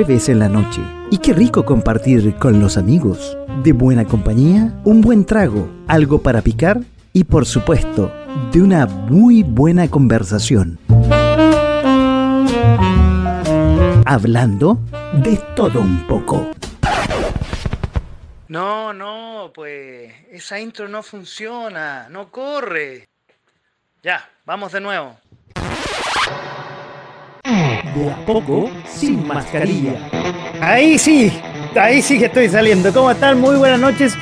jueves en la noche. Y qué rico compartir con los amigos. De buena compañía, un buen trago, algo para picar y por supuesto, de una muy buena conversación. Hablando de todo un poco. No, no, pues esa intro no funciona, no corre. Ya, vamos de nuevo. De a poco, sin mascarilla. Ahí sí, ahí sí que estoy saliendo. ¿Cómo están? Muy buenas noches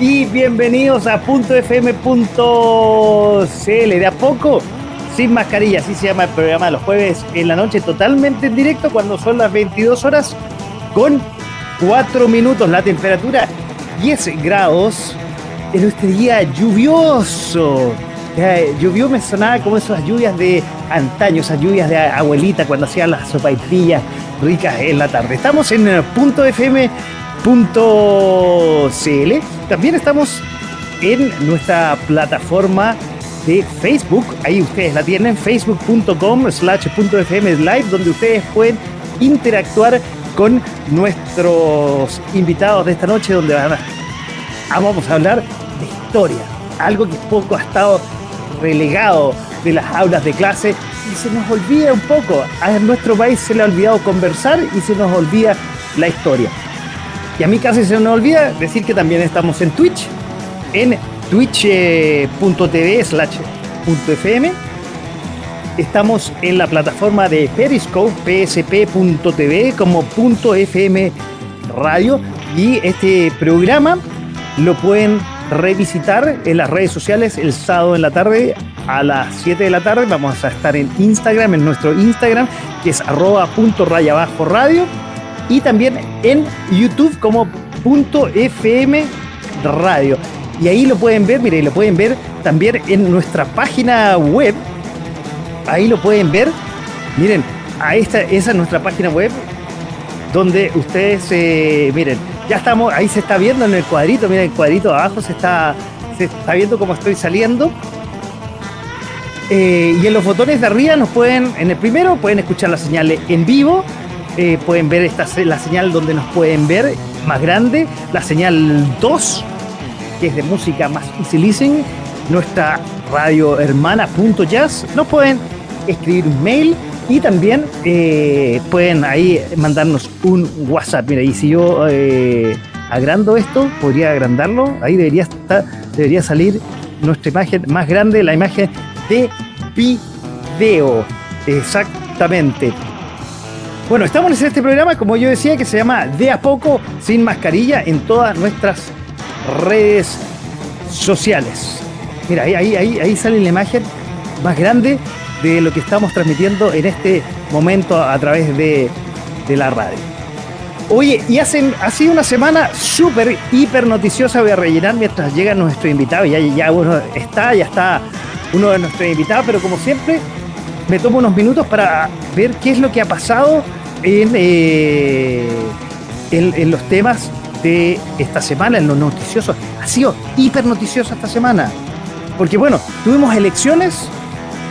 y bienvenidos a .fm.cl. De a poco, sin mascarilla, así se llama el programa de los jueves en la noche, totalmente en directo cuando son las 22 horas con 4 minutos. La temperatura 10 grados en este día lluvioso. Llovió me como esas lluvias de antaño, esas lluvias de abuelita cuando hacía las sopaipillas ricas en la tarde. Estamos en .fm.cl. También estamos en nuestra plataforma de Facebook. Ahí ustedes la tienen, facebook.com slash .fm live, donde ustedes pueden interactuar con nuestros invitados de esta noche, donde vamos a hablar de historia, algo que poco ha estado relegado de las aulas de clase y se nos olvida un poco. A nuestro país se le ha olvidado conversar y se nos olvida la historia. Y a mí casi se nos olvida decir que también estamos en Twitch, en twitch.tv slash .fm. Estamos en la plataforma de Periscope, psp.tv como .fm radio y este programa lo pueden revisitar en las redes sociales el sábado en la tarde a las 7 de la tarde. Vamos a estar en Instagram, en nuestro Instagram, que es arroba punto raya abajo radio. Y también en YouTube como punto FM radio. Y ahí lo pueden ver, mire, lo pueden ver también en nuestra página web. Ahí lo pueden ver. Miren, a esta, esa es nuestra página web donde ustedes, eh, miren, ya estamos, ahí se está viendo en el cuadrito, miren el cuadrito abajo se está, se está viendo cómo estoy saliendo. Eh, y en los botones de arriba nos pueden, en el primero pueden escuchar la señal en vivo, eh, pueden ver esta, la señal donde nos pueden ver más grande, la señal 2, que es de música más easy listening, nuestra radio hermana nos pueden escribir un mail y también eh, pueden ahí mandarnos un WhatsApp. Mira, y si yo eh, agrando esto, podría agrandarlo. Ahí debería estar, debería salir nuestra imagen más grande, la imagen de video. Exactamente. Bueno, estamos en este programa, como yo decía, que se llama De a poco sin mascarilla en todas nuestras redes sociales. Mira, ahí, ahí, ahí, ahí sale la imagen más grande de lo que estamos transmitiendo en este momento a través de, la radio. Oye, y hacen, ha sido una semana súper, hiper noticiosa. Voy a rellenar mientras llega nuestro invitado. Ya, ya uno está, ya está uno de nuestros invitados, pero como siempre, me tomo unos minutos para ver qué es lo que ha pasado en, eh, en, en, los temas de esta semana, en los noticiosos. Ha sido hiper noticiosa esta semana. Porque bueno, tuvimos elecciones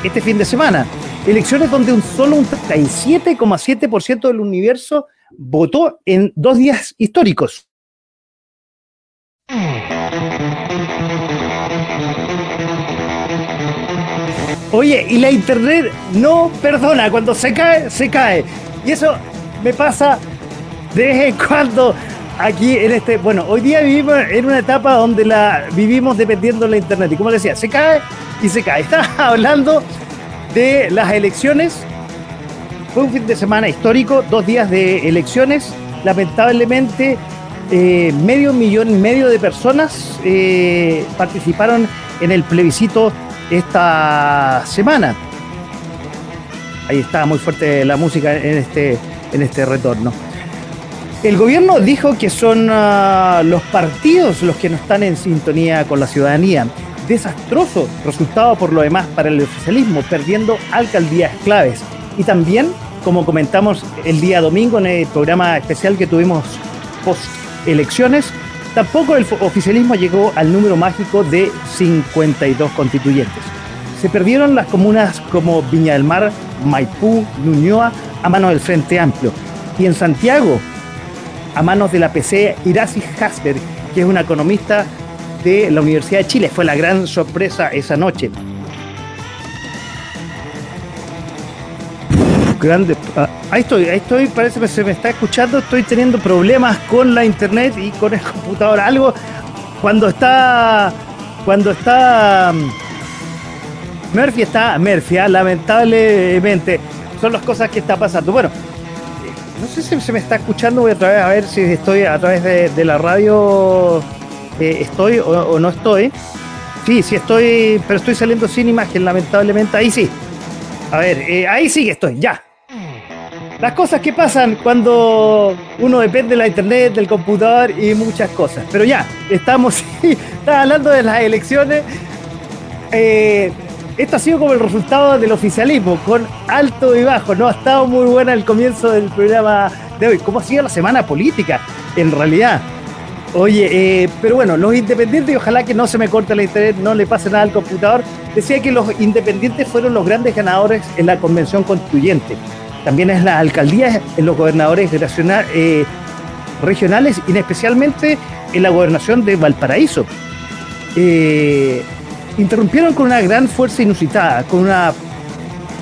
este fin de semana. Elecciones donde un solo un 37,7% del universo votó en dos días históricos. Oye, y la internet no perdona, cuando se cae, se cae. Y eso me pasa de vez en cuando aquí en este. Bueno, hoy día vivimos en una etapa donde la vivimos dependiendo de la internet. Y como decía, se cae y se cae. Estaba hablando de las elecciones. Fue un fin de semana histórico, dos días de elecciones. Lamentablemente, eh, medio millón y medio de personas eh, participaron en el plebiscito esta semana. Ahí está muy fuerte la música en este, en este retorno. El gobierno dijo que son uh, los partidos los que no están en sintonía con la ciudadanía. Desastroso resultado por lo demás para el oficialismo, perdiendo alcaldías claves. Y también, como comentamos el día domingo en el programa especial que tuvimos post elecciones, tampoco el oficialismo llegó al número mágico de 52 constituyentes. Se perdieron las comunas como Viña del Mar, Maipú, Ñuñoa a mano del Frente Amplio Y en Santiago, a manos de la PC Iracy Hasper, que es una economista de la Universidad de Chile. Fue la gran sorpresa esa noche. grande. Ah, ahí estoy, ahí estoy, parece que se me está escuchando. Estoy teniendo problemas con la internet y con el computador. Algo cuando está. Cuando está. Mm, Murphy está. Murphy, ah, lamentablemente. Son las cosas que está pasando. Bueno, eh, no sé si se me está escuchando. Voy a, través, a ver si estoy a través de, la radio. Eh, estoy o, no estoy. Sí, sí estoy, pero estoy saliendo sin imagen, lamentablemente. Ahí sí. A ver, eh, ahí sí que estoy, ya. Las cosas que pasan cuando uno depende de la internet, del computador y muchas cosas. Pero ya, estamos, hablando de las elecciones. Eh, esto ha sido como el resultado del oficialismo, con alto y bajo. No ha estado muy buena el comienzo del programa de hoy. ¿Cómo ha sido la semana política? En realidad. Oye, eh, pero bueno, los independientes, ojalá que no se me corte la internet, no le pase nada al computador, decía que los independientes fueron los grandes ganadores en la convención constituyente también es la alcaldía, en los gobernadores eh, regionales y especialmente en la gobernación de Valparaíso. Eh, interrumpieron con una gran fuerza inusitada, con una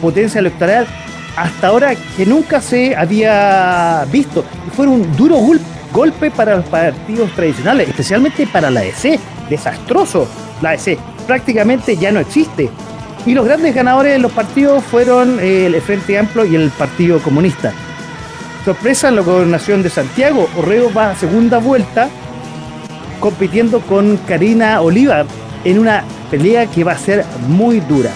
potencia electoral hasta ahora que nunca se había visto. Fue un duro golpe para los partidos tradicionales, especialmente para la EC. Desastroso. La EC prácticamente ya no existe. Y los grandes ganadores de los partidos fueron eh, el Frente Amplio y el Partido Comunista. Sorpresa en la gobernación de Santiago, Orrego va a segunda vuelta compitiendo con Karina Olivar en una pelea que va a ser muy dura.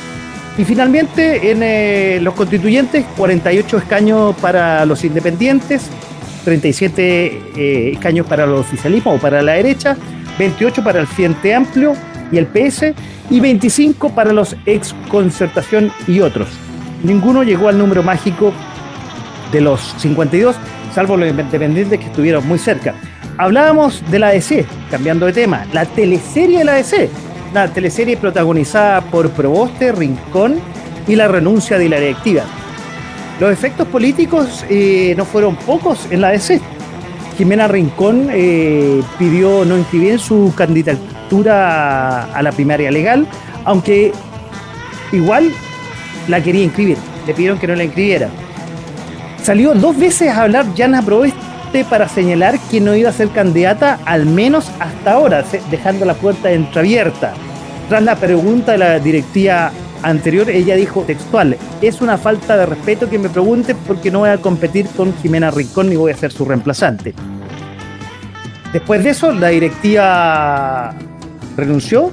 Y finalmente en eh, los constituyentes, 48 escaños para los independientes, 37 eh, escaños para el oficialismo o para la derecha, 28 para el Frente Amplio y el PS y 25 para los ex concertación y otros. Ninguno llegó al número mágico de los 52, salvo los independientes que estuvieron muy cerca. Hablábamos de la ADC, cambiando de tema, la teleserie de la ADC, la teleserie protagonizada por Proboste, Rincón y la renuncia de la directiva. Los efectos políticos eh, no fueron pocos en la ADC. Jimena Rincón eh, pidió no inscribir su candidatura a la primaria legal, aunque igual la quería inscribir. Le pidieron que no la inscribiera. Salió dos veces a hablar Jana Proeste para señalar que no iba a ser candidata, al menos hasta ahora, dejando la puerta entreabierta. Tras la pregunta de la directiva anterior, ella dijo textual, es una falta de respeto que me pregunte porque no voy a competir con Jimena Rincón ni voy a ser su reemplazante. Después de eso, la directiva renunció,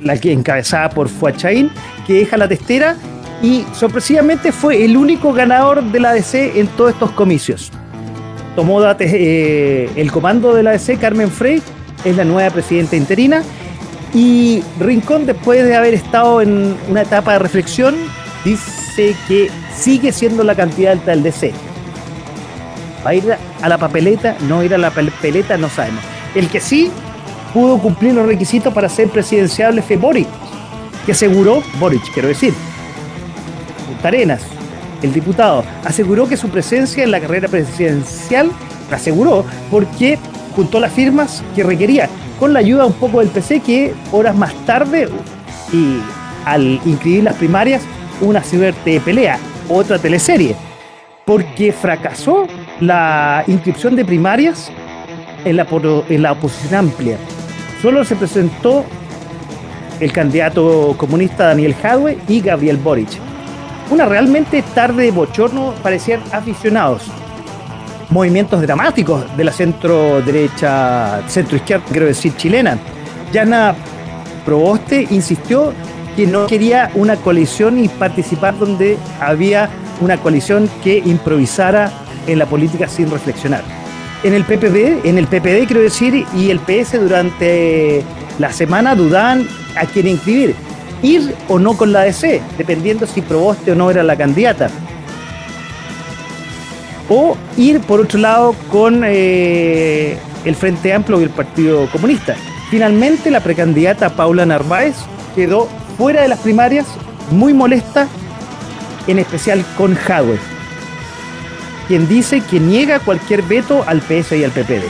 la que encabezada por Fuachain, que deja la testera y sorpresivamente fue el único ganador de la ADC en todos estos comicios. Tomó eh, el comando de la ADC Carmen Frey, es la nueva presidenta interina, y Rincón, después de haber estado en una etapa de reflexión, dice que sigue siendo la candidata del DC. ¿Va a ir a la papeleta? No ir a la papeleta, no sabemos. El que sí pudo cumplir los requisitos para ser presidenciable fue Boric, que aseguró, Boric quiero decir, Tarenas, el diputado, aseguró que su presencia en la carrera presidencial, aseguró, porque juntó las firmas que requería, con la ayuda un poco del PC, que horas más tarde, y al inscribir las primarias, una suerte de pelea, otra teleserie, porque fracasó la inscripción de primarias en la, en la oposición amplia solo se presentó el candidato comunista Daniel Jadwe y Gabriel Boric. Una realmente tarde de bochorno parecían aficionados. Movimientos dramáticos de la centro derecha, centro izquierda, quiero decir chilena. Yana Proboste insistió que no quería una coalición y participar donde había una coalición que improvisara en la política sin reflexionar en el PPD, en el PPD quiero decir, y el PS durante la semana dudaban a quién inscribir, ir o no con la DC, dependiendo si Proboste o no era la candidata. O ir por otro lado con eh, el Frente Amplio y el Partido Comunista. Finalmente la precandidata Paula Narváez quedó fuera de las primarias, muy molesta, en especial con Jadwe. quien dice que niega cualquier veto al PS y al PPD.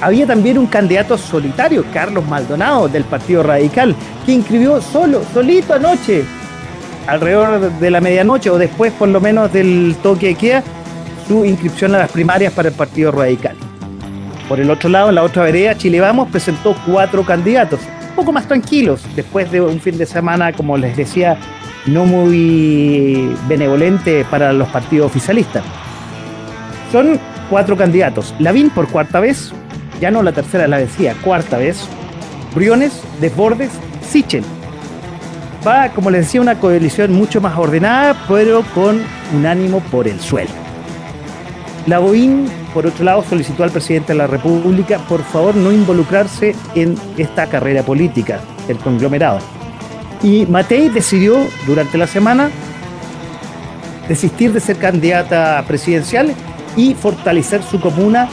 Había también un candidato solitario, Carlos Maldonado, del Partido Radical, que inscribió solo, solito anoche, alrededor de la medianoche o después por lo menos del toque de queda, su inscripción a las primarias para el Partido Radical. Por el otro lado, en la otra vereda, Chile Vamos presentó cuatro candidatos, un poco más tranquilos, después de un fin de semana, como les decía, no muy benevolente para los partidos oficialistas. Son cuatro candidatos. Lavín por cuarta vez, ya no la tercera, la decía, cuarta vez. Briones, Desbordes, Sichel. Va, como les decía, una coalición mucho más ordenada, pero con un ánimo por el suelo. Lavoín, por otro lado, solicitó al presidente de la República, por favor, no involucrarse en esta carrera política del conglomerado. Y Matei decidió durante la semana desistir de ser candidata presidencial y fortalecer su comuna,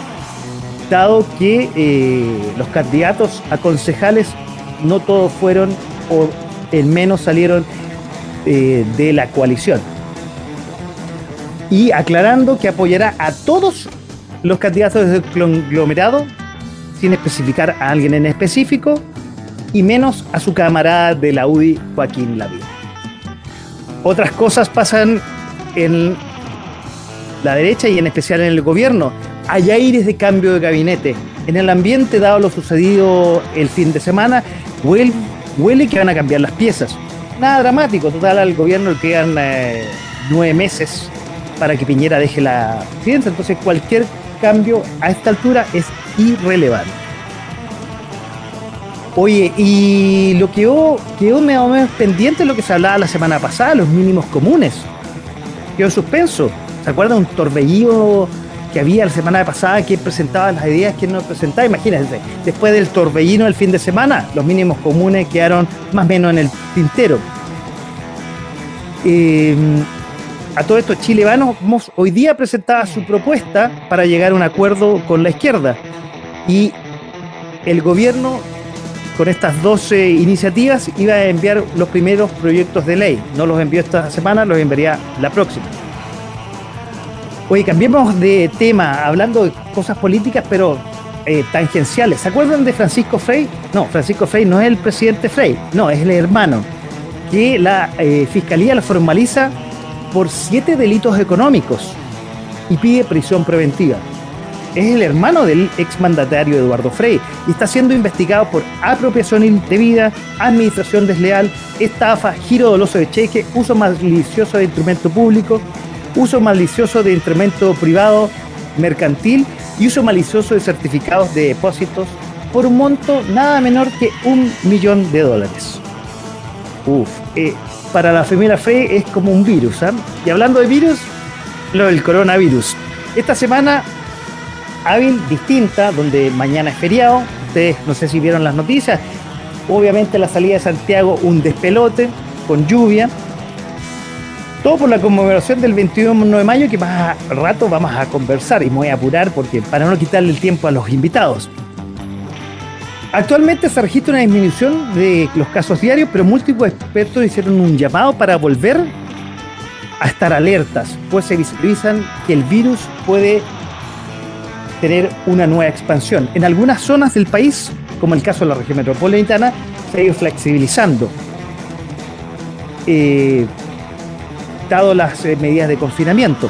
dado que eh, los candidatos a concejales no todos fueron o en menos salieron eh, de la coalición. Y aclarando que apoyará a todos los candidatos del conglomerado sin especificar a alguien en específico y menos a su camarada de la UDI, Joaquín Lavín. Otras cosas pasan en la derecha y en especial en el gobierno. Hay aires de cambio de gabinete. En el ambiente, dado lo sucedido el fin de semana, huele, que van a cambiar las piezas. Nada dramático, total, al gobierno le quedan eh, nueve meses para que Piñera deje la presidencia. Entonces, cualquier cambio a esta altura es irrelevante. Oye, y lo que quedó, quedó medio pendiente de lo que se hablaba la semana pasada, los mínimos comunes. Quedó en suspenso. ¿Se acuerdan un torbellino que había la semana pasada que presentaba las ideas que no presentaba? Imagínense, después del torbellino del fin de semana, los mínimos comunes quedaron más o menos en el tintero. Eh, a todo esto, Chile Vamos hoy día presentaba su propuesta para llegar a un acuerdo con la izquierda. Y el gobierno con estas 12 iniciativas iba a enviar los primeros proyectos de ley. No los envió esta semana, los enviaría la próxima. Oye, cambiemos de tema, hablando de cosas políticas, pero eh, tangenciales. ¿Se acuerdan de Francisco Frey? No, Francisco Frey no es el presidente Frey, no, es el hermano, que la eh, fiscalía lo formaliza por siete delitos económicos y pide prisión preventiva es el hermano del exmandatario Eduardo Frey y está siendo investigado por apropiación indebida, administración desleal, estafa, giro doloso de cheque, uso malicioso de instrumento público, uso malicioso de instrumento privado mercantil y uso malicioso de certificados de depósitos por un monto nada menor que un millón de dólares. Uf, eh, para la familia Frey es como un virus. ¿ah? Y hablando de virus, lo del coronavirus. Esta semana hábil, distinta, donde mañana es feriado. Ustedes no sé si vieron las noticias. Obviamente la salida de Santiago, un despelote, con lluvia. Todo por la conmemoración del 21 de mayo, que más rato vamos a conversar y me voy a apurar porque para no quitarle el tiempo a los invitados. Actualmente se registra una disminución de los casos diarios, pero múltiples expertos hicieron un llamado para volver a estar alertas, pues se visualizan que el virus puede tener una nueva expansión. En algunas zonas del país, como el caso de la región metropolitana, se ha ido flexibilizando, eh, dado las eh, medidas de confinamiento.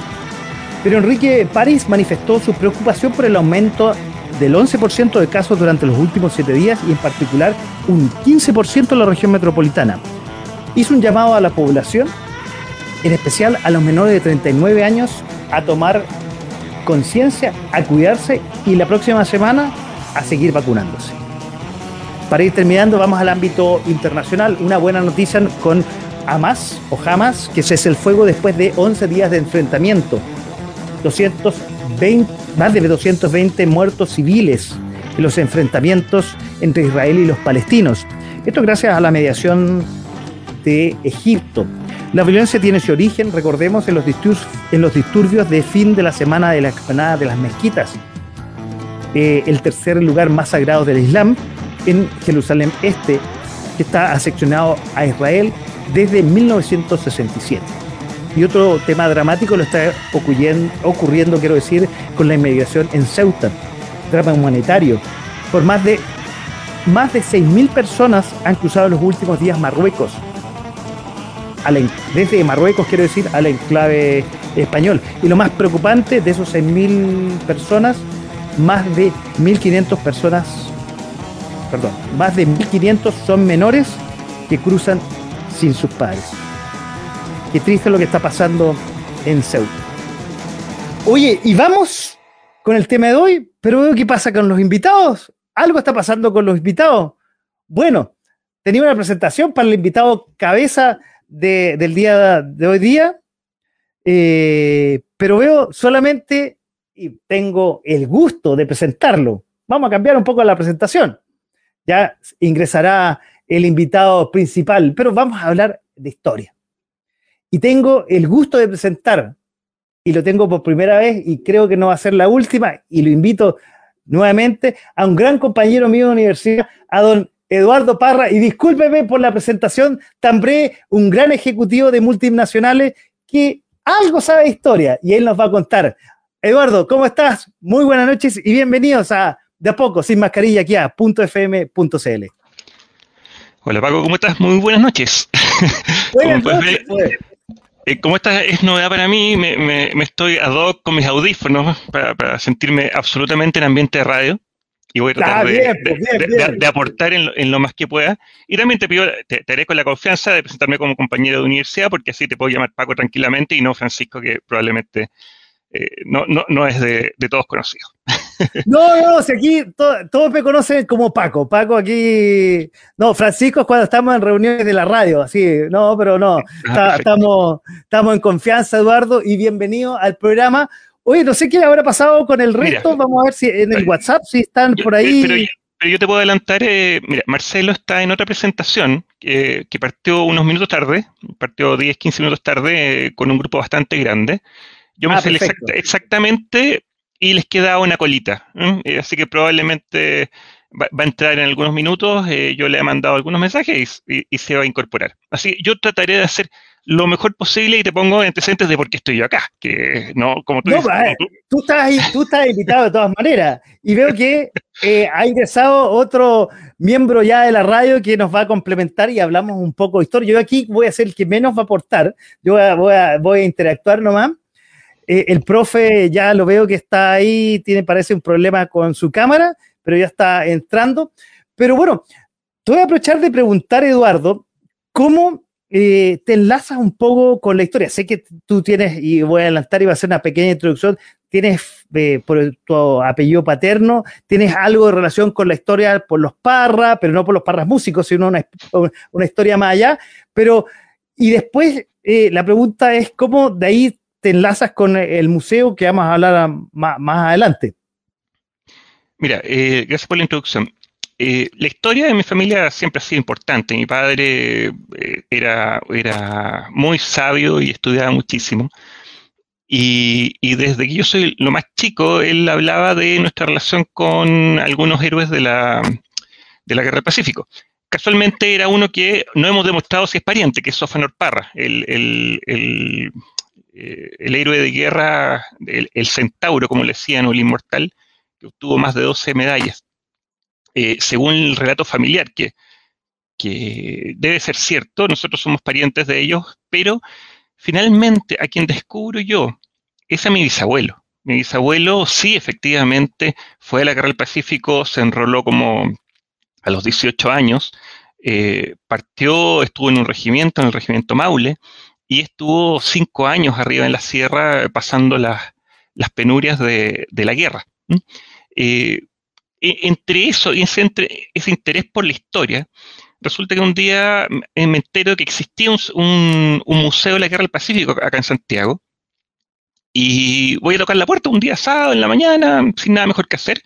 Pero Enrique París manifestó su preocupación por el aumento del 11% de casos durante los últimos siete días y en particular un 15% en la región metropolitana. Hizo un llamado a la población, en especial a los menores de 39 años, a tomar conciencia, a cuidarse y la próxima semana a seguir vacunándose. Para ir terminando, vamos al ámbito internacional. Una buena noticia con Hamas o Hamas, que cese el fuego después de 11 días de enfrentamiento. 220, más de 220 muertos civiles en los enfrentamientos entre Israel y los palestinos. Esto gracias a la mediación de Egipto. La violencia tiene su origen, recordemos, en los, disturbios, en los disturbios de fin de la semana de la explanada de las mezquitas, eh, el tercer lugar más sagrado del Islam en Jerusalén Este, que está aseccionado a Israel desde 1967. Y otro tema dramático lo está ocurriendo, quiero decir, con la inmigración en Ceuta. Drama humanitario. Por más de, más de 6.000 personas han cruzado los últimos días Marruecos. Desde Marruecos, quiero decir, al enclave español. Y lo más preocupante, de esos 6.000 personas, más de 1.500 personas, perdón, más de 1.500 son menores que cruzan sin sus padres. Qué triste lo que está pasando en Ceuta. Oye, y vamos con el tema de hoy, pero veo qué pasa con los invitados. Algo está pasando con los invitados. Bueno, tenía una presentación para el invitado cabeza del día de hoy día, eh, pero veo solamente y tengo el gusto de presentarlo. Vamos a cambiar un poco la presentación. Ya ingresará el invitado principal, pero vamos a hablar de historia. Y tengo el gusto de presentar, y lo tengo por primera vez, y creo que no va a ser la última, y lo invito nuevamente a un gran compañero mío de universidad, a don Eduardo Parra, y discúlpeme por la presentación tan breve, un gran ejecutivo de multinacionales que algo sabe de historia, y él nos va a contar. Eduardo, ¿cómo estás? Muy buenas noches y bienvenidos a De a poco, sin mascarilla, aquí a .fm.cl. Hola Paco, ¿cómo estás? Muy buenas noches. Buenas noches. Pues. Eh, como esta es novedad para mí, me, estoy ad hoc con mis audífonos para, sentirme absolutamente en ambiente de radio y voy a tratar pues, de, aportar en lo, más que pueda. Y también te pido, te, te haré con la confianza de presentarme como compañero de universidad, porque así te puedo llamar Paco tranquilamente y no Francisco, que probablemente eh, no, no, no, es de, todos conocido. No, no, si aquí todos me conocen como Paco. Paco aquí. No, Francisco es cuando estamos en reuniones de la radio, así. No, pero no. Ah, estamos, estamos en confianza, Eduardo, y bienvenido al programa. Oye, no sé qué habrá pasado con el resto. Vamos a ver si en el WhatsApp si están por ahí. Pero, yo te puedo adelantar. Eh, mira, Marcelo está en otra presentación que partió unos minutos tarde, partió 10, 15 minutos tarde eh, con un grupo bastante grande. Yo me ah, sé exactamente y les queda una colita. Eh, así que probablemente va, a entrar en algunos minutos. Eh, yo le he mandado algunos mensajes y, se va a incorporar. Así que yo trataré de hacer lo mejor posible y te pongo antecedentes de por qué estoy yo acá. Que no, como tú dices. Eh, tú. estás, tú estás invitado de todas maneras. Y veo que ha ingresado otro miembro ya de la radio que nos va a complementar y hablamos un poco de historia. Yo aquí voy a ser el que menos va a aportar. Yo voy a, voy a interactuar nomás eh, el profe ya lo veo que está ahí, tiene parece un problema con su cámara, pero ya está entrando. Pero bueno, te voy a aprovechar de preguntar, Eduardo, ¿cómo eh, te enlazas un poco con la historia? Sé que tú tienes, y voy a adelantar y voy a hacer una pequeña introducción, tienes eh, por tu apellido paterno, tienes algo de relación con la historia por los parras, pero no por los parras músicos, sino una, una historia más allá. Pero, y después la pregunta es, ¿cómo de ahí te enlazas con el museo que vamos a hablar más, adelante. Mira, eh, gracias por la introducción. Eh, la historia de mi familia siempre ha sido importante. Mi padre eh, era, era muy sabio y estudiaba muchísimo. Y, desde que yo soy lo más chico, él hablaba de nuestra relación con algunos héroes de la, de la Guerra del Pacífico. Casualmente era uno que no hemos demostrado si es pariente, que es Sofanor Parra, el, el eh, el héroe de guerra, el, centauro, como le decían, o el inmortal, que obtuvo más de 12 medallas. Eh, según el relato familiar, que, que debe ser cierto, nosotros somos parientes de ellos, pero finalmente a quien descubro yo es a mi bisabuelo. Mi bisabuelo sí, efectivamente, fue a la Guerra del Pacífico, se enroló como a los 18 años, eh, partió, estuvo en un regimiento, en el regimiento Maule, y estuvo cinco años arriba en la sierra pasando las, penurias de, la guerra. Eh, e, entre eso y ese, interés por la historia, resulta que un día me entero que existía un, museo de la guerra del Pacífico acá en Santiago. Y voy a tocar la puerta un día sábado en la mañana, sin nada mejor que hacer.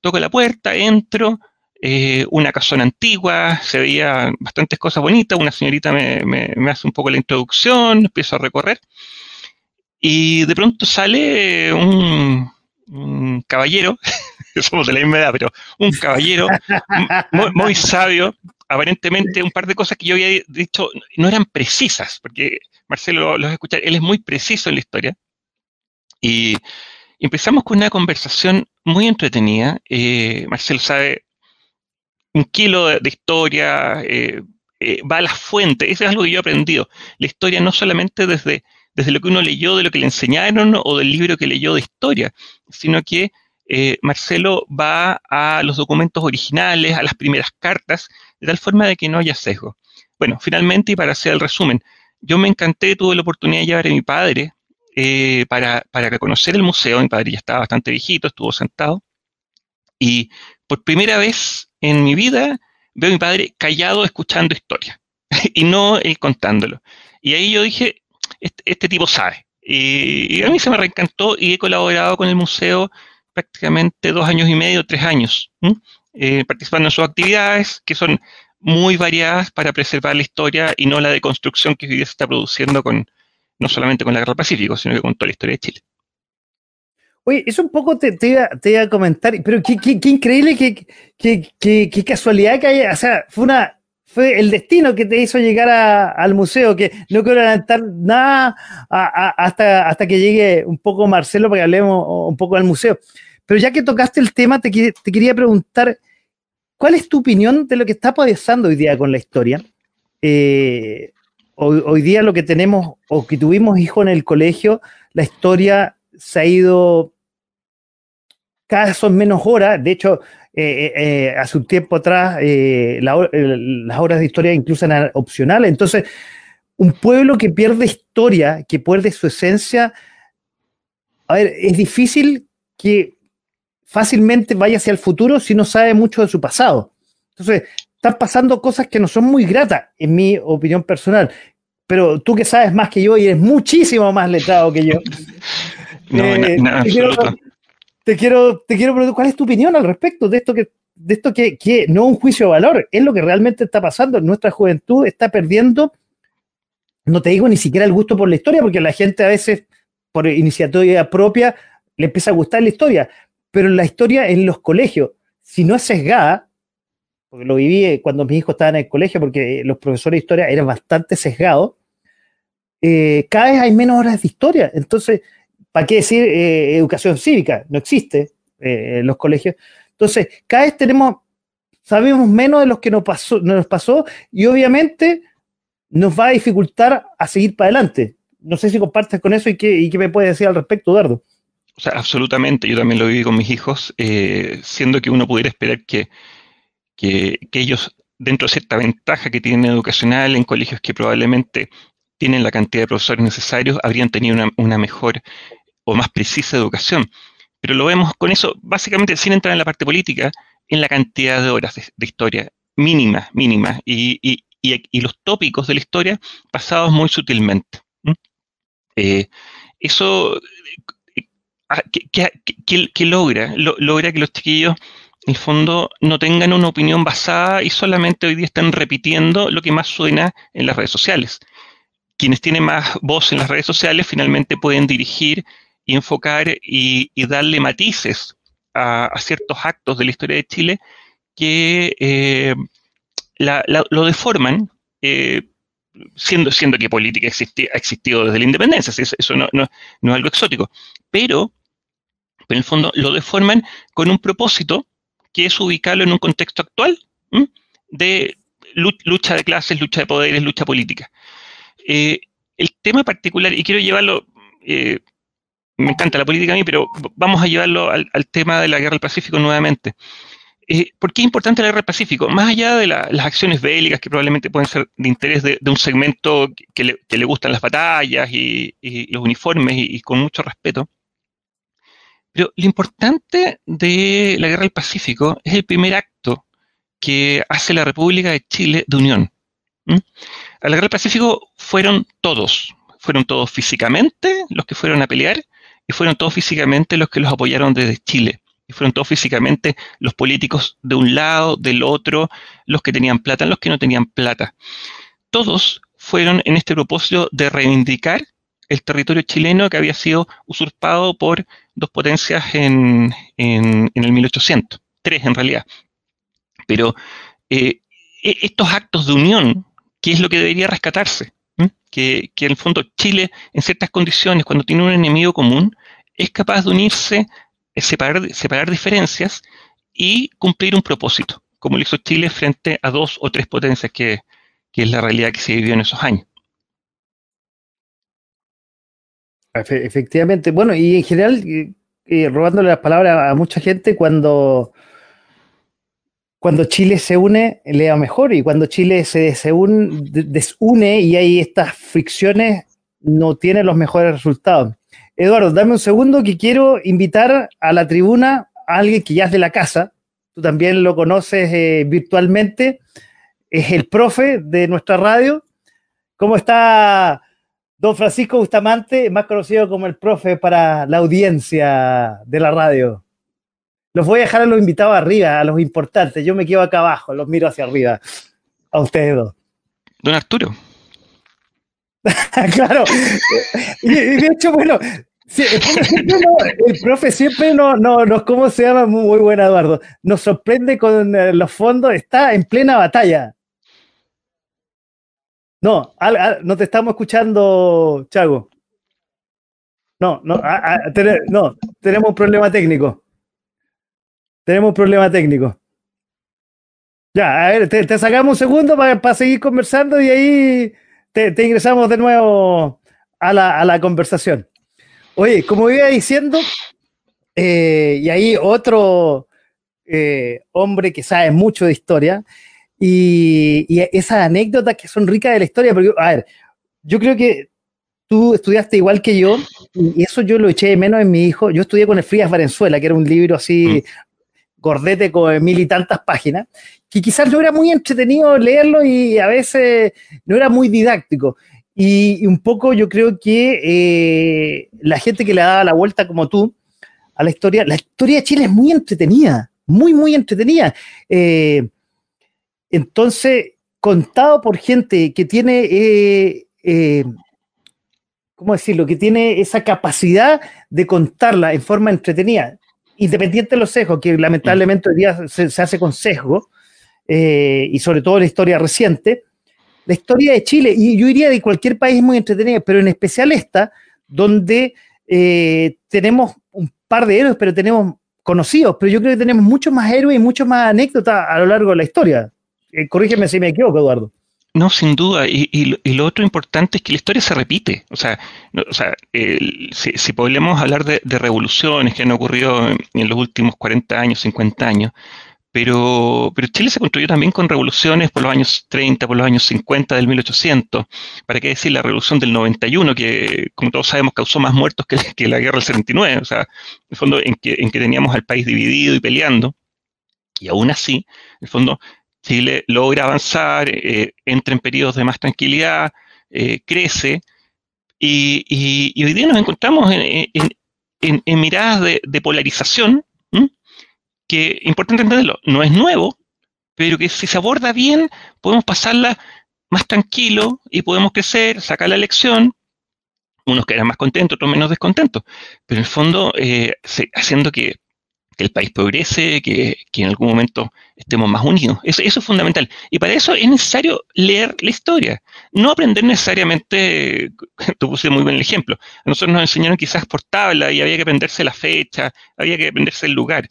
Toco la puerta, entro, eh, una casona antigua, se veía bastantes cosas bonitas, una señorita me, hace un poco la introducción, empiezo a recorrer, y de pronto sale un, caballero, somos de la misma edad, pero un caballero muy, sabio, aparentemente un par de cosas que yo había dicho no eran precisas, porque Marcelo lo, vas a escuchar, él es muy preciso en la historia. Y empezamos con una conversación muy entretenida. Eh, Marcelo sabe un kilo de, historia, eh, eh, va a las fuentes, eso es algo que yo he aprendido. La historia no solamente desde, desde lo que uno leyó, de lo que le enseñaron o del libro que leyó de historia, sino que Marcelo va a los documentos originales, a las primeras cartas, de tal forma de que no haya sesgo. Bueno, finalmente, y para hacer el resumen, yo me encanté, tuve la oportunidad de llevar a mi padre eh, para, para reconocer el museo. Mi padre ya estaba bastante viejito, estuvo sentado. Y por primera vez en mi vida veo a mi padre callado escuchando historia y no él contándolo. Y ahí yo dije, este, este tipo sabe. Y, a mí se me reencantó y he colaborado con el museo prácticamente dos años y medio, tres años, eh, participando en sus actividades, que son muy variadas para preservar la historia y no la deconstrucción que hoy día se está produciendo con, no solamente con la Guerra del Pacífico, sino que con toda la historia de Chile. Oye, eso un poco te, iba, a comentar, pero qué, increíble, qué, casualidad que haya, o sea, fue una fue el destino que te hizo llegar al museo, que no quiero adelantar nada hasta, hasta que llegue un poco Marcelo para que hablemos un poco del museo. Pero ya que tocaste el tema, te, te quería preguntar, ¿Cuál es tu opinión de lo que está pasando hoy día con la historia? Eh, hoy, día lo que tenemos, o que tuvimos hijos en el colegio, la historia se ha ido cada vez son menos horas. De hecho, eh, eh, hace un tiempo atrás las horas de historia incluso eran opcionales. Entonces, un pueblo que pierde historia, que pierde su esencia, a ver, es difícil que fácilmente vaya hacia el futuro si no sabe mucho de su pasado. Entonces, están pasando cosas que no son muy gratas, en mi opinión personal. Pero tú que sabes más que yo y eres muchísimo más letrado que yo. no, eh, te, quiero, te, quiero, te quiero preguntar, ¿cuál es tu opinión al respecto de esto que de esto que, que no un juicio de valor, es lo que realmente está pasando. Nuestra juventud está perdiendo, no te digo ni siquiera el gusto por la historia, porque la gente a veces, por iniciativa propia, le empieza a gustar la historia, pero la historia en los colegios, si no es sesgada, porque lo viví cuando mis hijos estaban en el colegio, porque los profesores de historia eran bastante sesgados, eh, cada vez hay menos horas de historia. Entonces, ¿para qué decir eh, educación cívica? No existe eh, en los colegios. Entonces, cada vez tenemos, sabemos menos de lo que nos pasó, nos pasó y obviamente nos va a dificultar a seguir para adelante. No sé si compartes con eso y qué, y qué me puedes decir al respecto, Eduardo. O sea, absolutamente, yo también lo viví con mis hijos, eh, siendo que uno pudiera esperar que, que, ellos, dentro de cierta ventaja que tienen educacional en colegios que probablemente tienen la cantidad de profesores necesarios, habrían tenido una, mejor o más precisa educación. Pero lo vemos con eso, básicamente sin entrar en la parte política, en la cantidad de horas de, historia, mínima, mínima, y, los tópicos de la historia pasados muy sutilmente. Eh, eso Ah, ¿Qué logra? logra que los chiquillos, en el fondo, no tengan una opinión basada y solamente hoy día están repitiendo lo que más suena en las redes sociales. Quienes tienen más voz en las redes sociales finalmente pueden dirigir y enfocar y, darle matices a, ciertos actos de la historia de Chile que eh, lo deforman. Eh, siendo, siendo que política ha existido desde la independencia, eso, no, no, no, es algo exótico, pero en el fondo lo deforman con un propósito que es ubicarlo en un contexto actual de lucha de clases, lucha de poderes, lucha política. Eh, el tema particular, y quiero llevarlo, me encanta la política a mí, pero vamos a llevarlo al, tema de la guerra del Pacífico nuevamente. Eh, ¿Por qué es importante la guerra del Pacífico? Más allá de las acciones bélicas que probablemente pueden ser de interés de, un segmento que le, gustan las batallas y, los uniformes y, con mucho respeto, pero lo importante de la Guerra del Pacífico es el primer acto que hace la República de Chile de unión. A la Guerra del Pacífico fueron todos, fueron todos físicamente los que fueron a pelear y fueron todos físicamente los que los apoyaron desde Chile. Y fueron todos físicamente los políticos de un lado, del otro, los que tenían plata, los que no tenían plata. Todos fueron en este propósito de reivindicar el territorio chileno que había sido usurpado por dos potencias en, en, el 1800, tres en realidad. Pero eh, e, estos actos de unión, ¿qué es lo que debería rescatarse? que, que en el fondo Chile, en ciertas condiciones, cuando tiene un enemigo común, es capaz de unirse, separar, separar diferencias y cumplir un propósito, como lo hizo Chile frente a dos o tres potencias, que, es la realidad que se vivió en esos años. Efectivamente. Bueno, y en general, eh, robándole las palabras a mucha gente, cuando, cuando Chile se une, le va mejor, y cuando Chile se desune y hay estas fricciones, no tiene los mejores resultados. Eduardo, dame un segundo que quiero invitar a la tribuna a alguien que ya es de la casa, tú también lo conoces eh, virtualmente, es el profe de nuestra radio. ¿Cómo está don Francisco Bustamante, más conocido como el profe para la audiencia de la radio? Los voy a dejar a los invitados arriba, a los importantes. Yo me quedo acá abajo, los miro hacia arriba. A ustedes dos. Don Arturo. claro. Y, de hecho, bueno, el, profe siempre no, no, no, ¿cómo se llama? Muy, buen Eduardo. Nos sorprende con eh, los fondos, está en plena batalla. No, no te estamos escuchando, Chago. No, no, no, tenemos un problema técnico. Tenemos un problema técnico. Ya, a ver, te, sacamos un segundo para, seguir conversando y ahí te, ingresamos de nuevo a la, a la, conversación. Oye, como iba diciendo, eh, y ahí otro eh, hombre que sabe mucho de historia, y, esas anécdotas que son ricas de la historia, porque, a ver, yo creo que tú estudiaste igual que yo, y eso yo lo eché de menos en mi hijo. Yo estudié con el Frías Valenzuela, que era un libro así, mm. Gordete con mil y tantas páginas, que quizás no era muy entretenido leerlo y a veces no era muy didáctico. Y, un poco yo creo que eh, la gente que le daba la vuelta como tú a la historia, la historia de Chile es muy entretenida, muy, muy entretenida. Eh, entonces, contado por gente que tiene, eh, eh, ¿cómo decirlo?, que tiene esa capacidad de contarla en forma entretenida, independiente de los sesgos, que lamentablemente hoy día se, hace con sesgo, eh, y sobre todo la historia reciente, la historia de Chile, y yo diría de cualquier país muy entretenida, pero en especial esta, donde tenemos un par de héroes, pero tenemos conocidos, pero yo creo que tenemos muchos más héroes y muchos más anécdotas a lo largo de la historia. Eh, corrígeme si me equivoco, Eduardo. No, sin duda. Y, lo otro importante es que la historia se repite. O sea, o sea si, podemos hablar de, revoluciones que han ocurrido en, los últimos 40 años, 50 años, pero, pero Chile se construyó también con revoluciones por los años 30, por los años 50 del 1800. ¿Para qué decir la revolución del 91, que como todos sabemos causó más muertos que, que la guerra del 79? O sea, en el fondo en que, en que teníamos al país dividido y peleando. Y aún así, en el fondo, Chile logra avanzar, eh, entra en periodos de más tranquilidad, eh, crece, y, hoy día nos encontramos en, miradas de, polarización, que, importante entenderlo, no es nuevo, pero que si se aborda bien, podemos pasarla más tranquilo y podemos crecer, sacar la lección, unos que eran más contentos, otros menos descontentos, pero en el fondo eh, haciendo que que el país progrese, que, en algún momento estemos más unidos. Eso, es fundamental. Y para eso es necesario leer la historia, no aprender necesariamente, tú pusiste muy bien el ejemplo, a nosotros nos enseñaron quizás por tabla y había que aprenderse la fecha, había que aprenderse el lugar.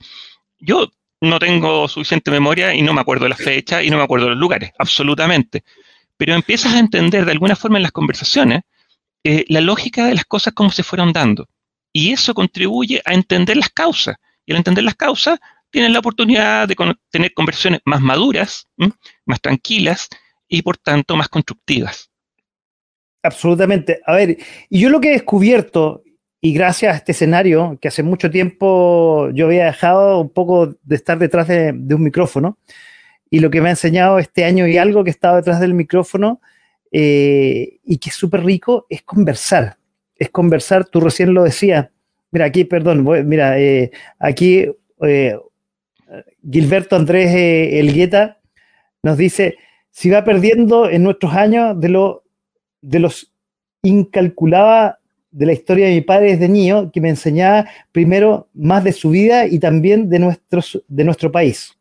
Yo no tengo suficiente memoria y no me acuerdo de la fecha y no me acuerdo de los lugares, absolutamente. Pero empiezas a entender de alguna forma en las conversaciones eh, la lógica de las cosas como se fueron dando. Y eso contribuye a entender las causas y al entender las causas, tienen la oportunidad de tener conversaciones más maduras, más tranquilas y por tanto más constructivas. Absolutamente. A ver, y yo lo que he descubierto, y gracias a este escenario, que hace mucho tiempo yo había dejado un poco de estar detrás de, un micrófono, y lo que me ha enseñado este año y algo que he estado detrás del micrófono, eh, y que es súper rico, es conversar. Es conversar, tú recién lo decías, Mira, aquí, perdón, mira, eh, aquí eh, Gilberto Andrés eh, Elgueta nos dice, si va perdiendo en nuestros años de, lo, de los incalculaba de la historia de mi padre desde niño, que me enseñaba primero más de su vida y también de, nuestros, de nuestro país.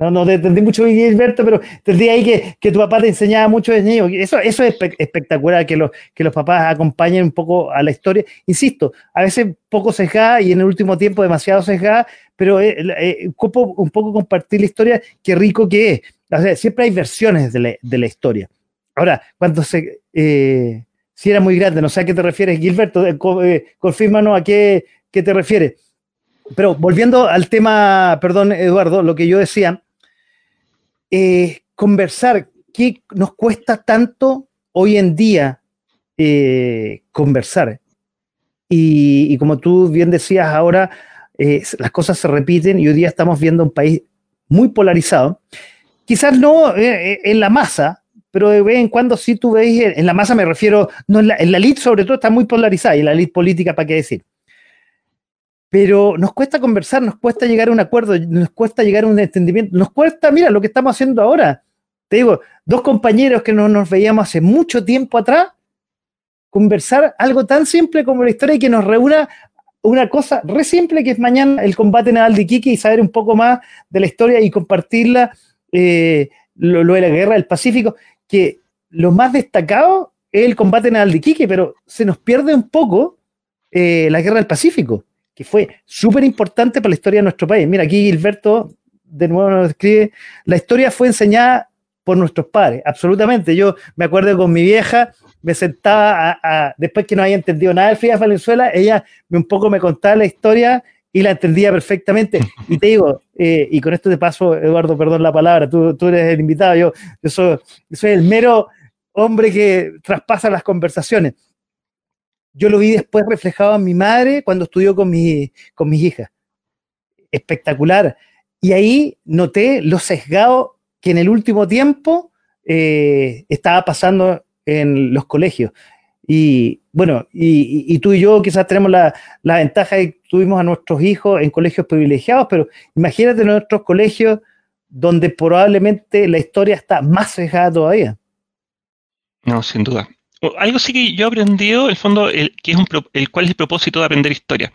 No, no te entendí mucho, Gilberto, pero entendí ahí que, que, tu papá te enseñaba mucho de niño. Eso, eso es espectacular, que los, que los papás acompañen un poco a la historia. Insisto, a veces poco sesgada y en el último tiempo demasiado sesgada, pero eh, eh, un, poco, un, poco, compartir la historia, qué rico que es. O sea, siempre hay versiones de la, de la historia. Ahora, cuando se... Eh, si era muy grande, no sé a qué te refieres, Gilberto, eh, eh, confírmanos a qué, qué te refieres. Pero volviendo al tema, perdón, Eduardo, lo que yo decía, eh, conversar, ¿qué nos cuesta tanto hoy en día eh, conversar? Y, como tú bien decías ahora, eh, las cosas se repiten y hoy día estamos viendo un país muy polarizado. Quizás no en la masa, pero de vez en cuando sí tú veis, en la masa me refiero, no en la, en la elite sobre todo está muy polarizada y la elite política, ¿para qué decir? Pero nos cuesta conversar, nos cuesta llegar a un acuerdo, nos cuesta llegar a un entendimiento, nos cuesta, mira, lo que estamos haciendo ahora. Te digo, dos compañeros que no nos veíamos hace mucho tiempo atrás, conversar algo tan simple como la historia y que nos reúna una cosa re simple que es mañana el combate naval de Iquique y saber un poco más de la historia y compartirla, eh, lo, de la guerra del Pacífico, que lo más destacado es el combate naval de Iquique, pero se nos pierde un poco eh, la guerra del Pacífico que fue súper importante para la historia de nuestro país. Mira, aquí Gilberto de nuevo nos describe, la historia fue enseñada por nuestros padres, absolutamente. Yo me acuerdo con mi vieja, me sentaba, a, después que no había entendido nada de Frida Valenzuela, ella un poco me contaba la historia y la entendía perfectamente. Y te digo, eh, y con esto te paso, Eduardo, perdón la palabra, tú, tú eres el invitado, yo, yo, soy, yo soy el mero hombre que traspasa las conversaciones yo lo vi después reflejado en mi madre cuando estudió con, mi, con mis hijas. Espectacular. Y ahí noté lo sesgado que en el último tiempo eh, estaba pasando en los colegios. Y bueno, y, tú y yo quizás tenemos la, ventaja de que tuvimos a nuestros hijos en colegios privilegiados, pero imagínate en nuestros colegios donde probablemente la historia está más sesgada todavía. No, sin duda algo sí que yo he aprendido, en el fondo, el, que es el cuál es el propósito de aprender historia.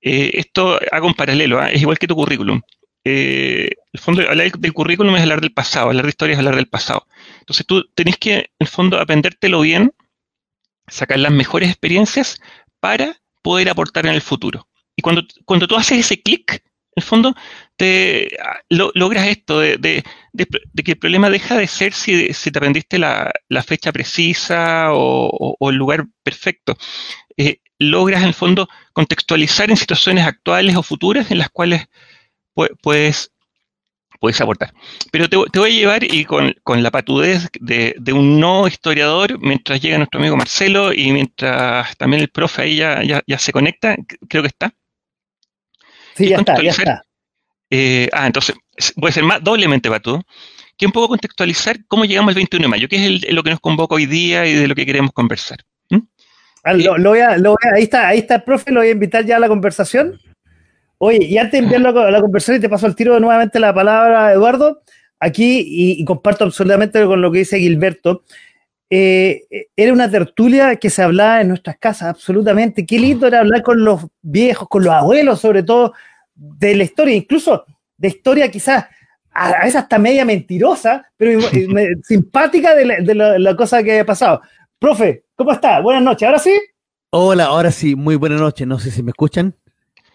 Eh, esto hago un paralelo, ¿ah? es igual que tu currículum. Eh, el fondo, hablar del currículum es hablar del pasado, hablar de historia es hablar del pasado. Entonces tú tenés que, en el fondo, aprendértelo bien, sacar las mejores experiencias para poder aportar en el futuro. Y cuando, cuando tú haces ese clic, el fondo, te logras esto de, que el problema deja de ser si, te aprendiste la, fecha precisa o, el lugar perfecto. Eh, logras, en el fondo, contextualizar en situaciones actuales o futuras en las cuales puedes, puedes aportar. Pero te, voy a llevar y con, la patudez de, un no historiador, mientras llega nuestro amigo Marcelo y mientras también el profe ahí ya, ya se conecta, creo que está. Sí, ya está, ya está. Eh, ah, entonces, voy a ser más doblemente batudo, que un poco contextualizar cómo llegamos al 21 de mayo, que es lo que nos convoca hoy día y de lo que queremos conversar. Ah, lo, voy a, ahí, está, ahí está el profe, lo voy a invitar ya a la conversación. Oye, y antes de enviarlo a la conversación y te paso el tiro nuevamente la palabra, Eduardo, aquí, y, comparto absolutamente con lo que dice Gilberto, eh, era una tertulia que se hablaba en nuestras casas, absolutamente. Qué lindo era hablar con los viejos, con los abuelos, sobre todo, de la historia, incluso de historia quizás a veces hasta media mentirosa, pero simpática de, la, cosa que ha pasado. Profe, ¿cómo está? Buenas noches, ¿ahora sí? Hola, ahora sí, muy buenas noches, no sé si me escuchan.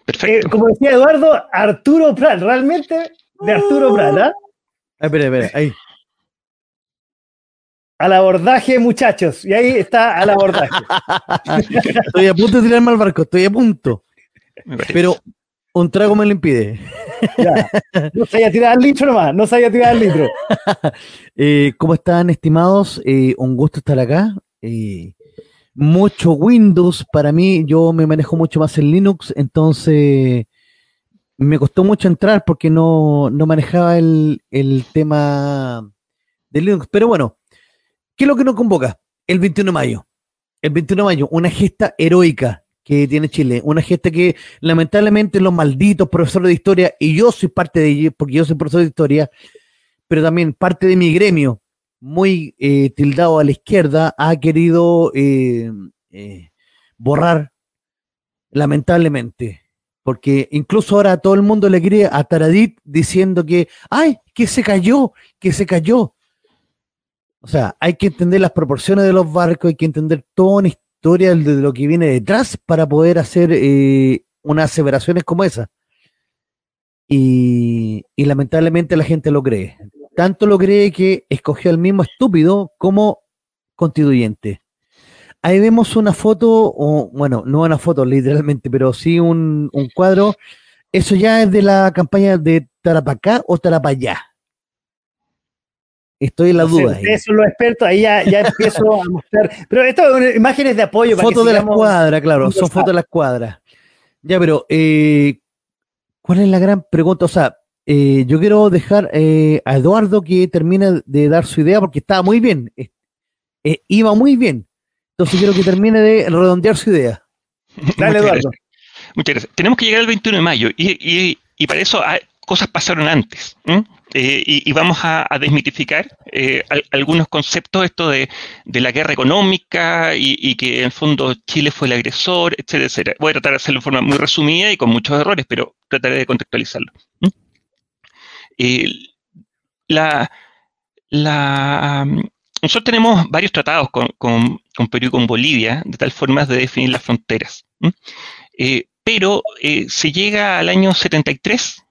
Perfecto. Eh, como decía Eduardo, Arturo Prat, realmente de Arturo Prat, ¿ah? Espera, espera, ahí. Al abordaje, muchachos. Y ahí está al abordaje. estoy a punto de tirarme al barco, estoy a punto. Pero un trago me lo impide. Ya. No sabía tirar el litro nomás, no sabía tirar el litro. Eh, ¿Cómo están, estimados? Eh, un gusto estar acá. Eh, mucho Windows para mí, yo me manejo mucho más en Linux, entonces me costó mucho entrar porque no, manejaba el, el, tema de Linux. Pero bueno, ¿qué es lo que nos convoca? El 21 de mayo. El 21 de mayo, una gesta heroica que tiene Chile. Una gente que lamentablemente los malditos profesores de historia, y yo soy parte de ellos, porque yo soy profesor de historia, pero también parte de mi gremio, muy eh, tildado a la izquierda, ha querido eh, eh, borrar, lamentablemente, Porque incluso ahora todo el mundo le cree a Taradit diciendo que, ay, que se cayó, que se cayó. O sea, hay que entender las proporciones de los barcos, hay que entender toda una historia de lo que viene detrás para poder hacer eh, unas aseveraciones como esa. Y, lamentablemente la gente lo cree. Tanto lo cree que escogió al mismo estúpido como constituyente. Ahí vemos una foto, o bueno, no una foto literalmente, pero sí un, un cuadro. Eso ya es de la campaña de Tarapacá o Tarapayá. Estoy en la duda. Ustedes son los expertos, ahí ya, ya empiezo a mostrar. Pero esto son imágenes de apoyo. Fotos de las cuadras, claro, son fotos de las cuadras. Ya, pero, eh, ¿cuál es la gran pregunta? O sea, eh, yo quiero dejar eh, a Eduardo que termine de dar su idea porque estaba muy bien. Eh, iba muy bien. Entonces quiero que termine de redondear su idea. Dale, Eduardo. Muchas gracias. Tenemos que llegar al 21 de mayo y, y, y para eso hay, cosas pasaron antes. Eh, y, y, vamos a, desmitificar eh, al, algunos conceptos, esto de, de la guerra económica y, que en el fondo Chile fue el agresor, etcétera, etcétera. Voy a tratar de hacerlo de forma muy resumida y con muchos errores, pero trataré de contextualizarlo. Eh, la, la, nosotros tenemos varios tratados con, con, Perú y con Bolivia, de tal forma de definir las fronteras. Eh, pero eh, se llega al año 73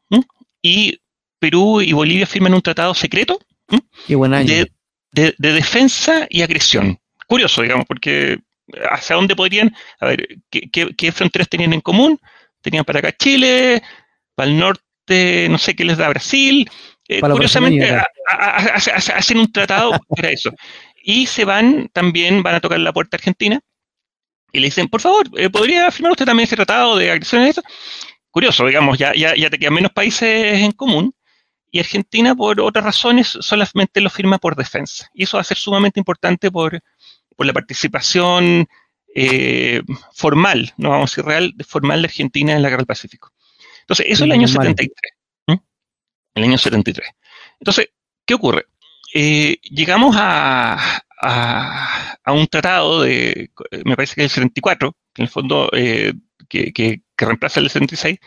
y Perú y Bolivia firman un tratado secreto Qué buen año. De, de, de, defensa y agresión. Curioso, digamos, porque hacia dónde podrían, a ver, ¿qué, qué, qué fronteras tenían en común? Tenían para acá Chile, para el norte, no sé qué les da Brasil. Eh, curiosamente, a, a, a, hacen un tratado para eso. Y se van, también van a tocar la puerta argentina y le dicen, por favor, eh, ¿podría firmar usted también ese tratado de agresión? Curioso, digamos, ya, ya, ya te quedan menos países en común y Argentina, por otras razones, solamente lo firma por defensa. Y eso va a ser sumamente importante por, por la participación eh, formal, no vamos a decir real, formal de Argentina en la Guerra del Pacífico. Entonces, eso es el año 73. ¿eh? El año 73. Entonces, ¿qué ocurre? Eh, llegamos a, a, a, un tratado de, me parece que es el 74, que en el fondo eh, que, que, que, reemplaza el 76,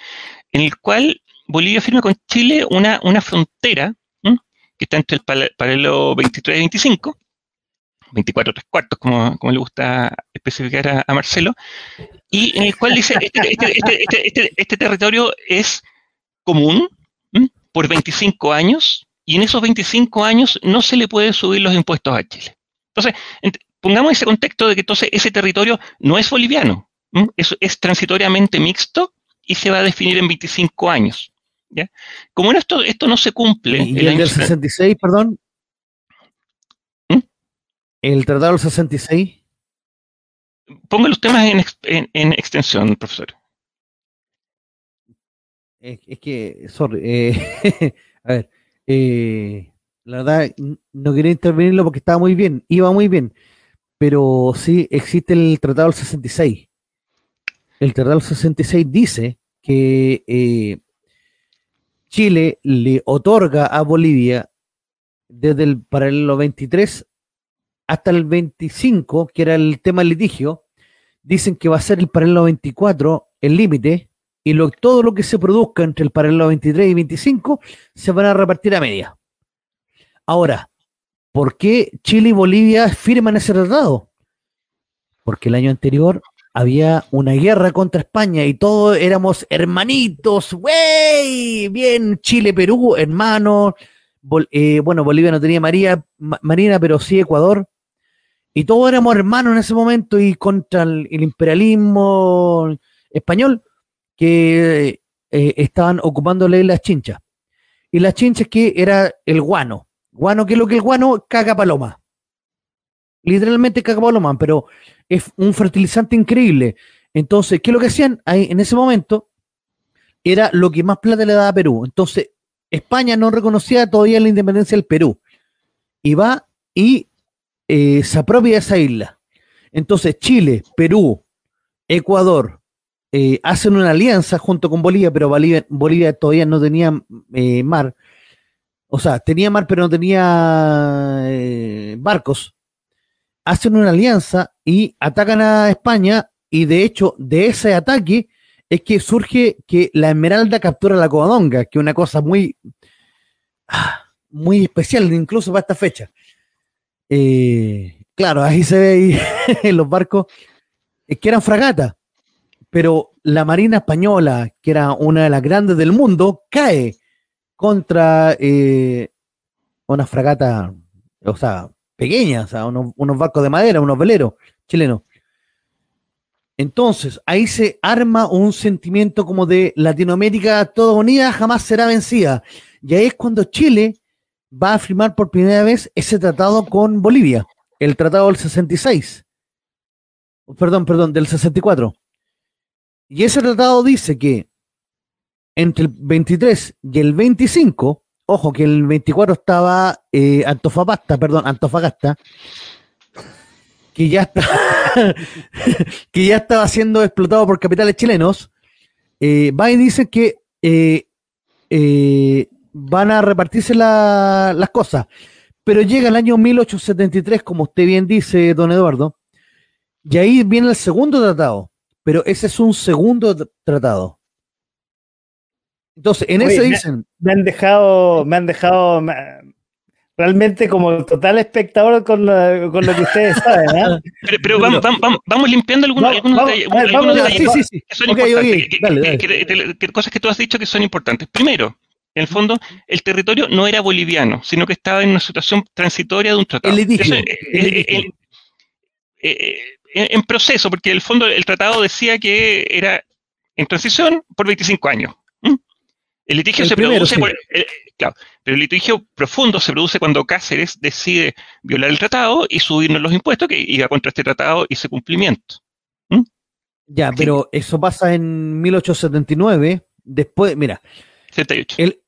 en el cual Bolivia firma con Chile una, una frontera ¿eh? que está entre el paralelo 23 y 25, 24 tres cuartos, como, como le gusta especificar a, Marcelo, y en el cual dice, este, este, este, este territorio es común ¿eh? por 25 años, y en esos 25 años no se le puede subir los impuestos a Chile. Entonces, pongamos ese contexto de que entonces ese territorio no es boliviano, es, es, transitoriamente mixto y se va a definir en 25 años. ¿Ya? Como esto, esto no se cumple. ¿Y el, el del 66, perdón? ¿Mm? ¿El tratado del 66? Ponga los temas en, en, en extensión, profesor. Es, es que, sorry, eh, a ver, eh, la verdad, no quería intervenirlo porque estaba muy bien, iba muy bien, pero sí existe el Tratado del 66. El Tratado del 66 dice que eh, Chile le otorga a Bolivia desde el paralelo 23 hasta el 25, que era el tema litigio, dicen que va a ser el paralelo 24 el límite y todo lo que se produzca entre el paralelo 23 y 25 se van a repartir a media. Ahora, ¿por qué Chile y Bolivia firman ese tratado? Porque el año anterior había una guerra contra España y todos éramos hermanitos, güey, bien, Chile, Perú, hermanos, eh, bueno, Bolivia no tenía María, Ma Marina, pero sí Ecuador, y todos éramos hermanos en ese momento y contra el, imperialismo español que eh, estaban ocupándole las chinchas. Y las chinchas que era el guano, Guano, ¿qué es lo que el guano? Caga paloma. Literalmente caga paloma, pero es un fertilizante increíble. Entonces, ¿qué es lo que hacían ahí en ese momento? Era lo que más plata le daba a Perú. Entonces, España no reconocía todavía la independencia del Perú. Y va y eh, se apropia de esa isla. Entonces, Chile, Perú, Ecuador, eh, hacen una alianza junto con Bolivia, pero Bolivia, Bolivia todavía no tenía eh, mar o sea, tenía mar pero no tenía eh, barcos, hacen una alianza y atacan a España y de hecho de ese ataque es que surge que la esmeralda captura la covadonga, que es una cosa muy, ah, muy especial, incluso para esta fecha. Eh, claro, ahí se ve ahí los barcos es que eran fragatas, pero la Marina Española, que era una de las grandes del mundo, cae contra eh, una fragata, o sea, pequeña, o sea, unos, unos barcos de madera, unos veleros chilenos. Entonces, ahí se arma un sentimiento como de Latinoamérica toda unida jamás será vencida. Y ahí es cuando Chile va a firmar por primera vez ese tratado con Bolivia, el tratado del 66. Perdón, perdón, del 64. Y ese tratado dice que entre el 23 y el 25, ojo que el 24 estaba eh, Antofagasta, perdón, Antofagasta, que ya está, que ya estaba siendo explotado por capitales chilenos, eh, va y dice que eh, eh, van a repartirse las cosas. Pero llega el año 1873, como usted bien dice, don Eduardo, y ahí viene el segundo tratado, pero ese es un segundo tratado. Entonces, en ese dicen. Me han dejado, me han dejado realmente como total espectador con lo, que ustedes saben. ¿eh? Pero, vamos, vamos, limpiando algunos, detalles, sí, sí, que son importantes. cosas que tú has dicho que son importantes. Primero, en el fondo, el territorio no era boliviano, sino que estaba en una situación transitoria de un tratado. El litigio. el, en, proceso, porque el fondo el tratado decía que era en transición por 25 años. El litigio se produce, claro, pero el litigio profundo se produce cuando Cáceres decide violar el tratado y subirnos los impuestos que iba contra este tratado y ese cumplimiento. Ya, pero eso pasa en 1879, después, mira. 78. El,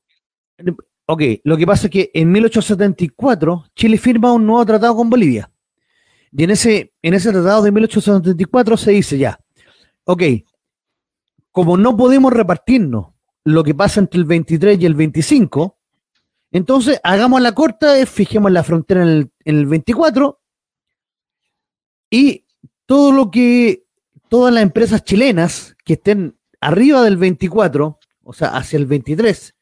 ok, lo que pasa es que en 1874 Chile firma un nuevo tratado con Bolivia. Y en ese, en ese tratado de 1874 se dice ya, ok, como no podemos repartirnos lo que pasa entre el 23 y el 25, entonces hagamos la corta, fijemos la frontera en el, en el 24 y todo lo que, todas las empresas chilenas que estén arriba del 24, o sea, hacia el 23,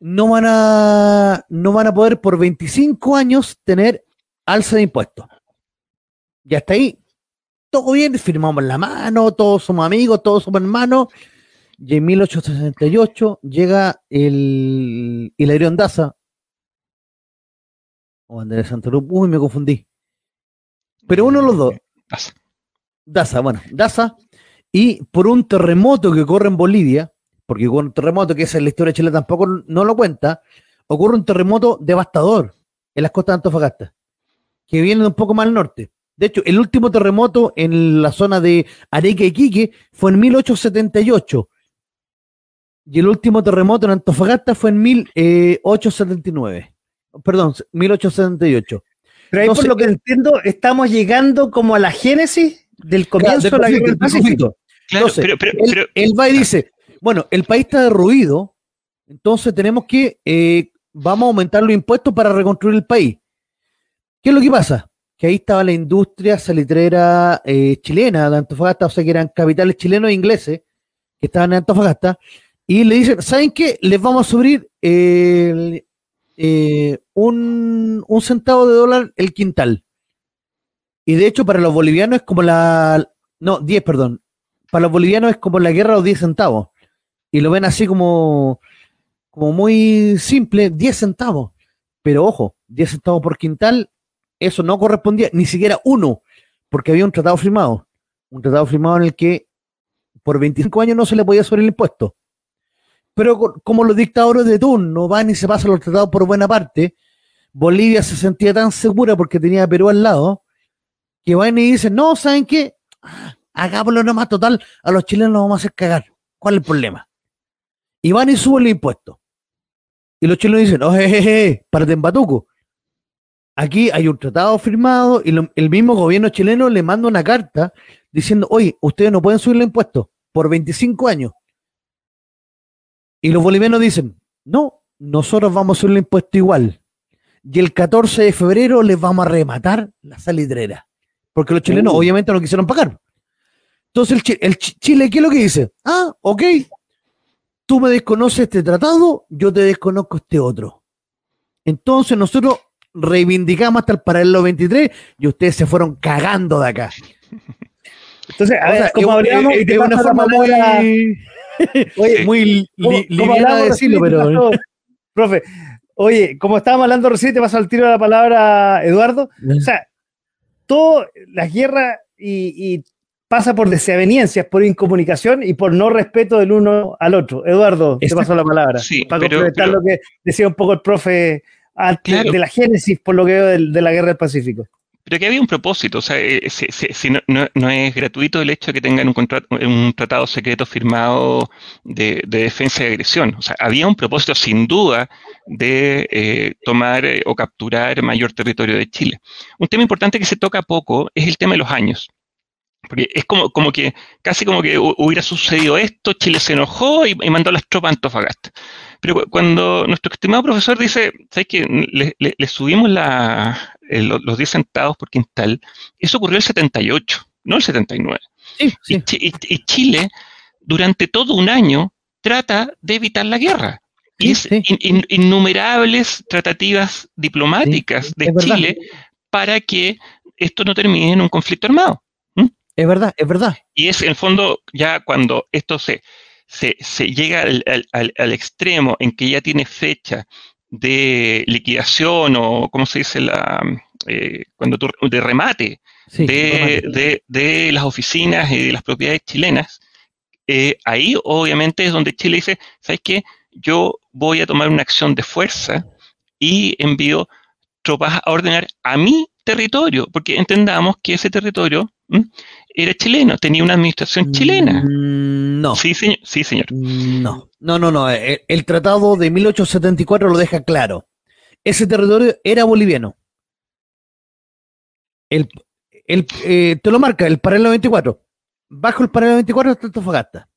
no van a, no van a poder por 25 años tener alza de impuestos. Ya está ahí. Todo bien, firmamos la mano, todos somos amigos, todos somos hermanos. Y en 1868 llega el Hilarión Daza. O Andrés Santorum. Uy, me confundí. Pero uno de los dos. Daza. Daza, bueno, Daza. Y por un terremoto que ocurre en Bolivia, porque con un terremoto que es en la historia de Chile tampoco no lo cuenta, ocurre un terremoto devastador en las costas de Antofagasta, que viene un poco más al norte. De hecho, el último terremoto en la zona de Arequipa y Quique fue en 1878. Y el último terremoto en Antofagasta fue en 1879. Eh, Perdón, 1878. Pero ahí por lo que entiendo, estamos llegando como a la génesis del comienzo de la guerra del Pacífico. Entonces, él, va y dice, bueno, el país está derruido, entonces tenemos que, eh, vamos a aumentar los impuestos para reconstruir el país. ¿Qué es lo que pasa? que ahí estaba la industria salitrera eh, chilena de Antofagasta, o sea que eran capitales chilenos e ingleses que estaban en Antofagasta, y le dicen, ¿saben qué? Les vamos a subir eh, un, centavo de dólar el quintal. Y de hecho para los bolivianos es como la... No, 10, perdón. Para los bolivianos es como la guerra de los 10 centavos. Y lo ven así como, como muy simple, 10 centavos. Pero ojo, 10 centavos por quintal eso no correspondía, ni siquiera uno, porque había un tratado firmado, un tratado firmado en el que por 25 años no se le podía subir el impuesto. Pero como los dictadores de turno van y se pasan los tratados por buena parte, Bolivia se sentía tan segura porque tenía a Perú al lado, que van y dicen, no, ¿saben qué? Ah, hagámoslo nomás total, a los chilenos nos vamos a hacer cagar. ¿Cuál es el problema? Y van y suben el impuesto. Y los chilenos dicen, oh, jejeje, párate en. Aquí hay un tratado firmado y el mismo gobierno chileno le manda una carta diciendo, oye, ustedes no pueden subir el impuesto por 25 años. Y los bolivianos dicen, no, nosotros vamos a subir el impuesto igual. Y el 14 de febrero les vamos a rematar la salidrera. Porque los chilenos uh. obviamente no quisieron pagar. Entonces el, Chi- el Chi- Chile, ¿qué es lo que dice? Ah, ok, tú me desconoces este tratado, yo te desconozco este otro. Entonces nosotros reivindicamos hasta el paralelo 23 y ustedes se fueron cagando de acá. Entonces, a O ver, sea, como es- es- es una forma muy, Oye, muy li- liviana de decirlo, te pero... profe, oye, como estábamos hablando recién, te paso al tiro de la palabra, Eduardo. O sea, todas las guerras y, y pasa por desavenencias, por incomunicación y por no respeto del uno al otro. Eduardo, te Exacto. paso la palabra. Sí, para pero- complementar pero- lo que decía un poco el profe antes Claro. de la génesis, por lo que veo de, la guerra del Pacífico. Pero que había un propósito, o sea, eh, si, si- no, es gratuito el hecho de que tengan un, contrato, un tratado secreto firmado de, de defensa y agresión. O sea, había un propósito sin duda de eh, tomar eh, o capturar mayor territorio de Chile. Un tema importante que se toca poco es el tema de los años. Porque es como, como que, casi como que hu- hubiera sucedido esto, Chile se enojó y, mandó las tropas a Antofagasta. Pero cu- cuando nuestro estimado profesor dice, ¿sabes qué? Le subimos la, eh, lo- los 10 centavos por quintal, eso ocurrió el 78, no el 79. Sí, Y, sí. Chi- y- y Chile, durante todo un año, trata de evitar la guerra. Y Sí, es sí. in- in- innumerables tratativas diplomáticas de verdad. Chile para que esto no termine en un conflicto armado. Es verdad, es verdad. Y es en el fondo ya cuando esto se, se, se llega al- al- al extremo en que ya tiene fecha de liquidación o, ¿cómo se dice? la eh, cuando tú, de remate Sí, de, de- de las oficinas y de las propiedades chilenas, eh, ahí obviamente es donde Chile dice, ¿sabes qué? Yo voy a tomar una acción de fuerza y envío tropas a ordenar a mi territorio, porque entendamos que ese territorio ¿m? era chileno, tenía una administración chilena. Mm, No. Sí, señor. Sí, señor. No, no, no, no. El, el tratado de 1874 lo deja claro. Ese territorio era boliviano. El, el, eh, te lo marca el paralelo 24. Bajo el paralelo 24 está Antofagasta.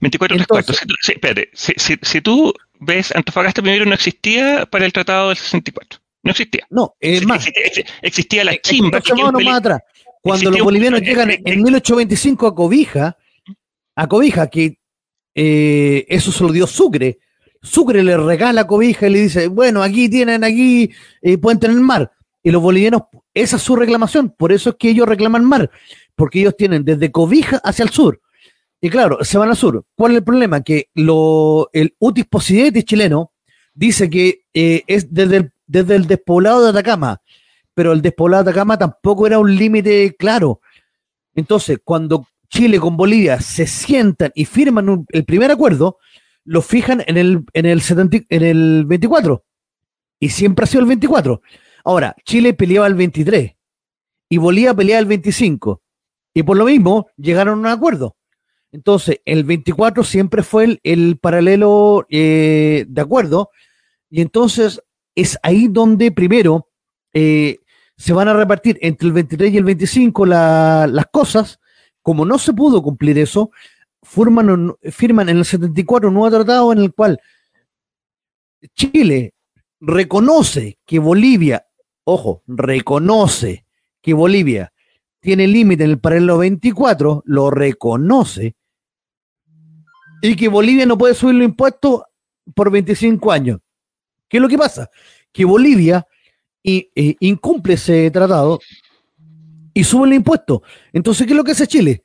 24 tres Entonces- cuartos. Si espérate, si, si- si tú ves, Antofagasta primero no existía para el tratado del 64. No existía. No, es más. existía, existía la eh, chimba. más atrás. Cuando los bolivianos eh, llegan eh, en 1825 a Cobija, a Cobija, que eh, eso se lo dio Sucre. Sucre le regala Cobija y le dice, bueno, aquí tienen, aquí eh, pueden tener mar. Y los bolivianos, esa es su reclamación, por eso es que ellos reclaman mar, porque ellos tienen desde Cobija hacia el sur. Y claro, se van al sur. ¿Cuál es el problema? Que lo, el utis possidetis chileno dice que eh, es desde el, desde el despoblado de Atacama, pero el despoblado de Atacama tampoco era un límite claro. Entonces, cuando Chile con Bolivia se sientan y firman un- el primer acuerdo, lo fijan en el, en, el 70 en el 24. Y siempre ha sido el 24. Ahora, Chile peleaba el 23 y Bolivia peleaba el 25. Y por lo mismo llegaron a un acuerdo. Entonces, el 24 siempre fue el, el paralelo eh, de acuerdo. Y entonces es ahí donde primero eh, se van a repartir entre el 23 y el 25 la- las cosas. Como no se pudo cumplir eso, firman, en el 74 un nuevo tratado en el cual Chile reconoce que Bolivia, ojo, reconoce que Bolivia tiene límite en el paralelo 24, lo reconoce, y que Bolivia no puede subir los impuestos por 25 años. ¿Qué es lo que pasa? Que Bolivia eh, incumple ese tratado y sube el impuesto. Entonces, ¿qué es lo que hace Chile?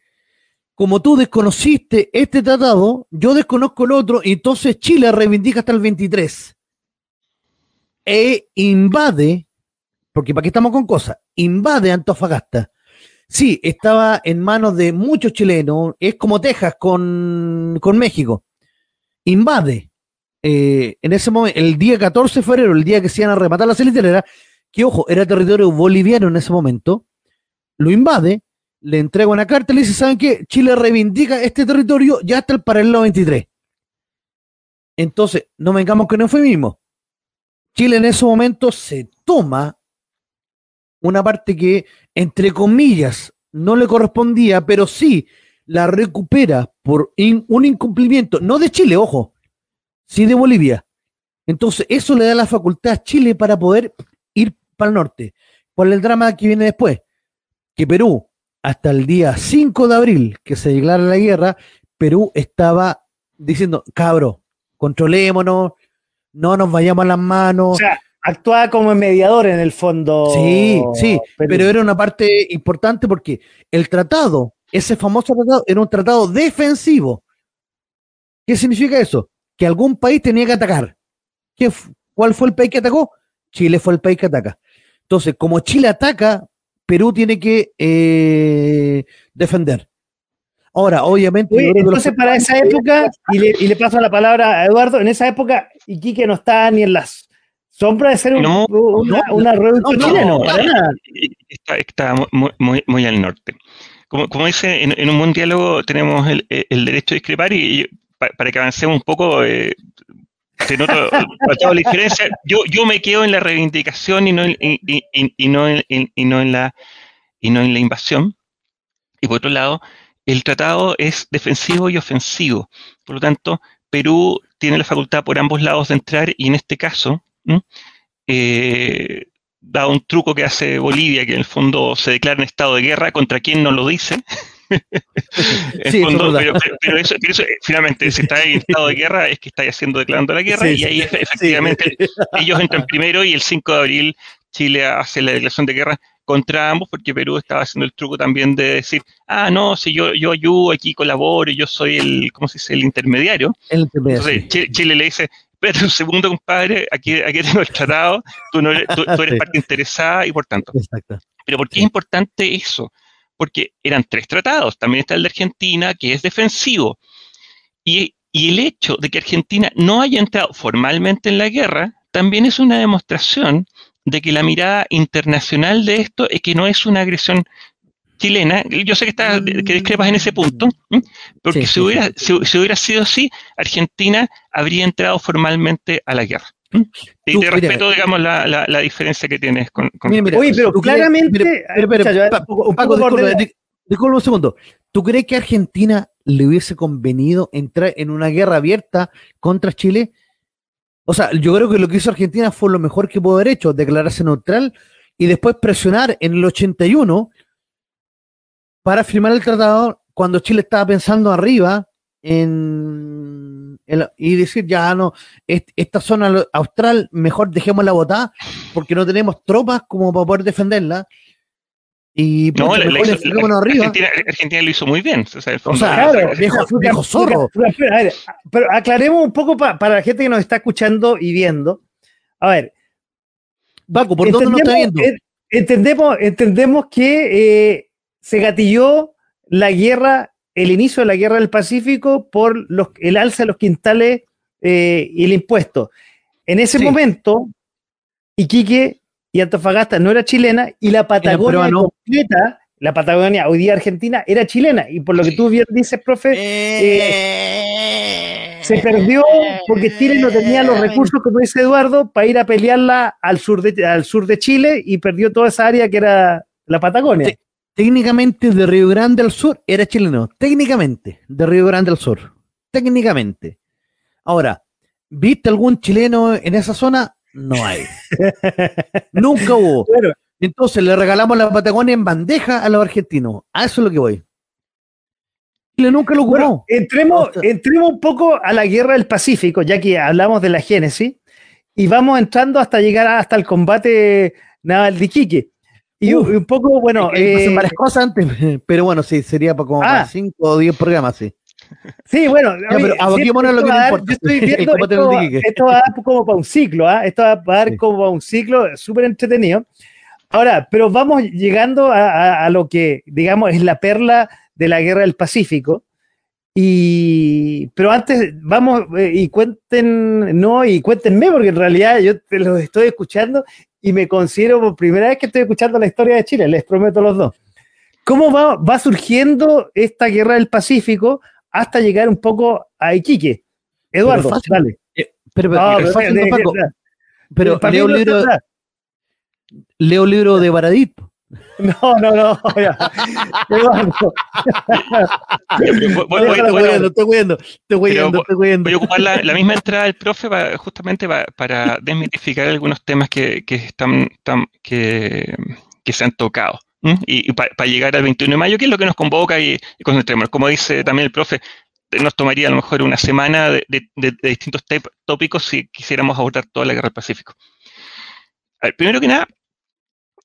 Como tú desconociste este tratado, yo desconozco el otro, y entonces Chile reivindica hasta el 23. E invade, porque para qué estamos con cosas, invade Antofagasta. Sí, estaba en manos de muchos chilenos, es como Texas con, con México. Invade. eh, en ese momento, el día 14 de febrero, el día que se iban a rematar la celitrera, que ojo, era territorio boliviano en ese momento, lo invade, le entrega una carta y le dice, ¿saben qué? Chile reivindica este territorio ya hasta el paralelo 23. Entonces, no vengamos con eufemismo. Chile en ese momento se toma una parte que, entre comillas, no le correspondía, pero sí la recupera por un incumplimiento, no de Chile, ojo, sí de Bolivia. Entonces, eso le da la facultad a Chile para poder ir para el norte. ¿Cuál es el drama que viene después? Que Perú, hasta el día 5 de abril, que se declara la guerra, Perú estaba diciendo, cabro, controlémonos, no nos vayamos a las manos. O sea, actuaba como mediador en el fondo. Sí, sí, pero era una parte importante porque el tratado, ese famoso tratado, era un tratado defensivo. ¿Qué significa eso? Que algún país tenía que atacar. ¿Qué, ¿Cuál fue el país que atacó? Chile fue el país que ataca. Entonces, como Chile ataca, Perú tiene que eh, defender. Ahora, obviamente. entonces, para esa época, y le, paso la palabra a Eduardo, en esa época, Iquique no estaba ni en las sombras de ser una, una no, Está, muy, al norte. Como, como dice, en, un buen diálogo tenemos el, derecho a discrepar y, para, que avancemos un poco, eh, la diferencia. Yo, yo me quedo en la reivindicación y no y no y no en la y no en la invasión. Y por otro lado, el tratado es defensivo y ofensivo. Por lo tanto, Perú tiene la facultad por ambos lados de entrar y en este caso, eh, da un truco que hace Bolivia, que en el fondo se declara en estado de guerra contra quien no lo dice. pero, eso, finalmente, si está en estado de guerra, es que está haciendo declarando la guerra, y ahí efectivamente ellos entran primero y el 5 de abril Chile hace la declaración de guerra contra ambos, porque Perú estaba haciendo el truco también de decir, ah, no, si yo, yo ayudo, aquí colaboro, yo soy el, ¿cómo se dice?, el intermediario. El intermediario Entonces, Chile, le dice, pero un segundo, compadre, aquí, aquí tengo el tratado, tú, no eres, tú, eres parte interesada y por tanto. Exacto. Pero ¿por qué es importante eso? Porque eran tres tratados, también está el de Argentina, que es defensivo. Y, y el hecho de que Argentina no haya entrado formalmente en la guerra, también es una demostración de que la mirada internacional de esto es que no es una agresión chilena. Yo sé que, está, que discrepas en ese punto, porque si, hubiera, Si, hubiera sido así, Argentina habría entrado formalmente a la guerra. Y te respeto, digamos, la, la, diferencia que tienes con... Oye, pero claramente... disculpa un segundo. ¿Tú crees que a Argentina le hubiese convenido entrar en una guerra abierta contra Chile? O sea, yo creo que lo que hizo Argentina fue lo mejor que pudo haber hecho, declararse neutral y después presionar en el 81 para firmar el tratado cuando Chile estaba pensando arriba en, y decir, ya no, esta zona austral mejor dejémosla votar porque no tenemos tropas como para poder defenderla. Y no, Argentina, lo hizo muy bien. O sea, claro, viejo, zorro. Pero aclaremos un poco para la gente que nos está escuchando y viendo. A ver. Paco, ¿por dónde nos está viendo? Entendemos, entendemos que eh, se gatilló la guerra, el inicio de la guerra del Pacífico por los, el alza de los quintales eh, y el impuesto. En ese momento, Iquique y Antofagasta no era chilena y la Patagonia completa, la Patagonia hoy día argentina, era chilena. Y por lo que tú bien dices, profe, eh, se perdió porque Chile no tenía los recursos, como dice Eduardo, para ir a pelearla al sur de, al sur de Chile y perdió toda esa área que era la Patagonia. Técnicamente de Río Grande al sur era chileno, técnicamente de Río Grande al sur, técnicamente. Ahora, ¿viste algún chileno en esa zona? no hay. Nunca hubo. Entonces le regalamos la Patagonia en bandeja a los argentinos. A eso es lo que voy. Chile nunca lo ocurrió. entremos, entremos un poco a la guerra del Pacífico, ya que hablamos de la Génesis, y vamos entrando hasta llegar hasta el combate naval de Iquique. Y un poco, bueno. Eh, varias cosas antes, pero bueno, sí, sería como ah, 5 o 10 programas, sí. Sí, bueno, pero a lo que importa. Yo estoy viendo esto, va, como para un ciclo, ¿ah? Esto va a dar como para un ciclo súper entretenido. Ahora, pero vamos llegando a, lo que, digamos, es la perla de la guerra del Pacífico. Y, pero antes, vamos eh, y cuenten, no, y cuéntenme, porque en realidad yo te los estoy escuchando y me considero por primera vez que estoy escuchando la historia de Chile, les prometo los dos. ¿Cómo va, va surgiendo esta guerra del Pacífico? hasta llegar un poco a Iquique. Eduardo, dale. Eh, pero, pero, leo, libro, leo libro de Baradit. No, no, no. Eduardo. estoy estoy estoy. Voy a ocupar la, misma entrada del profe justamente para, desmitificar algunos temas que, están, que, que se han tocado. Y, para llegar al 21 de mayo, que es lo que nos convoca y, concentremos. Como dice también el profe, nos tomaría a lo mejor una semana de, distintos tópicos si quisiéramos abordar toda la guerra del Pacífico. A ver, primero que nada,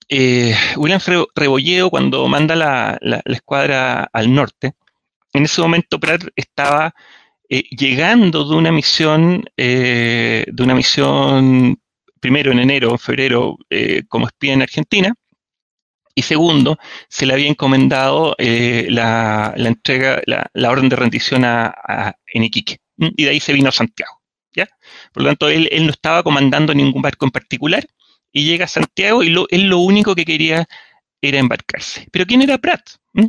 eh, William Rebolledo, cuando manda la, escuadra al norte, en ese momento Pratt estaba eh, llegando de una misión, eh, de una misión primero en enero, en febrero, como espía en Argentina, y segundo, se le había encomendado la, entrega, la, orden de rendición a, en Iquique, y de ahí se vino a Santiago. ¿ya? Por lo tanto, él no estaba comandando ningún barco en particular, y llega a Santiago y lo, él lo único que quería era embarcarse. Pero ¿quién era Pratt? ¿Mm?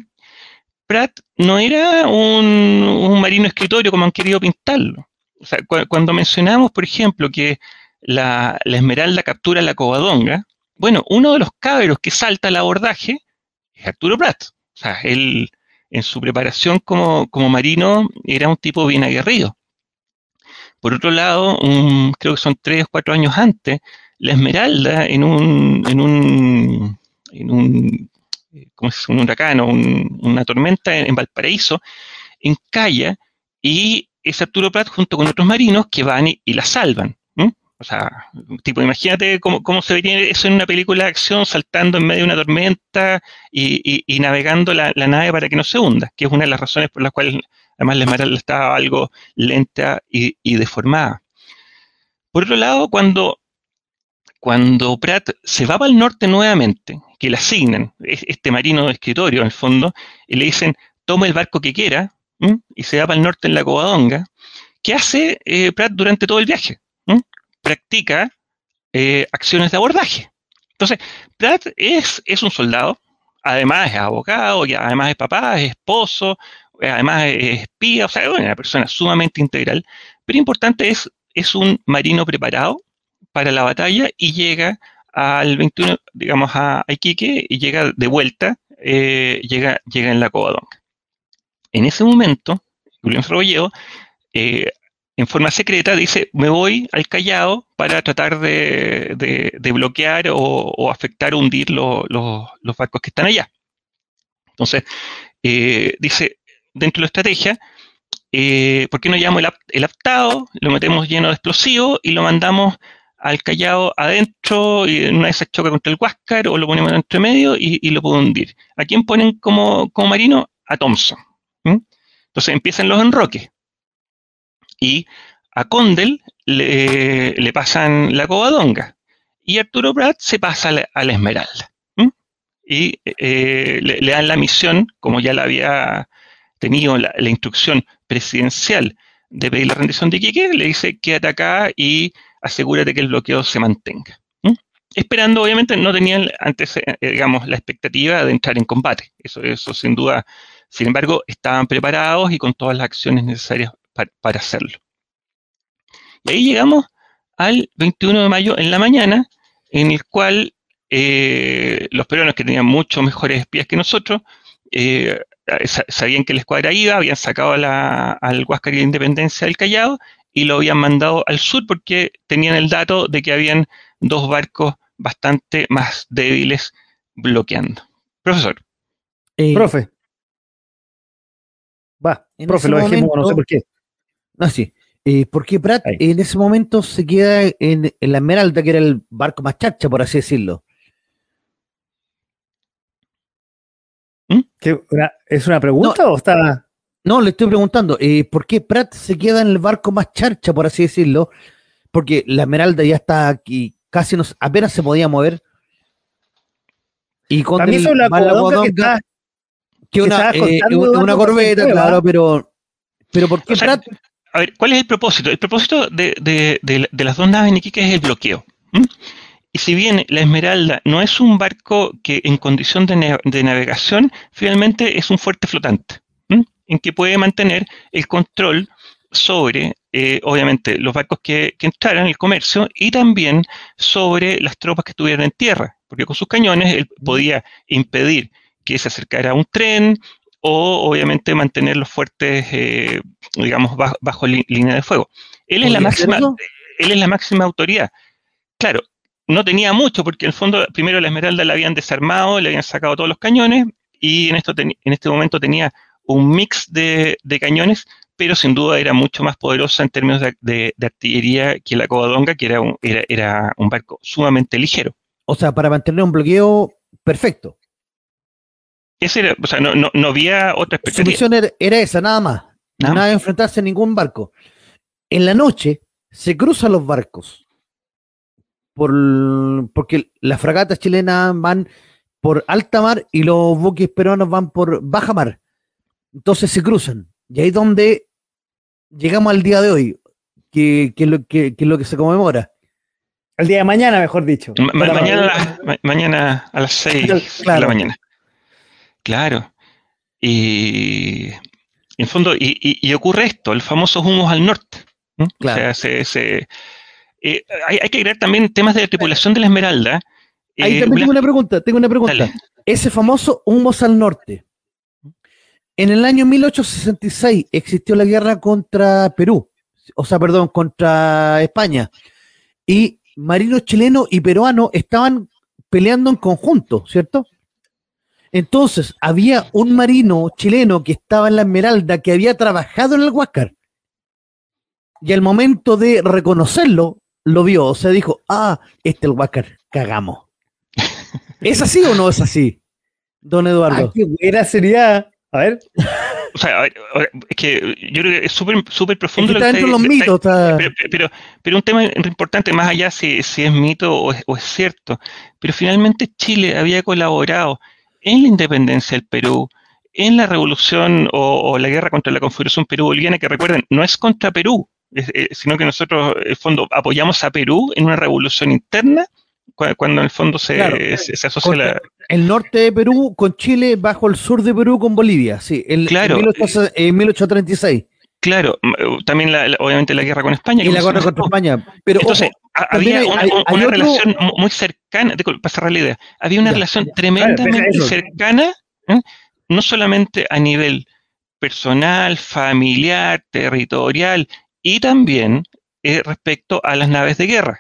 Pratt no era un, marino escritorio como han querido pintarlo. Cuando mencionamos, por ejemplo, que la, Esmeralda captura la Covadonga, bueno, uno de los cabros que salta al abordaje es Arturo Pratt. O sea, él en su preparación como, marino era un tipo bien aguerrido. Por otro lado, creo que son tres o cuatro años antes, la Esmeralda en un, en un, en un, ¿cómo es? un huracán o una tormenta en, Valparaíso, encalla y es Arturo Prat junto con otros marinos que van y, la salvan. O sea, tipo, imagínate cómo, cómo, se vería eso en una película de acción, saltando en medio de una tormenta y, navegando la, nave para que no se hunda, que es una de las razones por las cuales además la Esmeralda estaba algo lenta y, y deformada. Por otro lado, cuando cuando Pratt se va para el norte nuevamente, que le asignan este marino de escritorio en el fondo, y le dicen, toma el barco que quiera, y se va para el norte en la Covadonga, ¿qué hace eh, Pratt durante todo el viaje? Practica eh, acciones de abordaje. Entonces, Pratt es, es un soldado, además es abogado, y además es papá, es esposo, además es espía, o sea, es una persona sumamente integral, pero importante es, es un marino preparado, para la batalla y llega al 21, digamos, a Iquique y llega de vuelta, eh, llega, llega en la Covadonga. En ese momento, Julián Ferrolledo, eh, en forma secreta, dice, me voy al Callao para tratar de, bloquear o, afectar o hundir los barcos que están allá. Entonces, eh, dice, dentro de la estrategia, ¿por qué no llamo el aptado, lo metemos lleno de explosivos y lo mandamos al Callao adentro y una vez se choca contra el Huáscar o lo ponemos entre medio y, lo puedo hundir. ¿A quién ponen como, marino? A Thompson. Entonces empiezan los enroques. Y a Condel le, pasan la Covadonga. Y Arturo Pratt se pasa a la, Esmeralda. Y eh, le, dan la misión, como ya la había tenido la, instrucción presidencial de pedir la rendición de Iquique, le dice que ataca y asegúrate que el bloqueo se mantenga. Esperando, obviamente, no tenían antes, eh, digamos, la expectativa de entrar en combate. Eso, eso sin duda, sin embargo, estaban preparados y con todas las acciones necesarias para, hacerlo. Y ahí llegamos al 21 de mayo en la mañana, en el cual eh, los peruanos que tenían mucho mejores espías que nosotros, eh, sabían que la escuadra iba, habían sacado al Huáscar de Independencia del Callao y lo habían mandado al sur porque tenían el dato de que habían dos barcos bastante más débiles bloqueando. Profesor. Eh, profe. Va, profe, lo dejemos, no sé por qué. Ah, sí. Eh, porque Pratt en ese momento se queda en, la Esmeralda, que era el barco más chacha, por así decirlo. ¿Mm? ¿Es una pregunta o está.? No, le estoy preguntando, eh, ¿por qué Pratt se queda en el barco más charcha, por así decirlo? Porque la Esmeralda ya está aquí, casi nos, apenas se podía mover. Y con el, la que, que una, eh, una corbeta, claro, pero, pero ¿por qué Pratt? A ver, ¿cuál es el propósito? El propósito de, de, de, las dos naves en Iquique es el bloqueo. Y si bien la Esmeralda no es un barco que en condición de, de navegación, finalmente es un fuerte flotante en que puede mantener el control sobre, eh, obviamente, los barcos que, entraran, el comercio, y también sobre las tropas que estuvieran en tierra, porque con sus cañones él podía impedir que se acercara un tren o, obviamente, mantener los fuertes, eh, digamos, bajo, línea de fuego. Él es, la máxima, él es la máxima autoridad. Claro, no tenía mucho, porque en el fondo primero la Esmeralda la habían desarmado, le habían sacado todos los cañones, y en, esto en este momento tenía un mix de, cañones, pero sin duda era mucho más poderosa en términos de, artillería que la Covadonga, que era un, era, un barco sumamente ligero. O sea, para mantener un bloqueo perfecto. Ese era, o sea, no, no, había otra experiencia. Su misión era, esa, nada más. Nada, de enfrentarse a ningún barco. En la noche se cruzan los barcos. Por, porque las fragatas chilenas van por alta mar y los buques peruanos van por baja mar. Entonces se cruzan. Y ahí es donde llegamos al día de hoy, que, que, lo, que, es lo que se conmemora. El día de mañana, mejor dicho. mañana, mañana a las 6 de la mañana. Claro. Y en fondo, y, ocurre esto, el famoso humos al norte. Claro. O sea, se, eh, hay, que agregar también temas de tripulación de la Esmeralda, Ahí eh, también tengo una pregunta, tengo una pregunta. Ese famoso Humos al Norte. En el año 1866 existió la guerra contra Perú, o sea, perdón, contra España. Y marinos chilenos y peruanos estaban peleando en conjunto, ¿cierto? Entonces, había un marino chileno que estaba en la Esmeralda que había trabajado en el Huáscar. Y al momento de reconocerlo, lo vio, o sea, dijo, ah, este es el Huáscar, cagamos. ¿Es así o no es así, don Eduardo? Ah, qué buena sería. A ver. O sea, es que yo creo que es súper super profundo. está dentro de los mitos. Pero, pero, un tema importante, más allá si, si es mito o es, cierto, pero finalmente Chile había colaborado en la independencia del Perú, en la revolución o, la guerra contra la Confederación Perú-Boliviana, que recuerden, no es contra Perú, sino que nosotros, en el fondo, apoyamos a Perú en una revolución interna cuando en el fondo se, asocia la... El norte de Perú con Chile bajo el sur de Perú con Bolivia, sí, el, claro, en, 1836. Claro, también obviamente la guerra con España. Y la guerra contra España. Pero Entonces, había una, relación muy cercana, para cerrar la idea, había una relación tremendamente cercana, ¿eh? no solamente a nivel personal, familiar, territorial, y también eh, respecto a las naves de guerra.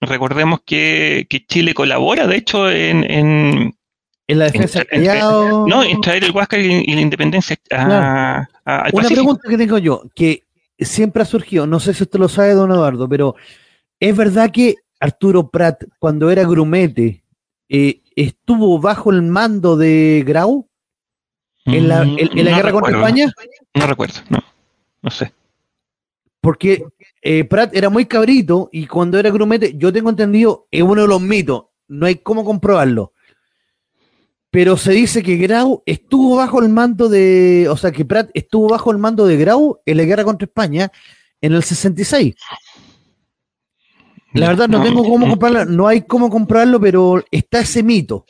Recordemos que, Chile colabora, de hecho, en, en, la defensa No, en traer el Huáscar y, la independencia a, Una pregunta que tengo yo, que siempre ha surgido, no sé si usted lo sabe, don Eduardo, pero ¿es verdad que Arturo Prat, cuando era grumete, eh, estuvo bajo el mando de Grau en la, en, la guerra contra España? No recuerdo, no, no sé. Porque eh, Pratt era muy cabrito y cuando era grumete, yo tengo entendido, es uno de los mitos, no hay cómo comprobarlo. Pero se dice que Grau estuvo bajo el mando de, o sea, que Pratt estuvo bajo el mando de Grau en la guerra contra España en el 66. La verdad no, tengo cómo comprobarlo, no hay cómo comprobarlo, pero está ese mito.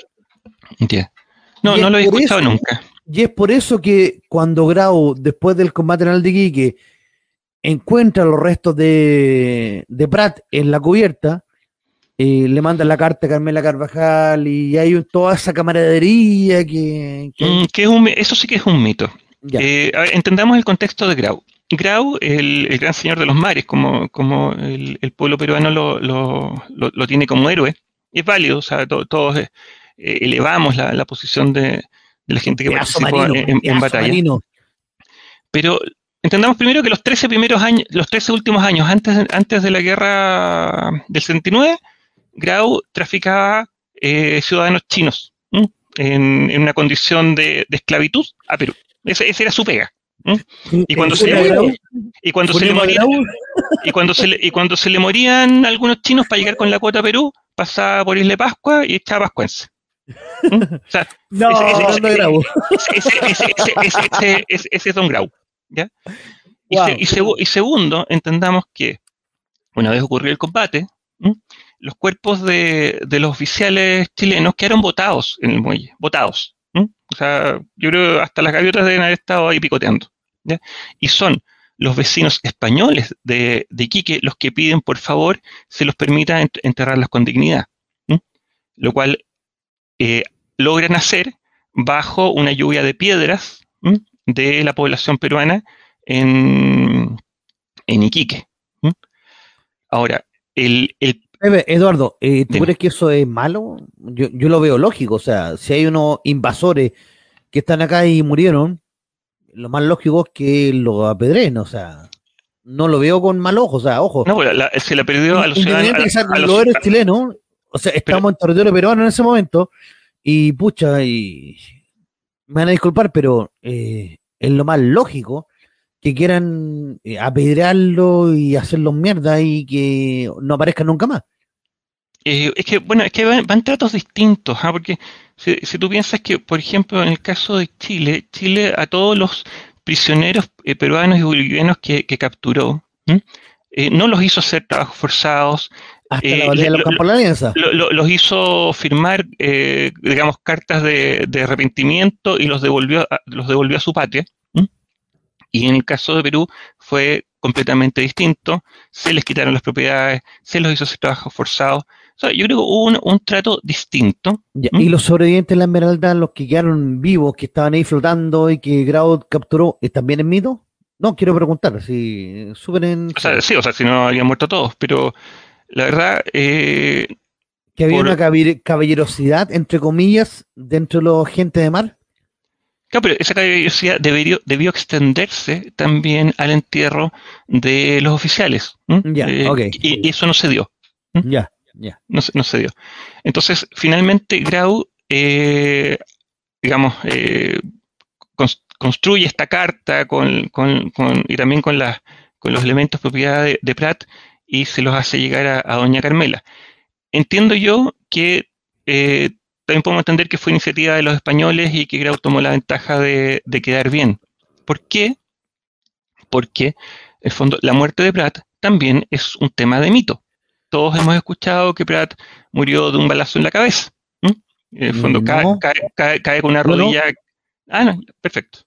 No, no lo he escuchado nunca. Y es por eso que cuando Grau, después del combate en Aldiquique, encuentra los restos de, de Pratt en la cubierta, eh, le manda la carta a Carmela Carvajal y hay toda esa camaradería que... Mm, eso sí que es un mito. Eh, entendamos el contexto de Grau. Grau, el, el, gran señor de los mares, como, como el, pueblo peruano lo, lo, lo, tiene como héroe, es válido, o sea, todos eh, elevamos la, posición de, la gente que participó en, batalla. Pero Entendamos primero que los 13 primeros años, los 13 últimos años antes, antes de la guerra del 79, Grau traficaba eh, ciudadanos chinos en, una condición de, esclavitud a Perú. Ese, era su pega. Y cuando se le y cuando se le morían, y cuando se le, y cuando se le morían algunos chinos para llegar con la cuota a Perú, pasaba por Isla Pascua y echaba pascuense. no, ese, es Don Grau. ¿Ya? Y, segundo, entendamos que una vez ocurrió el combate, los cuerpos de, los oficiales chilenos quedaron votados en el muelle, votados. O sea, yo creo que hasta las gaviotas deben haber estado ahí picoteando. Y son los vecinos españoles de, de, Iquique los que piden, por favor, se los permita enterrarlas con dignidad. Lo cual eh, logran hacer bajo una lluvia de piedras de la población peruana en, en Iquique. Ahora, el, Eduardo, eh, ¿tú crees que eso es malo? Yo, yo lo veo lógico, o sea, si hay unos invasores que están acá y murieron, lo más lógico es que lo apedreen, o sea, no lo veo con mal ojo, o sea, ojo. No, pues, se le perdió a los ciudadanos. A, los héroes chilenos, o sea, estamos en territorio peruano en ese momento, y pucha, y me van a disculpar, pero eh, es lo más lógico que quieran eh, apedrearlo y hacerlo mierda y que no aparezca nunca más. Eh, es que, bueno, es que van, tratos distintos, ¿ah? porque si, tú piensas que, por ejemplo, en el caso de Chile, Chile a todos los prisioneros eh, peruanos y bolivianos que, capturó, no los hizo hacer trabajos forzados, hasta la de los Campos los hizo firmar, digamos, cartas de, de, arrepentimiento y los devolvió, los devolvió a su patria. Y en el caso de Perú fue completamente distinto, se les quitaron las propiedades, se los hizo hacer trabajos forzados. O sea, yo creo que hubo un, trato distinto. ¿Y los sobrevivientes de la Esmeralda, los que quedaron vivos, que estaban ahí flotando y que Grau capturó, ¿también en mito? No, quiero preguntar, si suben en... O sea, sí, o sea, si no habían muerto todos, pero la verdad... Eh, que había una caballerosidad, entre comillas, dentro de los gente de mar. Claro, pero esa caballerosidad debió, debió extenderse también al entierro de los oficiales. Ya, eh, y, eso no se dio. Ya, ya. No, se dio. Entonces, finalmente, Grau, eh, digamos, eh, construye esta carta con, con, con, y también con, las con los elementos propiedad de, de, Pratt y se los hace llegar a, a Doña Carmela. Entiendo yo que también podemos entender que fue iniciativa de los españoles y que Grau tomó la ventaja de, quedar bien. ¿Por qué? Porque, en el fondo, la muerte de Pratt también es un tema de mito. Todos hemos escuchado que Pratt murió de un balazo en la cabeza. En el fondo, cae, con una rodilla. Ah, no, perfecto.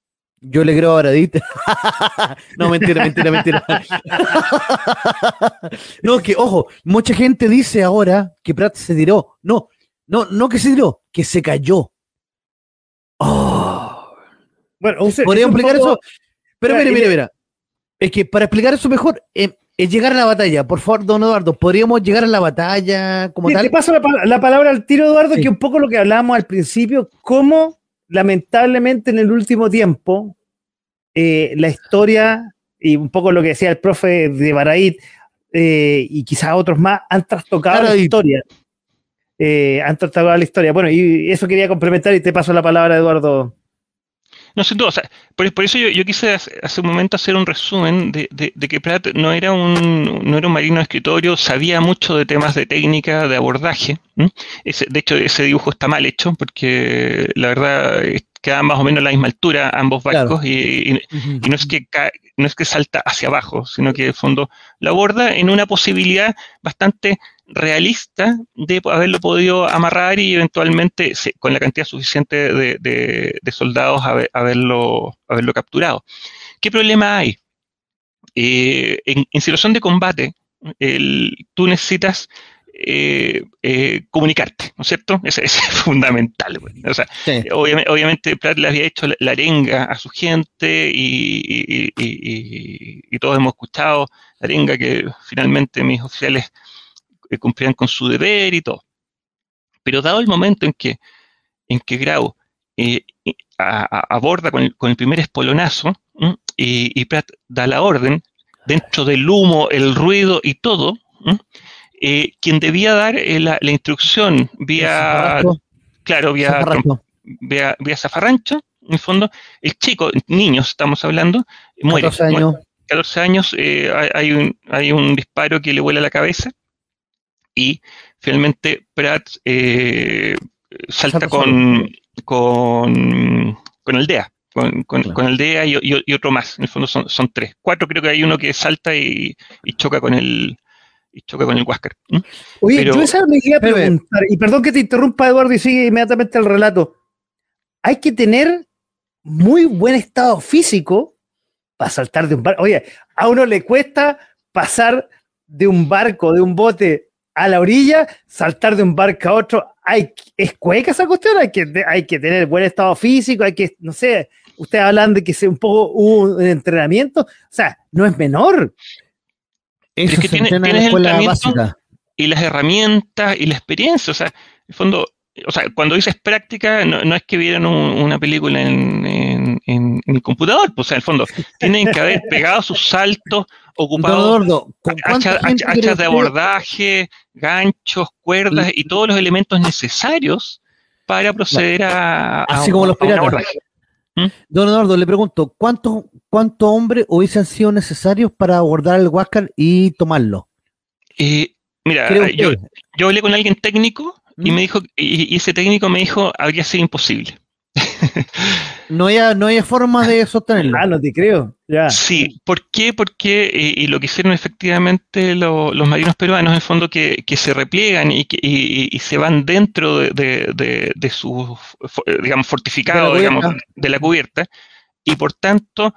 Yo le creo a no, mentira, mentira, mentira. no, que ojo, mucha gente dice ahora que Pratt se tiró. No, no, no que se tiró, que se cayó. Oh. Bueno, ¿podría explicar eso? Pero mire, mire, mira. Es que para explicar eso mejor, eh, es llegar a la batalla. Por favor, don Eduardo, ¿podríamos llegar a la batalla como tal? Te paso la, palabra al tiro, Eduardo, que un poco lo que hablábamos al principio, cómo lamentablemente en el último tiempo eh, la historia y un poco lo que decía el profe de Baraid eh, y quizás otros más han trastocado la historia eh, han tratado la historia. Bueno, y eso quería complementar y te paso la palabra, Eduardo. No, sin duda. O sea, por, eso yo, quise hace, un momento hacer un resumen de, que Pratt no era, un, no era un marino de escritorio, sabía mucho de temas de técnica, de abordaje. de hecho, ese dibujo está mal hecho porque la verdad queda más o menos a la misma altura ambos barcos y, no, es que no es que salta hacia abajo, sino que de fondo lo aborda en una posibilidad bastante realista de haberlo podido amarrar y eventualmente con la cantidad suficiente de, soldados haberlo, haberlo capturado. ¿Qué problema hay? Eh, en, situación de combate, tú necesitas eh, eh, comunicarte, ¿no es cierto? Ese, es fundamental. obviamente, Pratt le había hecho la, arenga a su gente y, y, todos hemos escuchado la arenga que finalmente mis oficiales cumplían con su deber y todo. Pero dado el momento en que, en que Grau eh, aborda con el, primer espolonazo y, Pratt da la orden, dentro del humo, el ruido y todo, eh, quien debía dar eh, la, instrucción vía, claro, vía, vía, vía, zafarrancho, en el fondo, el chico, niños estamos hablando, muere. 14 años. 14 años hay, un, hay un disparo que le vuela la cabeza y finalmente Pratt eh, salta con, con, con Aldea. Con, con, Aldea y, otro más, en el fondo son, son, tres. Cuatro creo que hay uno que salta y, choca con el y choca con el Huáscar. Oye, yo esa me quería preguntar, y perdón que te interrumpa Eduardo y sigue inmediatamente el relato. Hay que tener muy buen estado físico para saltar de un barco. Oye, a uno le cuesta pasar de un barco, de un bote a la orilla, saltar de un barco a otro. Hay, ¿Es cueca esa cuestión? Hay que, hay que tener buen estado físico, hay que, no sé, ustedes hablan de que sea un poco un entrenamiento, o sea, no es menor. Es que tienes, el entrenamiento y las herramientas y la experiencia. O sea, en el fondo, o sea, cuando dices práctica, no, es que vieran una película en, el computador, pues, o sea, en el fondo, tienen que haber pegado sus saltos, ocupado hachas, de abordaje, ganchos, cuerdas y todos los elementos necesarios para proceder a, Así como los piratas. ¿Mm? Don Eduardo, le pregunto, ¿cuántos cuántos hombres hubiesen sido necesarios para abordar el Huáscar y tomarlo? Eh, mira, yo, yo, hablé con alguien técnico y ¿Mm? me dijo, y, ese técnico me dijo, habría sido imposible. No, hay, no hay forma de sostenerlo. Ah, no te creo. Ya. Sí, ¿por qué? Porque, eh, y lo que hicieron efectivamente los marinos peruanos, en el fondo, que, se repliegan y, y, se van dentro de, de, de, sus, digamos, fortificados, digamos, de la cubierta, y por tanto,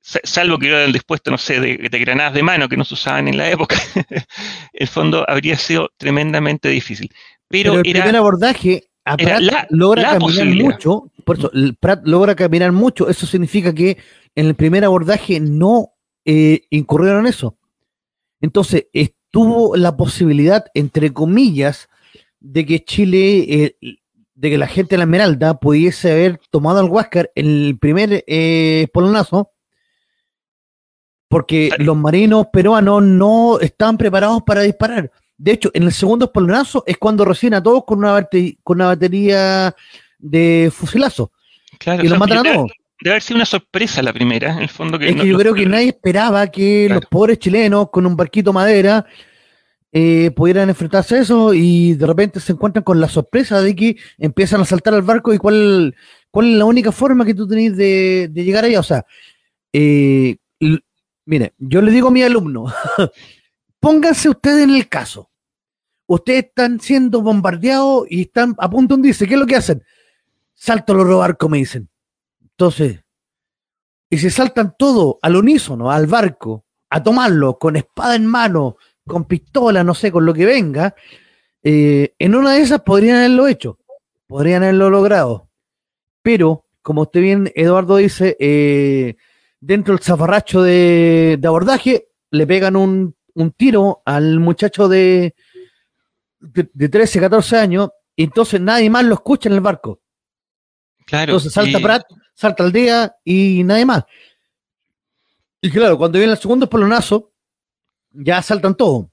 salvo que hubieran dispuesto, no sé, de, granadas de mano que no se usaban en la época, el fondo habría sido tremendamente difícil. Pero, el primer abordaje a Pratt logra caminar mucho, por eso, Pratt logra caminar mucho, eso significa que en el primer abordaje no eh, incurrieron en eso. Entonces, estuvo la posibilidad, entre comillas, de que Chile, eh, de que la gente de la Esmeralda pudiese haber tomado al Huáscar en el primer eh, polonazo, porque los marinos peruanos no estaban preparados para disparar. De hecho, en el segundo espolonazo es cuando reciben a todos con una, con una batería de fusilazo. Claro, y los matan a todos. Debe haber sido una sorpresa la primera, en el fondo. Que es que yo creo que nadie esperaba que los pobres chilenos con un barquito madera eh, pudieran enfrentarse a eso y de repente se encuentran con la sorpresa de que empiezan a saltar al barco y cuál, cuál es la única forma que tú tenés de, llegar allá. O sea, eh, mire, yo le digo a mi alumno, pónganse ustedes en el caso. Ustedes están siendo bombardeados y están a punto de dice, ¿qué es lo que hacen? Salto los barco, me dicen. Entonces, y se saltan todo al unísono, al barco, a tomarlo con espada en mano, con pistola, no sé, con lo que venga, eh, en una de esas podrían haberlo hecho, podrían haberlo logrado. Pero, como usted bien, Eduardo dice, eh, dentro del zafarracho de, abordaje, le pegan un un tiro al muchacho de, de, 13, 14 años, y entonces nadie más lo escucha en el barco. Claro. Entonces salta Pratt, salta al día y nadie más. Y claro, cuando viene el segundo espolonazo, ya saltan todos.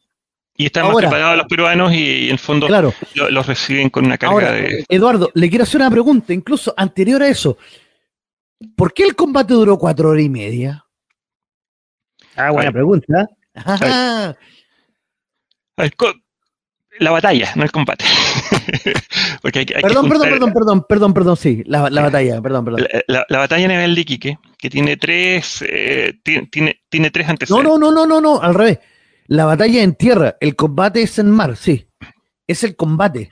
Y están más preparados los peruanos y, en el fondo los reciben con una carga de. Eduardo, le quiero hacer una pregunta, incluso anterior a eso. ¿Por qué el combate duró cuatro horas y media? Ah, buena pregunta la batalla, no el combate. perdón, perdón, perdón, perdón, perdón, perdón, sí, la, batalla, perdón, perdón. La, batalla naval de Iquique, que tiene tres, eh, tiene, tiene, tres antecedentes. No, no, no, no, no, no, al revés. La batalla en tierra, el combate es en mar, sí. Es el combate,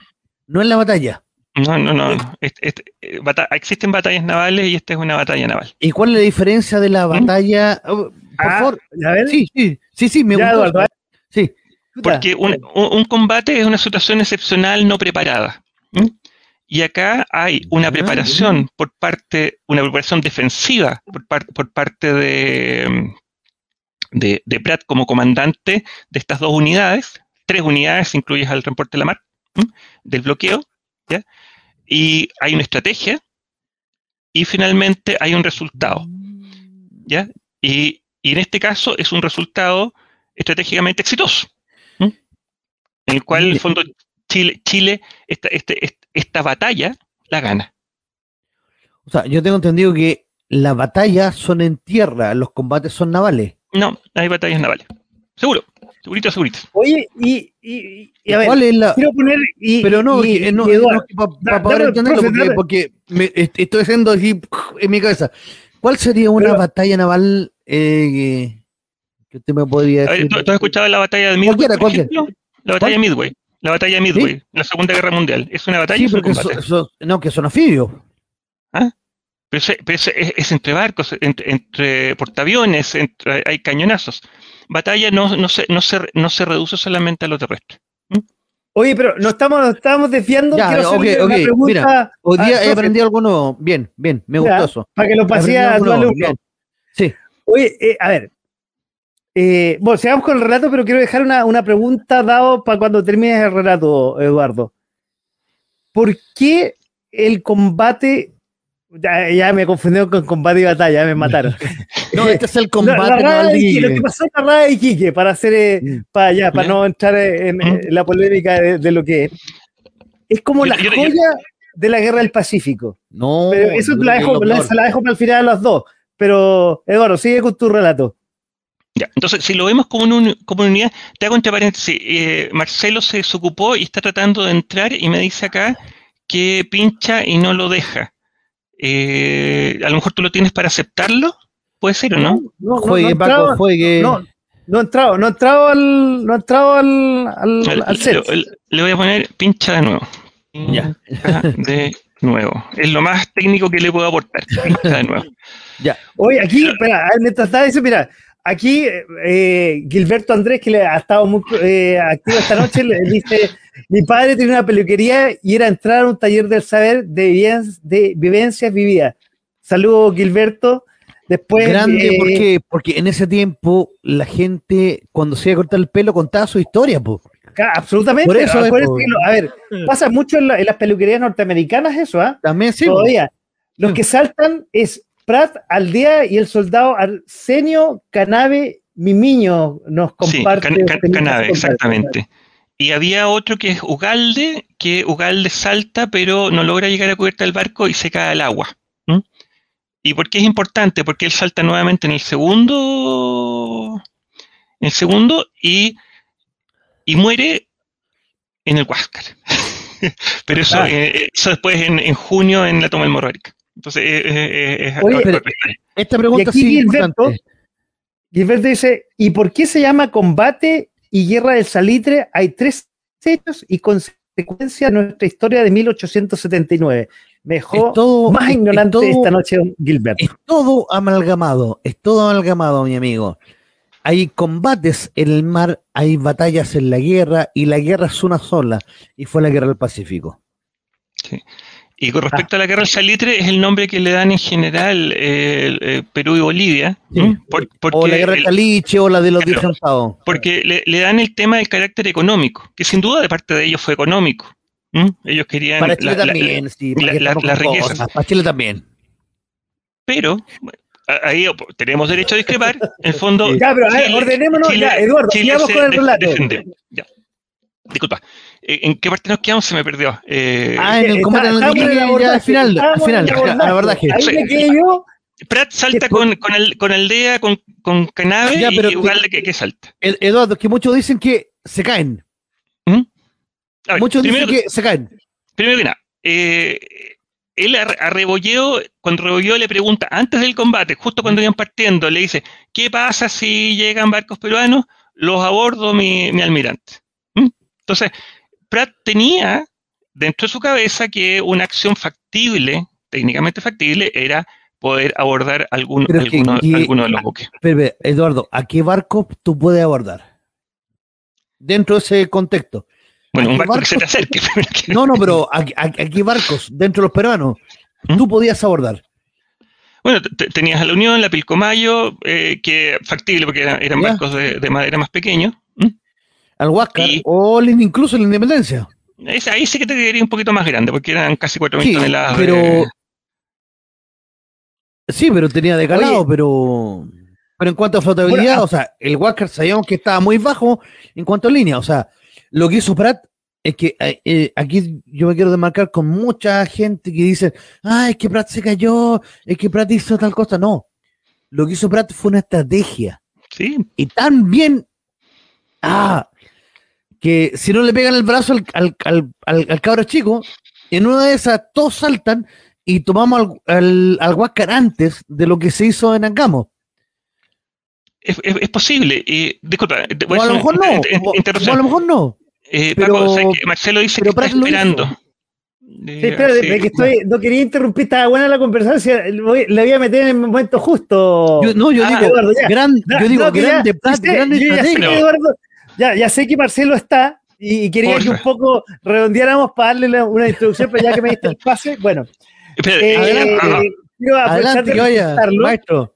no es la batalla. No, no, no. Eh, existen batallas navales y esta es una batalla naval. ¿Y cuál es la diferencia de la ¿Mm? batalla? Oh, por ah, favor, a ver. Sí, sí, sí, sí me gusta. Sí. Porque un, combate es una situación excepcional no preparada. Y acá hay una preparación por parte, una preparación defensiva por, por parte de, de, de, Pratt como comandante de estas dos unidades, tres unidades, incluyes al transporte de la mar, del bloqueo, ¿ya? y hay una estrategia, y finalmente hay un resultado. ¿ya? Y, y en este caso es un resultado estratégicamente exitoso, el cual, en el fondo, Chile, Chile esta, este, esta batalla la gana. O sea, yo tengo entendido que las batallas son en tierra, los combates son navales. No, hay batallas navales. Seguro, segurito, segurito. Oye, y, y, a ver, ¿cuál es la... quiero poner. Y, pero no, no, para poder entenderlo, porque, porque me, estoy haciendo así en mi cabeza. ¿Cuál sería una batalla naval eh, que usted me podría decir? ¿Tú, has escuchado la batalla de Midway? Cualquiera, cualquiera. La batalla de Midway. La batalla de Midway, la Segunda Guerra Mundial. ¿Es una batalla? Sí, no, que son anfibios. ¿Ah? Pero, es, entre barcos, entre, portaaviones, entre, hay cañonazos. Batalla no, no, se, no, se, no se reduce solamente a lo terrestre. Oye, pero no estamos, estamos desviando. Ya, okay, okay. Mira, hoy día he aprendido algo nuevo. Bien, bien, me gustó eso. Para que lo pase a tu alumno. Sí. Oye, eh, a ver. Eh, bueno, sigamos con el relato, pero quiero dejar una, una pregunta dado para cuando termines el relato, Eduardo. ¿Por qué el combate ya, ya, me confundí con combate y batalla, me mataron. no, este es el combate. La, lo que pasó en la raya de Iquique, para hacer, eh, para, allá, para no entrar en, la polémica de, lo que es. Es como la joya de la guerra del Pacífico. No. Pero eso la dejo, la, la dejo para el final a los dos. Pero, Eduardo, sigue con tu relato. Ya, entonces, si lo vemos como, una, como unidad, te hago entre paréntesis. Eh, Marcelo se desocupó y está tratando de entrar y me dice acá que pincha y no lo deja. Eh, a lo mejor tú lo tienes para aceptarlo, puede ser o no. no, juegue, Paco, juegue. No, no he entrado, no he entrado al, no he entrado al, al, set. Le, voy a poner pincha de nuevo. Ya. De nuevo. Es lo más técnico que le puedo aportar. Pincha de nuevo. ya. Oye, aquí, espera, mientras está eso, mira, aquí eh, Gilberto Andrés, que le ha estado muy eh, activo esta noche, le dice mi padre tenía una peluquería y era entrar a un taller del saber de, de vivencias vividas. Saludos, Gilberto. Después, Grande, eh, ¿por qué? Porque en ese tiempo la gente, cuando se iba a cortar el pelo, contaba su historia, po. Absolutamente. Por eso, a ver, pasa mucho en, las peluquerías norteamericanas eso, ¿ah? También sí. Todavía. Los que saltan es Pratt, Aldea y el soldado Arsenio Canabe Mimiño nos comparte. Sí, Canabe, exactamente. Y había otro que es Ugalde, que Ugalde salta, pero no logra llegar a cubierta del barco y se cae al agua. ¿Y por qué es importante? Porque él salta nuevamente en el segundo. En el segundo y, y muere en el Huáscar. pero eso, ah. eh, eso después en, en, junio en la toma del Morrowick. Entonces, eh, eh, es, Oye, esta pregunta sí Gilberto, Gilberto dice: ¿y por qué se llama combate y Guerra del Salitre hay tres hechos y consecuencias de nuestra historia de 1879. Mejor, todo, más ignorante esta noche, Gilbert. Es todo amalgamado, es todo amalgamado, mi amigo. Hay combates en el mar, hay batallas en la guerra y la guerra es una sola y fue la guerra del Pacífico. Sí. Y con respecto a la guerra del salitre, es el nombre que le dan en general eh, eh, Perú y Bolivia. o la guerra del caliche o la de los claro, Porque le, dan el tema del carácter económico, que sin duda de parte de ellos fue económico. Ellos querían. Para Chile también, sí. Las riquezas. Para Chile también. Pero ahí tenemos derecho a discrepar. En el fondo. Ya, pero a ver, ordenémonos. ya, Eduardo, sigamos con el relato. Ya. Disculpa. Eh, ¿En qué parte nos quedamos? Se me perdió. Eh, ah, en el combate al final, al final, la verdad que. Ahí me quedé yo. Pratt salta con, con, el, con Aldea, con, con Canabe ya, pero y Ugalde que, que, salta. Eduardo, que muchos dicen que se caen. ¿Mm? Ver, muchos dicen que, se caen. Primero que nada, eh, él a, a, Rebolleo, cuando Rebolleo le pregunta antes del combate, justo cuando iban partiendo, le dice, ¿qué pasa si llegan barcos peruanos? Los abordo mi, mi almirante. Entonces, Pratt tenía dentro de su cabeza que una acción factible, técnicamente factible, era poder abordar algún, alguno, alguno, de los buques. Pero, Eduardo, ¿a qué barco tú puedes abordar? Dentro de ese contexto. Bueno, un barco que se te acerque. no, no, pero ¿a, qué barcos dentro de los peruanos ¿Mm? tú podías abordar? Bueno, tenías a la Unión, la Pilcomayo, eh, que factible porque eran, barcos de, madera más pequeños al Huáscar o incluso la Independencia. ahí sí que te diría un poquito más grande, porque eran casi 4.000 sí, toneladas. Pero, Sí, pero tenía de calado, pero. Pero en cuanto a flotabilidad, ah. o sea, el Huáscar sabíamos que estaba muy bajo en cuanto a línea. O sea, lo que hizo Pratt es que eh, eh, aquí yo me quiero demarcar con mucha gente que dice, ah, es que Pratt se cayó, es que Pratt hizo tal cosa. No, lo que hizo Pratt fue una estrategia. Sí. Y tan bien, ah, que si no le pegan el brazo al, al, al, cabro chico, en una de esas todos saltan y tomamos al, al, Huáscar antes de lo que se hizo en Angamo. Es, es, posible. y disculpa, o a lo mejor no. O, a lo mejor no. Eh, pero, Marcelo dice que está esperando. Sí, que estoy, no quería interrumpir, estaba buena la conversación, le voy a meter en el momento justo. Yo, no, yo ah, digo, Eduardo, gran, yo digo, no, grande, ya, grande, grande Eduardo, ya, ya sé que Marcelo está y, quería que un poco redondeáramos para darle una introducción, pero ya que me diste el pase, bueno. Eh, adelante, quiero de maestro.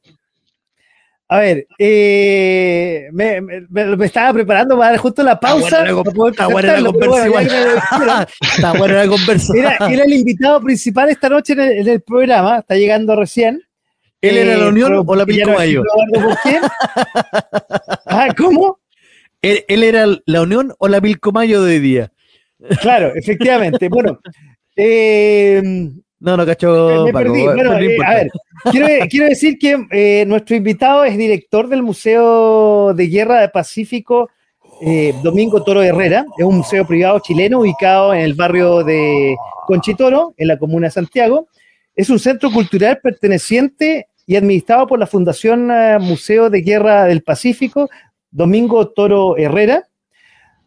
A ver, eh, me, me, estaba preparando para dar justo la pausa. Está buena la, conversa Está buena la conversa. Era, el invitado principal esta noche en el, programa, está llegando recién. ¿Él era la eh, Unión o la Pilcomayo? ah, ¿Cómo? ¿Él, ¿Él, era la Unión o la Pilcomayo de hoy día? Claro, efectivamente. Bueno, eh, no, no cacho. Eh, a ver, quiero, decir que eh, nuestro invitado es director del Museo de Guerra del Pacífico Domingo Toro Herrera. Es un museo privado chileno ubicado en el barrio de Conchitoro, en la comuna de Santiago. Es un centro cultural perteneciente y administrado por la Fundación Museo de Guerra del Pacífico Domingo Toro Herrera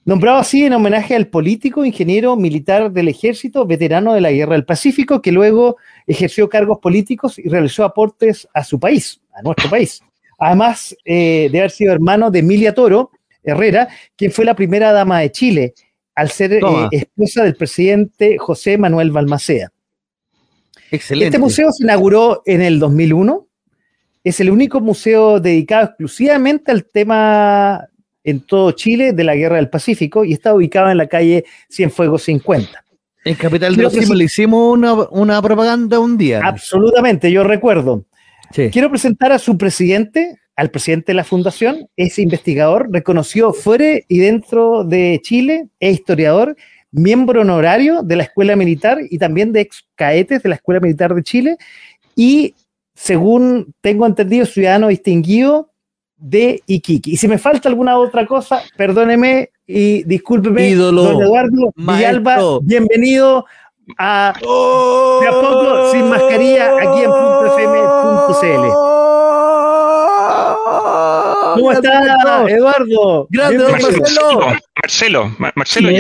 nombrado así en homenaje al político, ingeniero militar del ejército, veterano de la Guerra del Pacífico, que luego ejerció cargos políticos y realizó aportes a su país, a nuestro país. Además eh, de haber sido hermano de Emilia Toro Herrera, quien fue la primera dama de Chile, al ser eh, esposa del presidente José Manuel Balmaceda. Excelente. Este museo se inauguró en el 2001. Es el único museo dedicado exclusivamente al tema en todo Chile de la Guerra del Pacífico y está ubicado en la calle Cienfuegos 50. En Capital de los le hicimos una, propaganda un día. Absolutamente, yo recuerdo. Quiero presentar a su presidente, al presidente de la fundación, es investigador, reconocido fuera y dentro de Chile, es historiador, miembro honorario de la Escuela Militar y también de ex caetes de la Escuela Militar de Chile y, según tengo entendido, ciudadano distinguido de Iquique. Y si me falta alguna otra cosa, perdóneme y discúlpeme, Ídolo, don Eduardo Villalba, bienvenido a De a poco sin mascarilla aquí en .fm.cl. ¿Cómo está, Eduardo? Grande, Marcelo. Marcelo, Marcelo.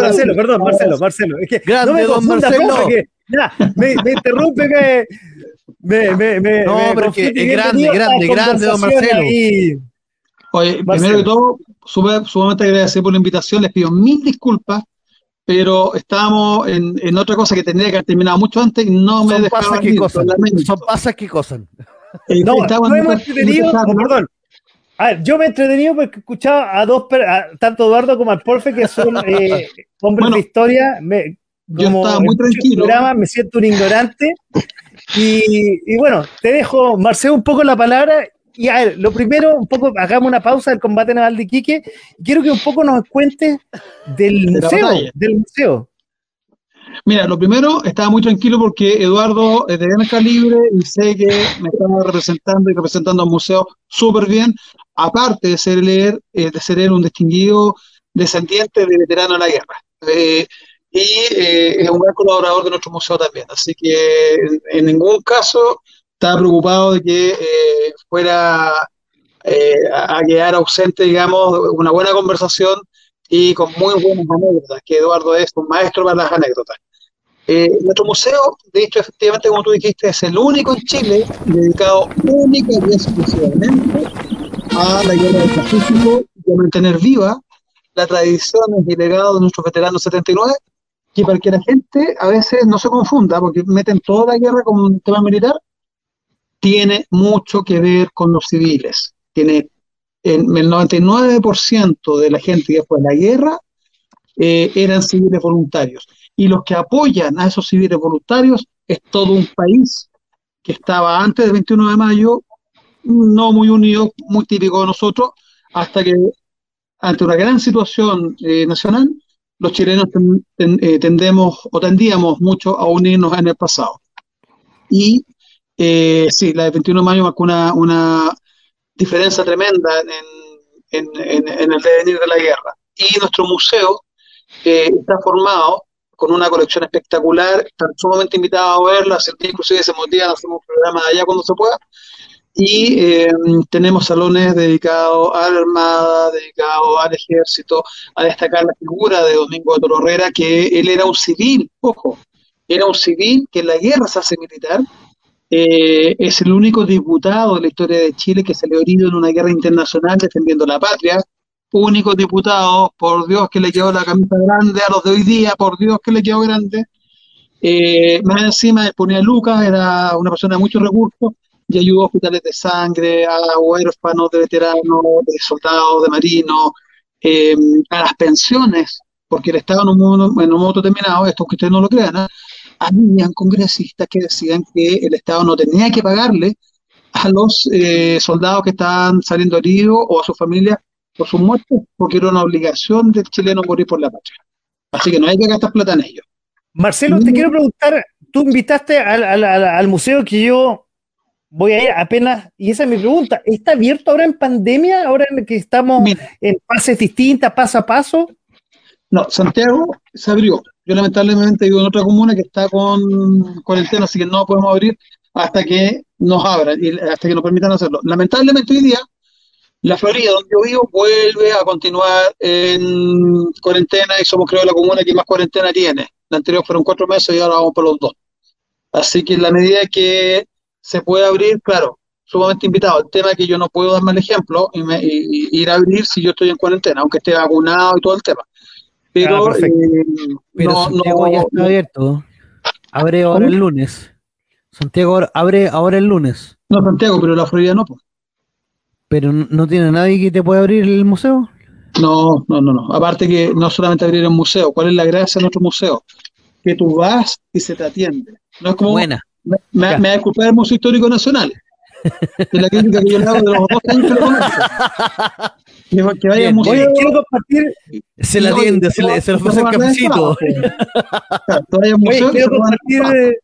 Marcelo, perdón, Marcelo, Marcelo. Es que Grande, no me don Marcelo. ya, me, me interrumpe que me, me, me, no, pero que es grande, grande, grande, don Marcelo. Oye, primero que todo, sumamente agradecido por la invitación, les pido mil disculpas, pero estábamos en, en otra cosa que tendría que haber terminado mucho antes y no me dejaba Son pasas que cosas. Eh, no, no hemos entretenido, perdón. A ver, yo me he entretenido porque escuchaba a dos, a, tanto Eduardo como al Porfe, que son eh, hombres de historia. Me, yo estaba muy tranquilo. Programa, me siento un ignorante. Y, bueno, te dejo, Marcelo, un poco la palabra. Y a ver, lo primero, un poco, hagamos una pausa del combate naval de Iquique. Quiero que un poco nos cuentes del museo, del museo. Mira, lo primero, estaba muy tranquilo porque Eduardo es de gran calibre y sé que me estaba representando y representando al museo súper bien, aparte de ser, leer, eh, de ser él un distinguido descendiente de veterano de la guerra. Eh, y eh, es un gran colaborador de nuestro museo también. Así que en, ningún caso estaba preocupado de que eh, fuera eh, a quedar ausente, digamos, una buena conversación y con muy buenas anécdotas, que Eduardo es un maestro para las anécdotas. nuestro museo, de hecho, efectivamente, como tú dijiste, es el único en Chile dedicado única y exclusivamente a la guerra del Pacífico y a mantener viva la tradición y legado de nuestros veteranos 79 que para que la gente a veces no se confunda, porque meten toda la guerra como un tema militar, tiene mucho que ver con los civiles. Tiene el 99% de la gente que fue la guerra eh, eran civiles voluntarios. Y los que apoyan a esos civiles voluntarios es todo un país que estaba antes del 21 de mayo no muy unido, muy típico de nosotros, hasta que ante una gran situación eh, nacional los chilenos eh, tendemos o tendíamos mucho a unirnos en el pasado. Y eh, sí, la del 21 de mayo marcó una, diferencia tremenda en, el devenir de la guerra. Y nuestro museo eh, está formado con una colección espectacular, están sumamente invitados a verla, inclusive se motivan, hacemos un programa allá cuando se pueda, y eh, tenemos salones dedicados a la Armada, dedicados al Ejército, a destacar la figura de Domingo de Tororrera, que él era un civil, ojo, era un civil que en la guerra se hace militar, eh, es el único diputado de la historia de Chile que ha herido en una guerra internacional defendiendo la patria, único diputado, por Dios que le quedó la camisa grande a los de hoy día, por Dios que le quedó grande. Eh, más encima ponía Lucas, era una persona de muchos recursos, y ayudó a hospitales de sangre, a huérfanos de veteranos, de soldados, de marinos, eh, a las pensiones, porque el Estado en un, momento, en un momento determinado, esto que ustedes no lo crean, ¿eh? habían congresistas que decían que el Estado no tenía que pagarle a los eh, soldados que estaban saliendo heridos o a sus familias por sus muertes, porque era una obligación del chileno morir por la patria. Así que no hay que gastar plata en ello. Marcelo, te quiero preguntar, tú invitaste al, al, al, museo que yo voy a ir apenas, y esa es mi pregunta, ¿está abierto ahora en pandemia, ahora en que estamos Mira, en fases distintas, paso a paso? No, Santiago se abrió. Yo lamentablemente vivo en otra comuna que está con cuarentena, así que no podemos abrir hasta que nos abran y hasta que nos permitan hacerlo. Lamentablemente hoy día, la Florida, donde yo vivo, vuelve a continuar en cuarentena y somos creo la comuna que más cuarentena tiene. La anterior fueron cuatro meses y ahora vamos por los dos. Así que en la medida que se puede abrir, claro, sumamente invitado. El tema es que yo no puedo darme el ejemplo y, me, y, y ir a abrir si yo estoy en cuarentena, aunque esté vacunado y todo el tema. Pero, ah, eh, pero no, Santiago no, ya está abierto. Abre ahora el lunes. Santiago abre ahora el lunes. No, Santiago, pero la Florida no. Pues. ¿Pero no tiene nadie que te pueda abrir el museo? No, no, no, no. Aparte que no solamente abrir el museo. ¿Cuál es la gracia de nuestro museo? Que tú vas y se te atiende. No es como... Buena. Me, me, me da culpa del Museo Histórico Nacional. Es la crítica que yo le hago de los dos años que lo conozco. Que, que vaya al museo. Oye, quiero compartir. Se la atiende, se, le, se le ofrece el cafecito. Oye, quiero compartir. Eh,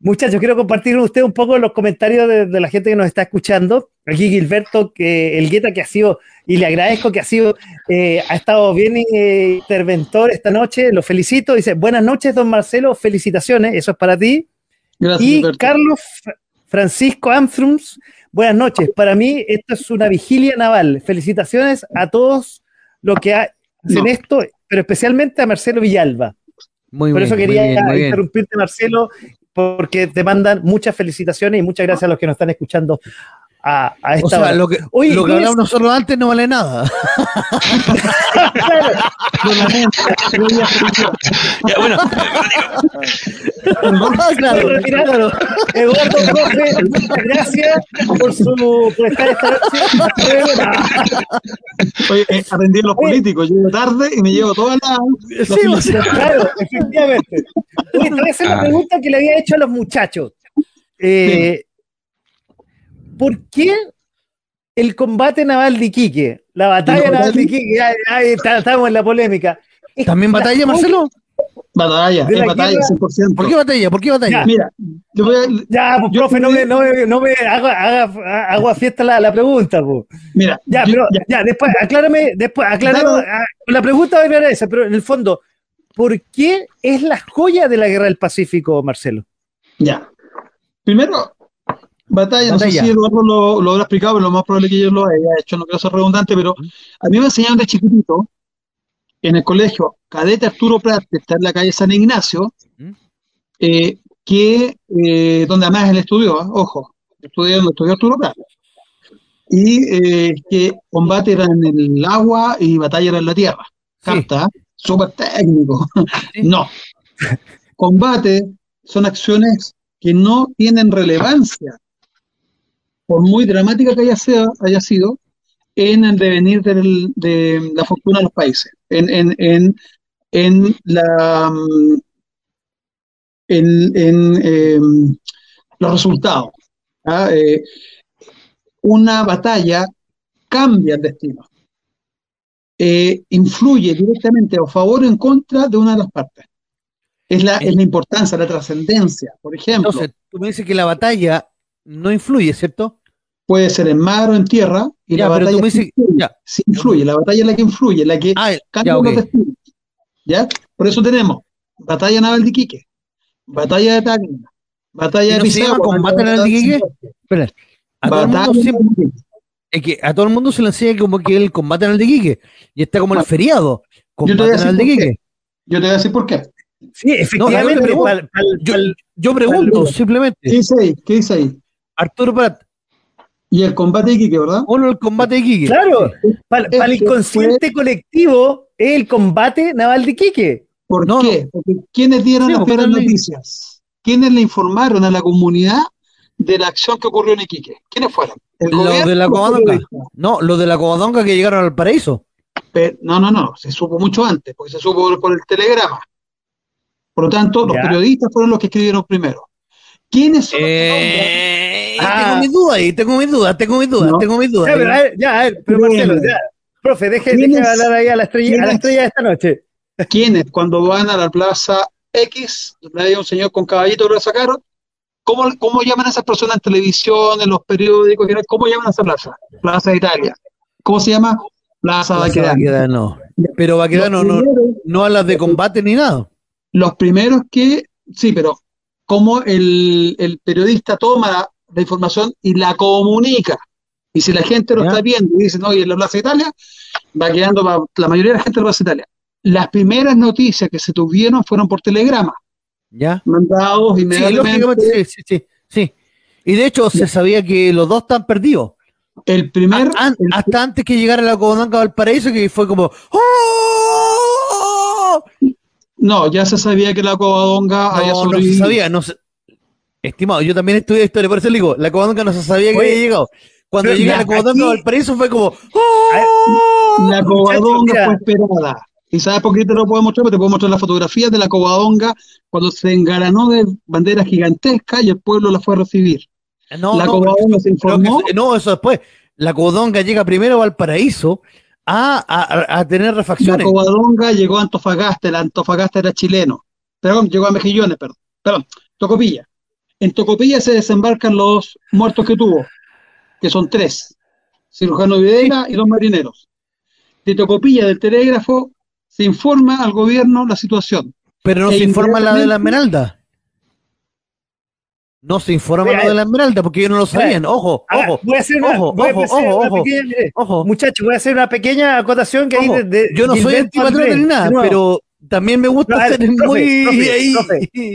muchachos, quiero compartir con ustedes un poco los comentarios de, de, la gente que nos está escuchando. Aquí Gilberto, que el Gueta que ha sido, y le agradezco que ha sido, eh, ha estado bien eh, interventor esta noche, lo felicito. Dice, buenas noches, don Marcelo, felicitaciones, eso es para ti. Gracias, y. Carlos Francisco Amstrums, buenas noches. Para mí esto es una vigilia naval. Felicitaciones a todos los que hacen no. esto, pero especialmente a Marcelo Villalba. Muy Por bien, eso quería muy bien, muy interrumpirte, Marcelo, porque te mandan muchas felicitaciones y muchas gracias a los que nos están escuchando a, a esta o sea, hora. Lo que, Oye, lo que hablamos nosotros antes no vale nada. ya, bueno, claro, claro. Eduardo Profe, muchas gracias por, su, por estar esta noche. Oye, eh, aprendí a los políticos, llego tarde y me llevo todas las. Sí, o sea, claro, efectivamente. Oye, te voy a hacer la pregunta que le había hecho a los muchachos. Eh, ¿Por qué el combate naval de Iquique, la batalla naval de Iquique, ahí, ahí está, estamos en la polémica? ¿También batalla, Marcelo? Batalla, es batalla, 100%. ¿Por qué batalla? ¿Por qué batalla? Ya, mira, yo voy a, ya, pues, profe, no me, no me, no me haga, haga, haga fiesta la, la pregunta, pues. Mira, ya, yo, pero, ya. ya, después, aclárame, después, aclárame, la pregunta va a ser esa, pero en el fondo, ¿por qué es la joya de la guerra del Pacífico, Marcelo? Ya. Primero, batalla, no batalla. sé si Eduardo lo, lo habrá explicado, pero lo más probable es que yo lo haya hecho, no quiero ser redundante, pero a mí me enseñaron de chiquitito en el colegio Cadete Arturo Prat, que está en la calle San Ignacio, eh, que, eh, donde además él estudió, ¿eh? ojo, estudió donde estudió Arturo Prat, y eh, que combate era en el agua y batalla era en la tierra. Capta, sí. súper técnico. Sí. no. Combate son acciones que no tienen relevancia, por muy dramática que haya, sea, haya sido, en el devenir del, de la fortuna de los países, en, en, en, en la en, en eh, los resultados. ¿ah? Eh, una batalla cambia el destino, eh, influye directamente a favor o en contra de una de las partes. Es la, es la importancia, la trascendencia, por ejemplo. Entonces, tú me dices que la batalla no influye, ¿cierto? puede ser en mar o en tierra, y ya, la batalla dices, sí influye, ya. sí influye, la batalla es la que influye, la que ah, cambia ya, okay. los destinos. ¿Ya? Por eso tenemos batalla naval de Iquique, batalla de Tacna, batalla ¿Y no de se llama combate naval de Iquique? Espera, a todo, el mundo siempre, es que a todo el mundo se le enseña como que el combate naval de Iquique, y está como el feriado, combate naval de Iquique. Yo te voy a decir por qué. Sí, efectivamente. No, pregunto, pal, pal, yo, yo, pregunto, simplemente. ¿Qué dice ahí? ¿Qué dice ahí? Arturo Prat, y el combate de Iquique, ¿verdad? Uno, el combate de Iquique. Claro, para, para el inconsciente fue... colectivo es el combate naval de Iquique. ¿Por no, qué? No. Porque quienes dieron sí, las primeras noticias, quienes le informaron a la comunidad de la acción que ocurrió en Iquique. ¿Quiénes fueron? ¿El lo de la Covadonga. No, lo de la Covadonga que llegaron al paraíso. no, no, no, se supo mucho antes, porque se supo por el telegrama. Por lo tanto, los periodistas fueron los que escribieron primero. ¿Quiénes son eh, Tengo ah. mis dudas ahí, tengo mis dudas, tengo mis dudas, tengo mis dudas. Ya, a ver, pero Marcelo, ya. Profe, deje, de hablar ahí a la estrella, a la estrella de esta noche. ¿Quiénes cuando van a la plaza X, donde hay un señor con caballito que lo sacaron, ¿cómo, ¿cómo llaman a esas personas en televisión, en los periódicos? ¿Cómo llaman a esa plaza? Plaza de Italia. ¿Cómo se llama? Plaza, Baquedano. no. Pero Baquedano no, no hablas de combate ni nada. Los primeros que, sí, pero cómo el, el periodista toma la información y la comunica. Y si la gente lo está viendo y dice, no, y en la Plaza Italia, va quedando la mayoría de la gente en la Plaza Italia. Las primeras noticias que se tuvieron fueron por telegrama. ¿Ya? Mandados inmediatamente. Sí, sí, sí, sí. Y de hecho se sabía que los dos están perdidos. El primer. hasta antes que llegara la Comandanca Valparaíso, que fue como. ¡Oh! No, ya se sabía que la Covadonga no, había No se sabía, no se... Estimado, yo también estudié historia, por eso le digo, la Covadonga no se sabía que había llegado. Cuando llega la Covadonga al Valparaíso fue como. ¡Oh! La Covadonga fue esperada. ¿Y sabes por qué te lo puedo mostrar? Porque te puedo mostrar las fotografías de la Covadonga cuando se engalanó de banderas gigantescas y el pueblo la fue a recibir. No, la Covadonga se informó. no, eso después. La Covadonga llega primero al Valparaíso a, tener refacciones. La Covadonga llegó a Antofagasta, el Antofagasta era chileno. Perdón, llegó a Mejillones, perdón. Perdón, Tocopilla. En Tocopilla se desembarcan los muertos que tuvo, que son tres. Cirujano Videla y los marineros. De Tocopilla, del telégrafo, se informa al gobierno la situación. Pero no e se informa la de la Esmeralda. No se informa lo de la Esmeralda porque ellos no lo sabían. Ojo, ojo. Voy a hacer una, ojo, ojo, ojo, Muchachos, voy a hacer una pequeña acotación que hay de, Yo no soy antipatriota ni nada, pero también me gusta ser muy ahí.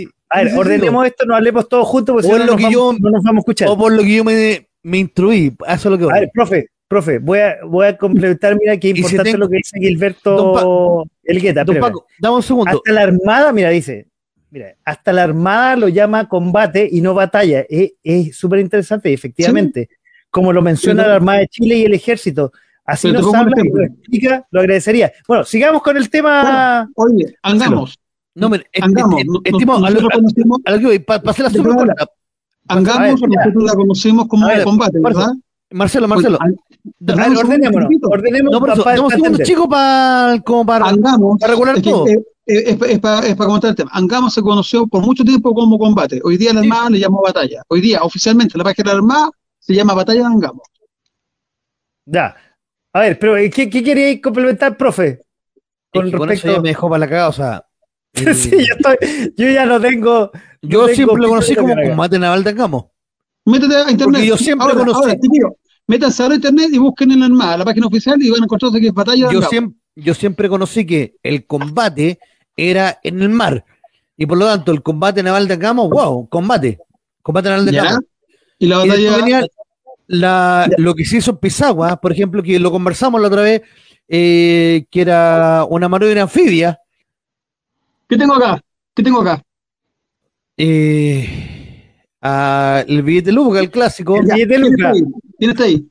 A ver, ordenemos esto, no hablemos todos juntos porque si no, nos vamos, no nos vamos a escuchar. O por lo que yo me, me instruí, eso es lo que voy. A ver, profe, profe, voy a, voy a complementar, mira qué importante lo que dice Gilberto Elgueta. Dame un segundo. Hasta la Armada, mira, dice, Mira, hasta la Armada lo llama combate y no batalla. Es súper interesante, efectivamente. Como lo menciona la Armada de Chile y el Ejército. Así nos habla y lo explica, lo agradecería. Bueno, sigamos con el tema. oye, andamos. No, me, andamos. Estimo, a lo que voy, pasé la super Andamos, nosotros la conocemos como combate, ¿verdad? Marcelo, Marcelo. ordenémonos. Ordenémonos. No, un segundo chico para, como para, andamos, para regular todo es, para, comentar el tema. Angamos se conoció por mucho tiempo como combate. Hoy día la Armada le llamó batalla. Hoy día, oficialmente, la página de la Armada se llama Batalla de Angamos. Ya. A ver, pero ¿qué, qué quería complementar, profe? Con respecto... Con ya me dejó para la cagada, o sea. sí, yo, estoy, yo ya no tengo. Yo siempre lo conocí como combate naval de Angamos. Métete a internet. Porque yo siempre conocí. métanse a internet y busquen en la Armada, la página oficial, y van a encontrarse que es Batalla de yo Siempre, yo siempre conocí que el combate era en el mar. Y por lo tanto, el combate naval de Camo, wow, combate. Combate naval de. Y la batalla. la, lo que se hizo en Pisagua, por ejemplo, que lo conversamos la otra vez, eh, que era una maravilla anfibia. ¿Qué tengo acá? ¿Qué tengo acá? Eh, el billete Luca, el clásico. El billete Luca. ¿Quién está ahí?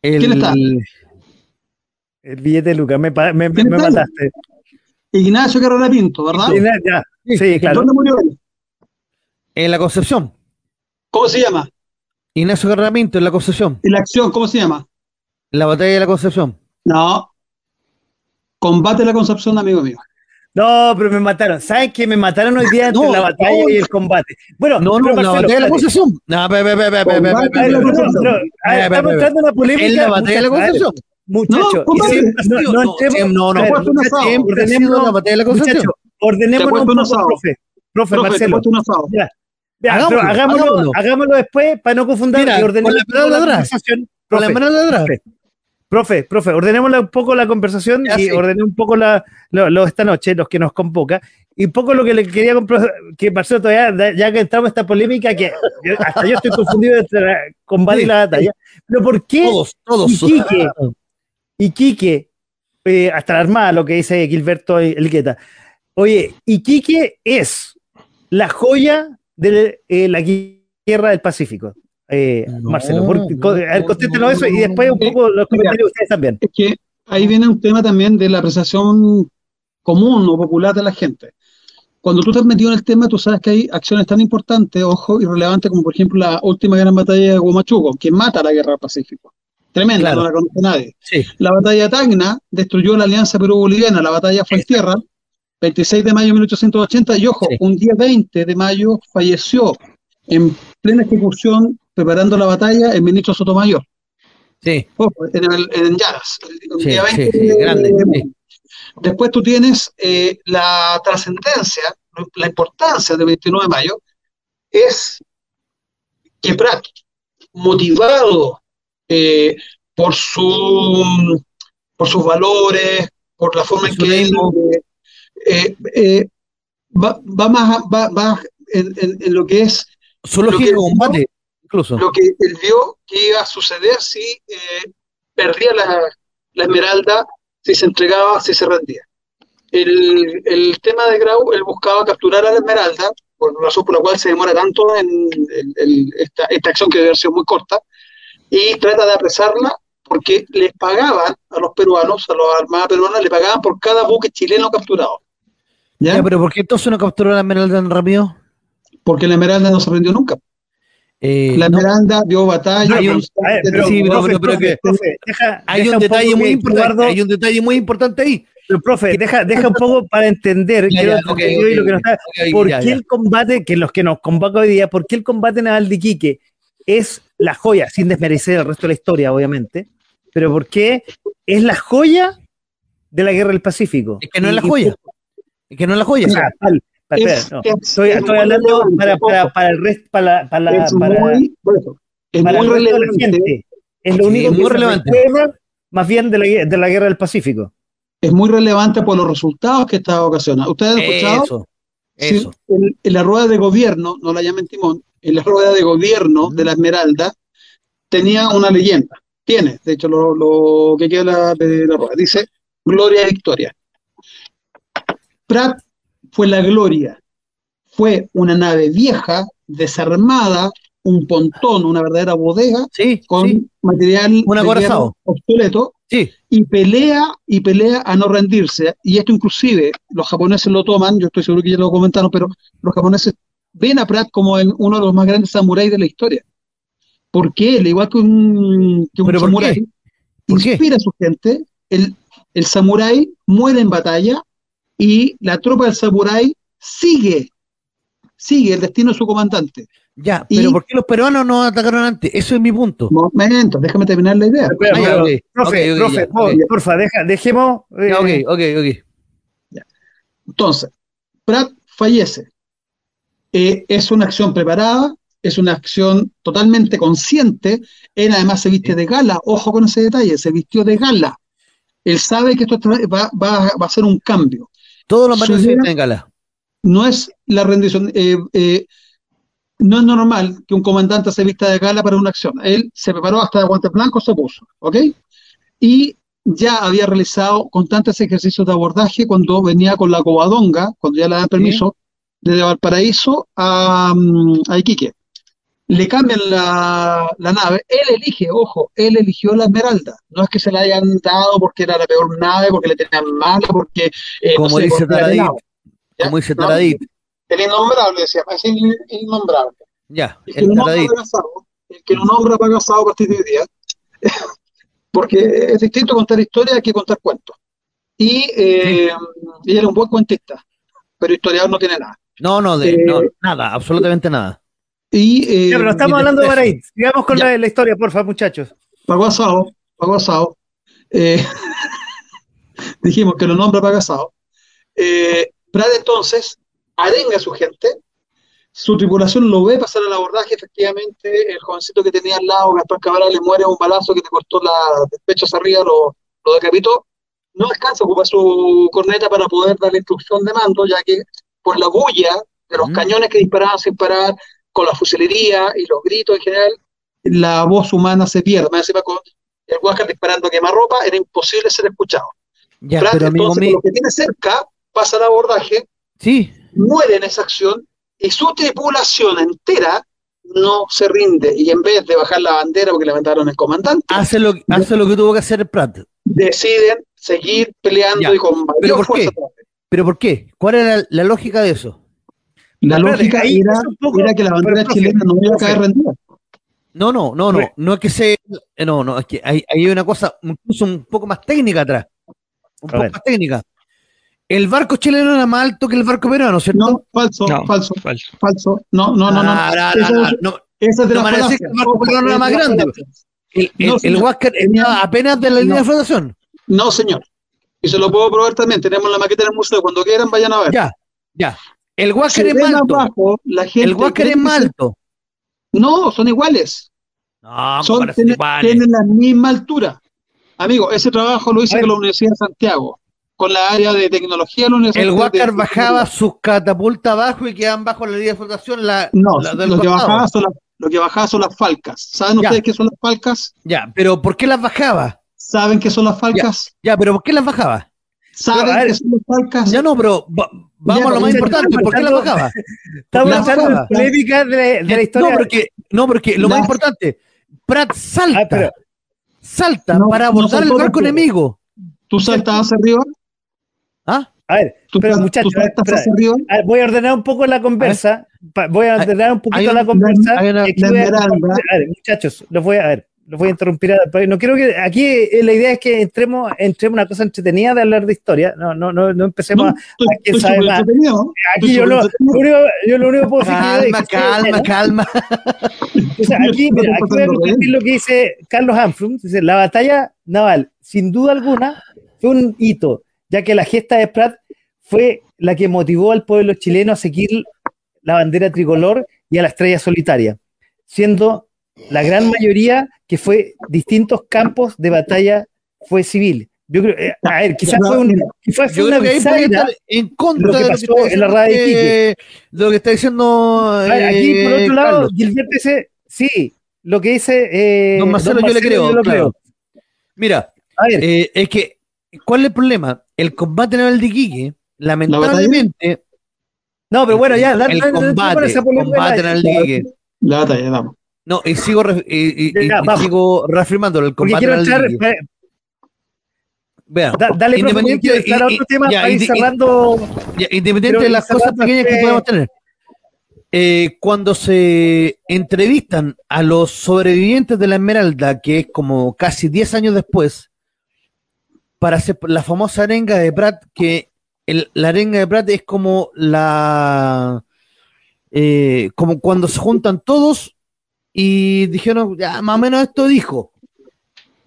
¿Quién está? El billete Luca, me, me, me mataste. Ignacio Carrera Pinto, ¿verdad? Sí, claro. ¿Dónde murió él? En la Concepción. ¿Cómo se llama? Ignacio Carrera Pinto, en la Concepción. ¿Y la acción, cómo se llama? La batalla de la Concepción. No. Combate la Concepción, amigo mío. No, pero me mataron. ¿Saben qué? Me mataron hoy día entre la batalla y el combate. Bueno, no, no, la batalla de la Concepción. No, ve, ve, ve, ve, ve, Estamos entrando en la polémica. En la batalla de la Concepción. Muchachos, no, no, no, no, ordenemos, muchachos, ordenemos un poco, profe, profe, Marcelo. hagámoslo, hagámoslo, después para no confundir y ordenemos la conversación. Profe, profe, profe, ordenemos un poco la conversación y ordenemos un poco la, lo, esta noche, los que nos convoca, y un poco lo que le quería que Marcelo todavía, ya que entramos en esta polémica, que hasta yo estoy confundido entre combate y la batalla, pero ¿por qué todos, todos, Iquique, eh, hasta la Armada, lo que dice Gilberto Elgueta. Oye, Iquique es la joya de eh, la guerra del Pacífico? Eh, No, Marcelo, no, a ver, no, eso y después un poco los Mira. comentarios de ustedes también. Es que ahí viene un tema también de la apreciación común o popular de la gente. Cuando tú te has metido en el tema, tú sabes que hay acciones tan importantes, ojo, y relevantes como por ejemplo la última gran batalla de Huamachuco, que mata la guerra del Pacífico. Tremenda, Claro. no la conoce nadie. Sí. La batalla de Tacna destruyó la alianza Perú-Boliviana, la batalla fue en tierra, 26 de mayo de 1880, y ojo, Sí. un día 20 de mayo falleció en plena ejecución, preparando la batalla, el ministro Sotomayor. Sí, Ojo, en, el- en Llaras, el, Sí, día sí, 20 sí, de- grande. Después tú tienes eh, la trascendencia, la importancia del 29 de mayo, es que Prat, motivado eh, por, su, por sus valores, por la forma en que él eh, eh, va, va más va, va en, en- en lo que es su lógica de combate, incluso. lo que él vio que iba a suceder si eh, perdía la, la esmeralda, si se entregaba, si se rendía. El, el tema de Grau, él buscaba capturar a la esmeralda, por la razón por la cual se demora tanto en el- el- esta, esta acción que debe haber sido muy corta, y trata de apresarla porque les pagaban a los peruanos, a los armadas peruanas, le pagaban por cada buque chileno capturado. ¿Ya? Ya, pero ¿por qué entonces no capturó la esmeralda tan rápido? Porque la esmeralda no se rendió nunca. Eh, La no, esmeralda dio batalla. Hay un- detalle muy importante, Eduardo- hay un detalle muy importante ahí. pero, profe, deja, deja un poco para entender ¿Por qué el combate, que los que nos convoca hoy día, por qué el combate naval de Iquique es la joya, sin desmerecer el resto de la historia, obviamente, pero por qué es la joya de la guerra del Pacífico? Es que no es la joya. Es que no es la joya. o sea, tal, espera, Es- no. es- Estoy, es estoy muy hablando relevante, para, para, ojo. para el resto, para, la- para, la- es para, muy, es para muy el de la relevante, gente. Es lo Sí, único muy que se relevante. recuerda, más bien de la, de la guerra del Pacífico. es muy relevante por los resultados que esta ocasiona. ¿Ustedes han escuchado? Eso, Sí, eso. en, en la rueda de gobierno, no la llamen timón, en la rueda de gobierno de la Esmeralda tenía una leyenda. Tiene, de hecho, lo, lo que queda la- de la rueda. Dice, Gloria y Victoria. Pratt fue la gloria. Fue una nave vieja, desarmada, un pontón, una verdadera bodega, Sí, con sí, material Un obsoleto, sí. y pelea y pelea a no rendirse. Y esto inclusive los japoneses lo toman, yo estoy seguro que ya lo comentaron, pero los japoneses ven a Pratt como en uno de los más grandes samuráis de la historia. Porque él, igual que un, que un ¿Pero por samurái, inspira a su gente, el, el samurái muere en batalla y la tropa del samurái sigue, sigue el destino de su comandante. Ya, Y- pero ¿por qué los peruanos no atacaron antes? Eso es mi punto. Momento, déjame terminar la idea. Pero, profe, profe, ya, por- ok. porfa, deja, dejemos. eh, ok, ok, ok. Entonces, Pratt fallece. Eh, es una acción preparada, es una acción totalmente consciente. Él además se viste de gala, ojo con ese detalle, se vistió de gala. Él sabe que esto va- va a ser un cambio. Todos los marinos se en gala. No es la rendición, eh, eh, no es normal que un comandante se vista de gala para una acción. Él se preparó hasta de guantes blancos, se puso, ¿ok? Y ya había realizado constantes ejercicios de abordaje cuando venía con la Covadonga, cuando ya le dan permiso, desde Valparaíso a, mm, a Iquique. Le cambian la, la nave, él elige, ojo, él eligió la Esmeralda. No es que se la hayan dado porque era la peor nave, porque le tenían mala, porque... eh, no Como sé, dice porque Taradit. Como dice Taradit. El innombrable, decía, es el innombrable. Ya, El el Taradit. el que no nombra paga asado a partir de hoy día. Porque es distinto contar historias que contar cuentos. Y, eh, y él era un buen cuentista, pero historiador no tiene nada. No, no, de, Eh, no, nada, absolutamente nada. Y, eh, ya, pero estamos y hablando de Baraít. Sigamos con la, la historia, porfa, muchachos. Pagó asado, pagó asado. Eh, dijimos que lo nombra paga asado. Eh, Brad entonces arenga a su gente, su tripulación lo ve pasar al abordaje, efectivamente el jovencito que tenía al lado, Gaspar Cabral, le muere a un balazo que le cortó la del pecho hacia arriba, lo, lo decapitó. No alcanza a ocupar su corneta para poder dar la instrucción de mando, ya que por la bulla de los Mm. cañones que disparaban sin parar, con la fusilería y los gritos en general, la voz humana se pierde. Más encima con el Huáscar disparando a quemarropa, era imposible ser escuchado. Ya, Pratt, pero amigo entonces, con lo que tiene cerca, pasa el abordaje, sí, muere en esa acción y su tripulación entera no se rinde y en vez de bajar la bandera porque le mataron el comandante, Hace lo, hace lo que tuvo que hacer el Pratt. deciden seguir peleando Ya, y con mayor ¿pero por fuerza. ¿Pero por qué? ¿Cuál era la lógica de eso? La lógica ahí era, poco- que la bandera profe, chilena no iba a caer rendida. No, no, no, no. No es que se. eh, No, no, es que hay, hay una cosa incluso un poco más técnica atrás. Un A poco ver. más técnica. El barco chileno era más alto que el barco peruano, ¿cierto? No, falso, No, falso, falso. falso. No, no, no, no. Ah, no, es- no. Esa de la decir que el barco peruano era más grande. El, el, No, el. Huáscar estaba apenas de la línea de flotación. No, señor. Y se lo puedo probar también. Tenemos la maqueta en el museo. Cuando quieran, vayan a ver. Ya, ya. El Huáscar Se es ven más alto. abajo, la gente El cree es que más se- alto. No, son iguales. No, son, tienen, iguales. tienen la misma altura. Amigo, ese trabajo lo hice con la Universidad de Santiago, con la área de tecnología de la Universidad El de- bajaba sus catapultas abajo y quedaban bajo la línea de flotación. La, No, la del lo que, bajaba son las, lo que bajaba son las falcas. ¿Saben Ya. ustedes qué son las falcas? Ya, pero ¿por qué las bajaba? ¿Saben qué son las falcas? Ya, pero ¿por qué las bajaba? ¿Saben a ver. falcas? Ya no, pero va- vamos Ya, a lo más importante. ¿Por qué estamos bajaba? Estamos La entrando en bajaba. polémica de, de la No, historia. porque, no, porque lo La- más importante, Pratt salta, Ah, pero- salta No, para no abordar el saltó barco tampoco. enemigo. ¿Tú saltas hacia arriba? ¿Ah? A ver, ¿Tú, pero muchachos, tú a ver, voy a ordenar un poco la conversa. pa- Voy a Hay- ordenar un poquito hay la conversa. hay una- y aquí la voy a- a ver, muchachos, los voy a, a ver, los voy a interrumpir. a- No quiero que aquí eh, la idea es que entremos, entremos una cosa entretenida de hablar de historia. No, no, no, no empecemos. No, a- estoy, quién estoy sabe más. Aquí yo lo, lo único, yo lo único que puedo decir que- Calma, que- calma, calma. O sea, aquí, mira, aquí voy a lo que dice Carlos Hanfrum. Dice, la batalla naval, sin duda alguna, fue un hito, ya que la gesta de Pratt fue la que motivó al pueblo chileno a seguir la bandera tricolor y a la estrella solitaria, siendo la gran mayoría que fue distintos campos de batalla fue civil. Yo creo, eh, a ver, quizás fue, un, quizás fue una bisagra. en contra lo que de, lo que en la radio de eh, lo que está diciendo. Ver, aquí, por eh, otro lado, Carlos. Gilberto dice, sí, lo que dice eh, Don Marcelo, yo le creo, yo lo claro. Mira, A ver, eh, es que, ¿cuál es el problema? El combate naval de Iquique, lamentablemente, no, pero bueno, ya, el combate, combate naval de Iquique. La batalla, vamos. No, y sigo, y- y- y- Ya, y sigo reafirmándolo, el Porque combate quiero eh, Vean, da- dale, quiero entrar a y- otro y- tema ya, para ir y- y- cerrando. ya, independiente de las cosas pequeñas que podemos tener. eh, cuando se entrevistan a los sobrevivientes de la Esmeralda, que es como casi 10 años después, para hacer la famosa arenga de Pratt, que el- la arenga de Pratt es como la eh, como cuando se juntan todos y dijeron, ya, más o menos esto dijo.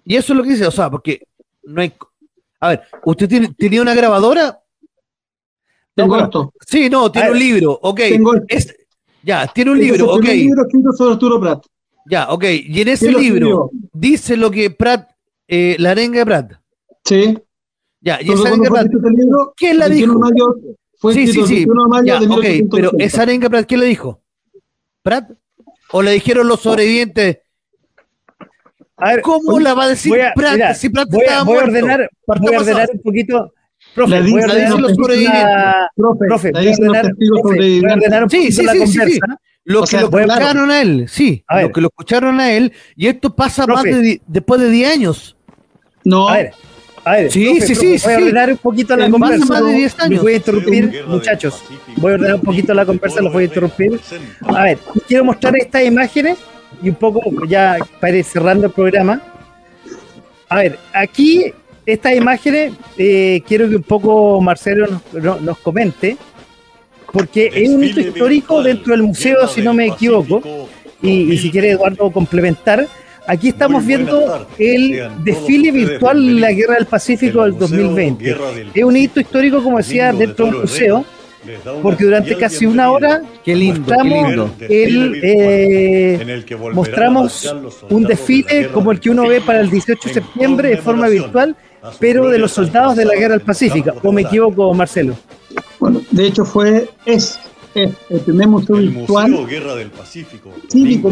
Y eso es lo que dice, o sea, porque no hay. A ver, ¿usted tiene, tenía una grabadora? Tengo esto. Sí, no, tiene ver, un libro, ok. Tengo. Es, ya, tiene un libro, ok. libro escrito sobre Arturo Prat. Ya, ok. Y en ese ¿Quién lo libro dice lo que Pratt, eh, la arenga de Pratt. Sí. Ya, y esa ¿cuándo arenga de libro? ¿quién la El 21 dijo? de mayo- Fue Sí, sí, sí. 21 de mayo Ya, ok, pero 1880. esa arenga de Pratt, ¿quién le dijo? ¿Pratt? ¿O le dijeron los sobrevivientes? A ver, ¿Cómo la va a decir voy a- Pratt mira, si Pratt voy estaba voy a muerto? ordenar, voy a ordenar un poquito. Profe, La voy a ordenar los sobrevivientes. Profe, voy a ordenar, testigos profe, voy a sobrevivientes. ordenar un Sí, poquito sí, la sí, sí, sí. conversa. Lo O que sea, lo escucharon a él, sí. A. Lo que lo escucharon a él. Y esto pasa más Profe. de, di- después de 10 años. No, A ver, a ver, Sí, profe, sí, profe, sí, voy a ordenar un poquito la conversa. más de 10 años. Los voy a interrumpir, muchachos. Voy a ordenar un poquito la conversa, los voy a interrumpir. A ver, quiero mostrar estas imágenes y un poco ya para ir cerrando el programa. A ver, aquí estas imágenes eh, quiero que un poco Marcelo nos, no- nos comente, porque es un hito histórico dentro del museo, si no me equivoco, y, y si quiere Eduardo complementar. Aquí estamos Muy viendo el desfile virtual de la Guerra del Pacífico del El Museo 2020. Guerra del Es un hito histórico, como decía, dentro del museo, porque durante casi una hora Qué lindo, qué mostramos lindo. el, eh, en el que volverán a mostramos un de desfile como el que uno ve para el 18 de septiembre de forma virtual, pero de los soldados de la Guerra del Pacífico. ¿O me equivoco, Marcelo? bueno, de hecho fue, es, es el primer museo El virtual Museo Guerra del Pacífico Cívico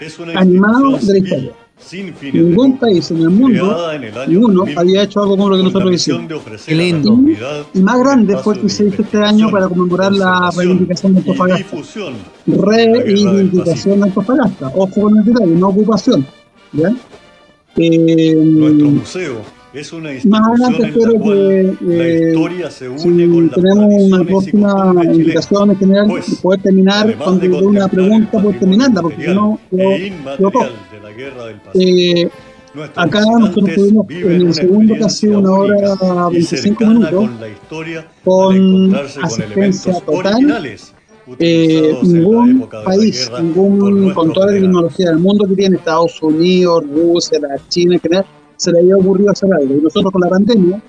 Es una animado de la historia. sin de Ningún país en el mundo, en el ninguno, 2000, había hecho algo como lo que nosotros hicimos. Qué lindo. Y más grande fue que de se hizo este año para conmemorar la reivindicación de Antofagasta. Reivindicación de Antofagasta. Ojo con el detalle, no ocupación. ¿ya? Eh, Nuestro museo es una más adelante institución en la cual que la eh, historia se une si con tenemos una próxima invitación en general, Pues, poder terminar cuando de una pregunta, poder patrimonio terminarla, porque si no, yo, e yo de la guerra del Pacífico. eh, Nuestros acá nosotros tuvimos en el segundo casi una hora única y 25 cercana minutos con la historia con con asistencia elementos total. Eh, la ningún la país, guerra por ningún, con toda la tecnología del mundo que tiene Estados Unidos, Rusia, la China en general, se le había ocurrido hacer algo. Y nosotros con la pandemia,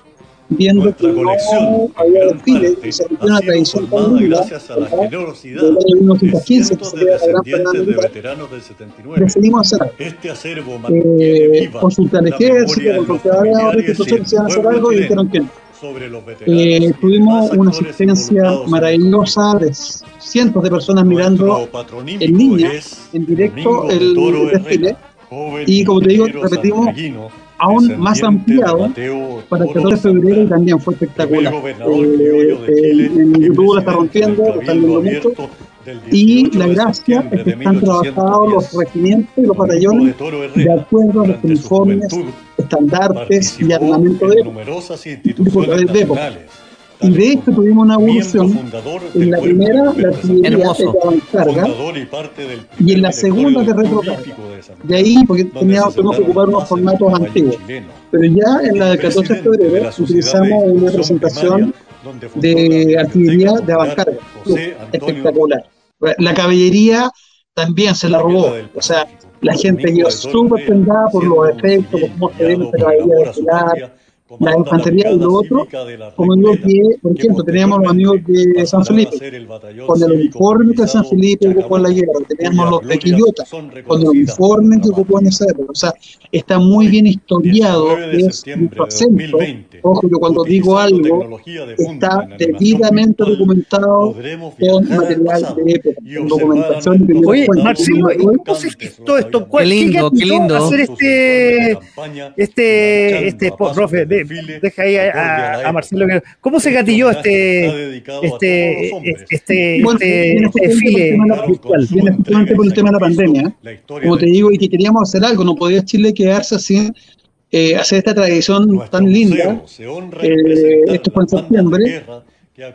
viendo Nuestra que no había desfiles y se una tradición tan gracias a la generosidad de 1915, que cientos se de de veteranos del 79. decidimos hacer algo. Este acervo Eh, al la ejército, consulté a y instituciones el que se iban a hacer algo y dijeron que no. sobre los veteranos Eh, tuvimos una asistencia maravillosa de cientos de personas mirando en línea, en directo, el Toro desfile. Y como te digo, repetimos, aún más de ampliado Mateo para el Toro 14 de febrero y también fue espectacular. de Eh, en YouTube la está rompiendo, lo están viendo mucho. Y 18 la de gracia es que de están trabajados los 1810. regimientos y los de batallones de acuerdo a los uniformes, estandartes y armamento en de de instituciones época. Y de como tuvimos una evolución. En la primera, de la de artillería quedaba en carga, y parte del y en la segunda de retrocarga. De De ahí, porque teníamos, que ocupar unos formatos antiguos. Pero ya en la del 14 de de febrero de utilizamos una presentación de artillería de avancarga. Espectacular. La caballería también se la robó. O sea, la gente quedó de súper prendada por los efectos, por cómo se ve por caballería amor la infantería y lo otro, como que, por ejemplo, teníamos los amigos de San Felipe, con el uniforme que San Felipe ocupó en la guerra, teníamos los de Quillota, con el uniforme que ocupó en esa época. O sea, está muy bien historiado, 19 de es de acento. 2020, Ojo, yo cuando digo algo, de está debidamente documentado con material de época, con documentación primeros Oye. Marcelo, ¿y Hoy, cómo se gestó esto? ¿Cuál- Qué lindo, ¿Qué lindo. hacer este, este, este, profe, de- deja ahí a, a- a Marcelo. ¿Cómo se gatilló este, este, este, este, este desfile justamente por el tema de la- virtual? viene justamente por el tema de la pandemia. Como te digo, y que queríamos hacer algo, no podía Chile quedarse sin eh, hacer esta tradición tan linda. Eh, esto fue en septiembre,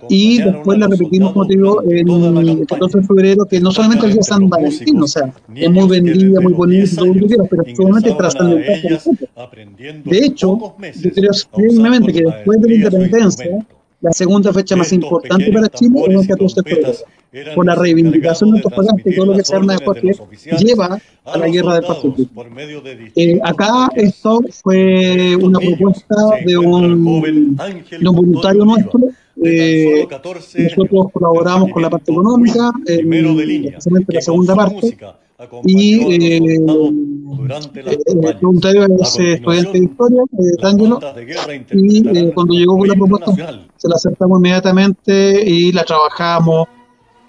Y después la repetimos, como te digo, en el 14 de febrero, que no solamente el día de San Valentín, o sea, es muy vendida, muy bonita, todo lo que quieras, pero es sumamente trascendental. De hecho, yo creo firmemente que después de la independencia, la segunda fecha más importante para Chile es el 14 de febrero. Por la reivindicación de Antofagasta y todo lo que se arma después que lleva a la guerra del Pacífico. Eh, acá esto fue una propuesta de un, de un voluntario nuestro. Eh, nosotros colaboramos con la parte económica, eh, especialmente la segunda parte, y eh, el voluntario es eh, estudiante de historia, eh, D'Angelo, y eh, cuando llegó con la propuesta se la aceptamos inmediatamente y la trabajamos.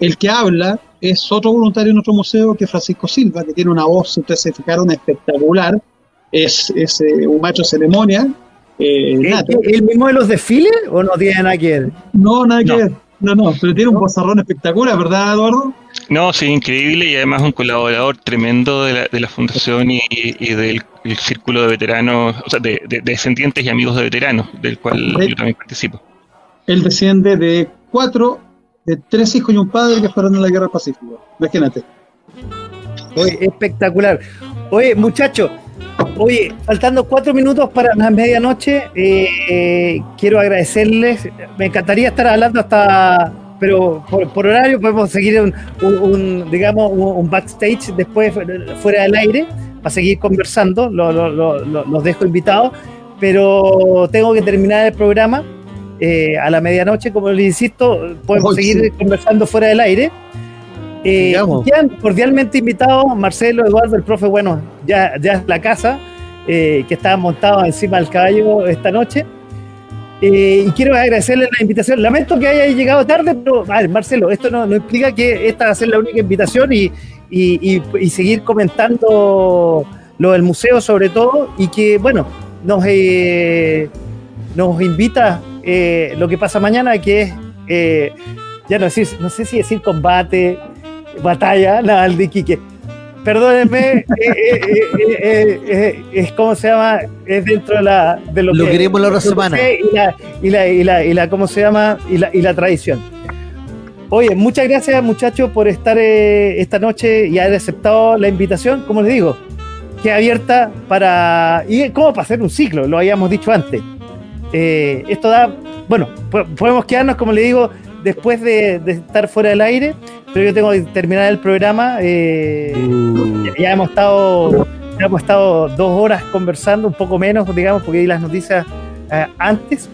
El que habla es otro voluntario en nuestro museo que es Francisco Silva, que tiene una voz, ustedes se fijaron, espectacular, es, es eh, un macho de ceremonia. Eh, ¿El, nato. el mismo de los desfiles o no tiene nada que ver? No, nada que No. ver. No, no, pero tiene un bozarrón espectacular, ¿verdad, Eduardo? No, sí, increíble y además un colaborador tremendo de la, de la fundación y, y del el círculo de veteranos, o sea, de, de- de descendientes y amigos de veteranos, del cual yo también participo. Él desciende de cuatro, de tres hijos y un padre que fueron en la guerra del Pacífico. Imagínate. Oye, espectacular. Oye, muchachos, oye, faltando cuatro minutos para la medianoche, eh, eh, quiero agradecerles. Me encantaría estar hablando hasta, pero por, por horario podemos seguir un, un- un, digamos, un, un backstage después fuera del aire para seguir conversando. Lo- lo- lo- lo- los dejo invitados, pero tengo que terminar el programa. eh, a la medianoche, como les insisto, podemos seguir conversando fuera del aire. Eh, cordialmente invitados Marcelo, Eduardo, el profe, bueno, ya, ya es la casa, eh, que está montado encima del caballo esta noche. Eh, y quiero agradecerle la invitación. Lamento que haya llegado tarde, pero a Marcelo, esto no, no implica que esta va a ser la única invitación y, y- y- seguir comentando lo del museo sobre todo, y que, bueno, nos, eh, nos invita eh, lo que pasa mañana, que es, eh, ya no, decir, no sé si decir combate, batalla, nada, el de Iquique. Perdónenme, eh, eh, eh, es como se llama, es dentro de, la, de lo, Lo que queremos la otra que semana. Y la, y la, y la, y la, ¿cómo se llama? Y la, y la tradición. Oye, muchas gracias muchachos por estar eh, esta noche y haber aceptado la invitación. Como les digo, queda abierta para... ¿Y cómo para hacer un ciclo? Lo habíamos dicho antes. Eh, esto da... Bueno, po- podemos quedarnos, como les digo, después de, de estar fuera del aire, pero yo tengo que terminar el programa. eh, ya- hemos estado hemos estado dos horas conversando, un poco menos, digamos, porque di las noticias eh, antes.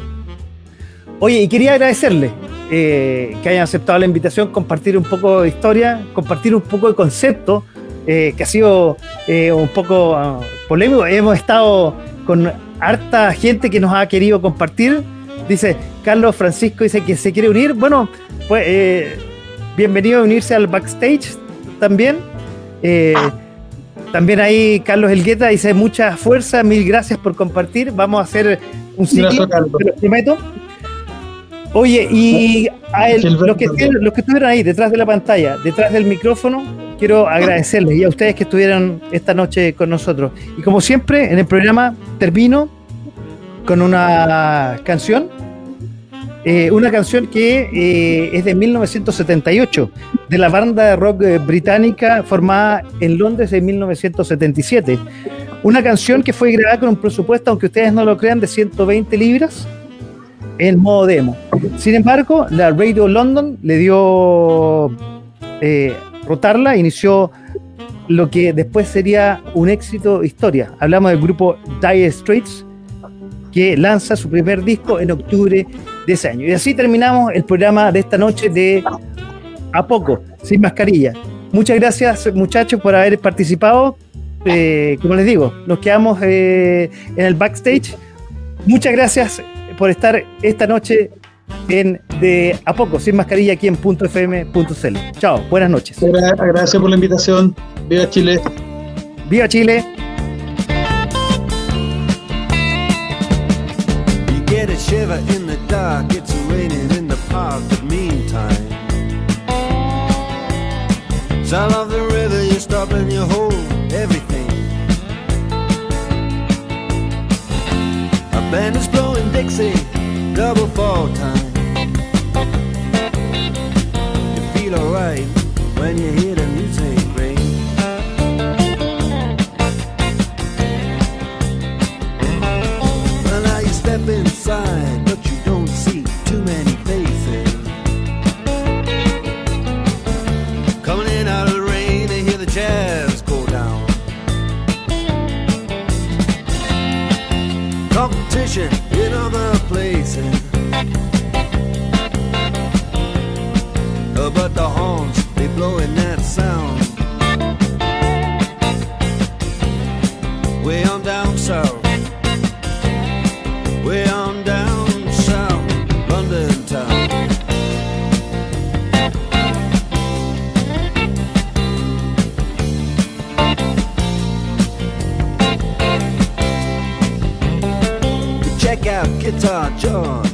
Oye, y quería agradecerles eh, que hayan aceptado la invitación, compartir un poco de historia, compartir un poco de concepto, eh, que ha sido un poco ah, polémico. Hemos estado con harta gente que nos ha querido compartir. Dice Carlos Francisco, dice que se quiere unir. Bueno, pues bienvenido a unirse al backstage también. También ahí Carlos Elgueta dice mucha fuerza, mil gracias por compartir. Vamos a hacer un ciclo, prometo. Oye, y a el- los, que, los que estuvieron ahí detrás de la pantalla, detrás del micrófono, quiero agradecerles y a ustedes que estuvieron esta noche con nosotros. Y como siempre, en el programa termino con una canción. Eh, una canción que eh, es de 1978, de la banda de rock eh, británica formada en Londres en 1977. Una canción que fue grabada con un presupuesto, aunque ustedes no lo crean, de 120 libras en modo demo. Sin embargo, la Radio London le dio rotarla, inició lo que después sería un éxito historia. Hablamos del grupo Dire Straits, que lanza su primer disco en octubre de ese año. Y así terminamos el programa de esta noche de A Poco, sin mascarilla. Muchas gracias muchachos por haber participado. Eh, como les digo, nos quedamos eh, en el backstage. Muchas gracias por estar esta noche en de A Poco, sin mascarilla aquí en .fm.cl. Chao, buenas noches. Gra- Gracias por la invitación. Viva Chile. Viva Chile. You get a dark, it's raining in the park, but meantime. Sound of the river, you stop and you hold everything. A band is blowing Dixie, double fall time. You feel alright when you hear the music but the horns, they blowing that sound. Way on down south. Way on down south, London town. Check out Guitar George.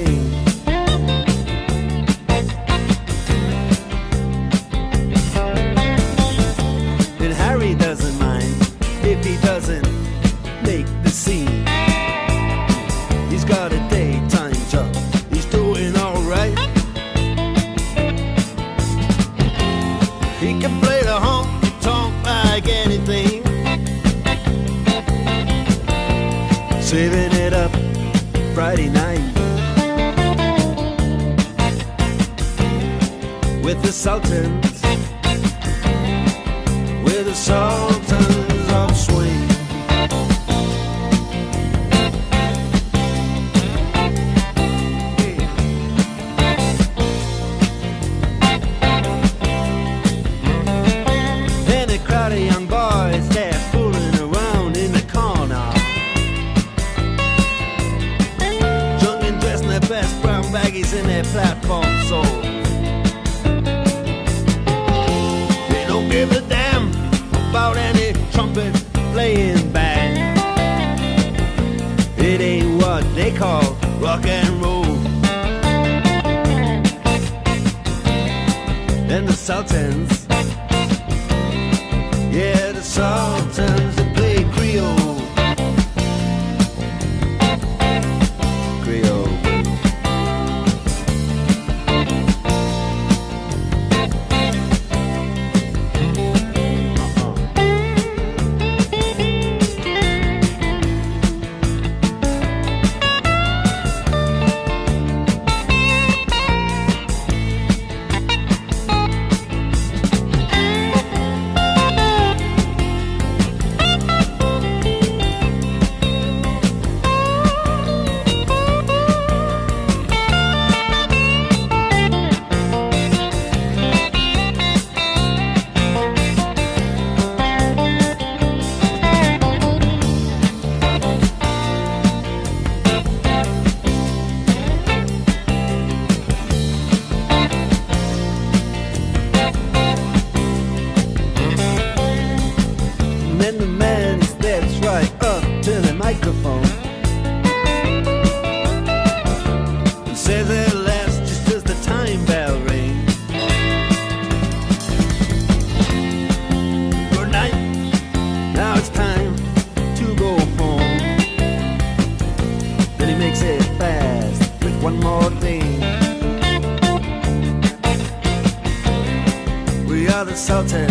Sultan.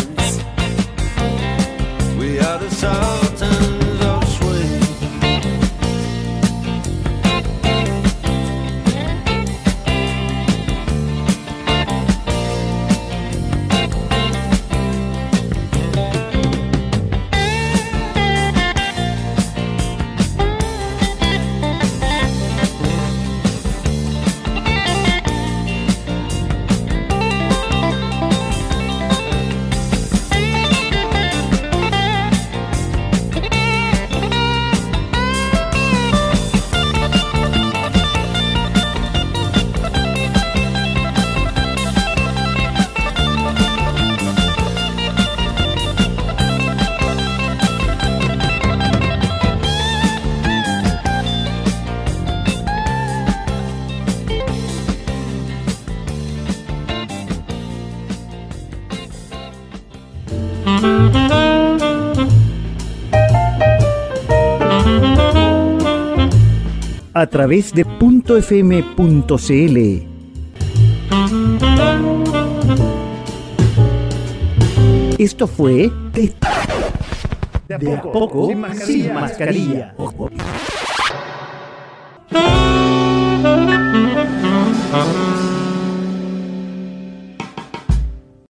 través de .fm.cl. Esto fue De, a poco. Sin mascarilla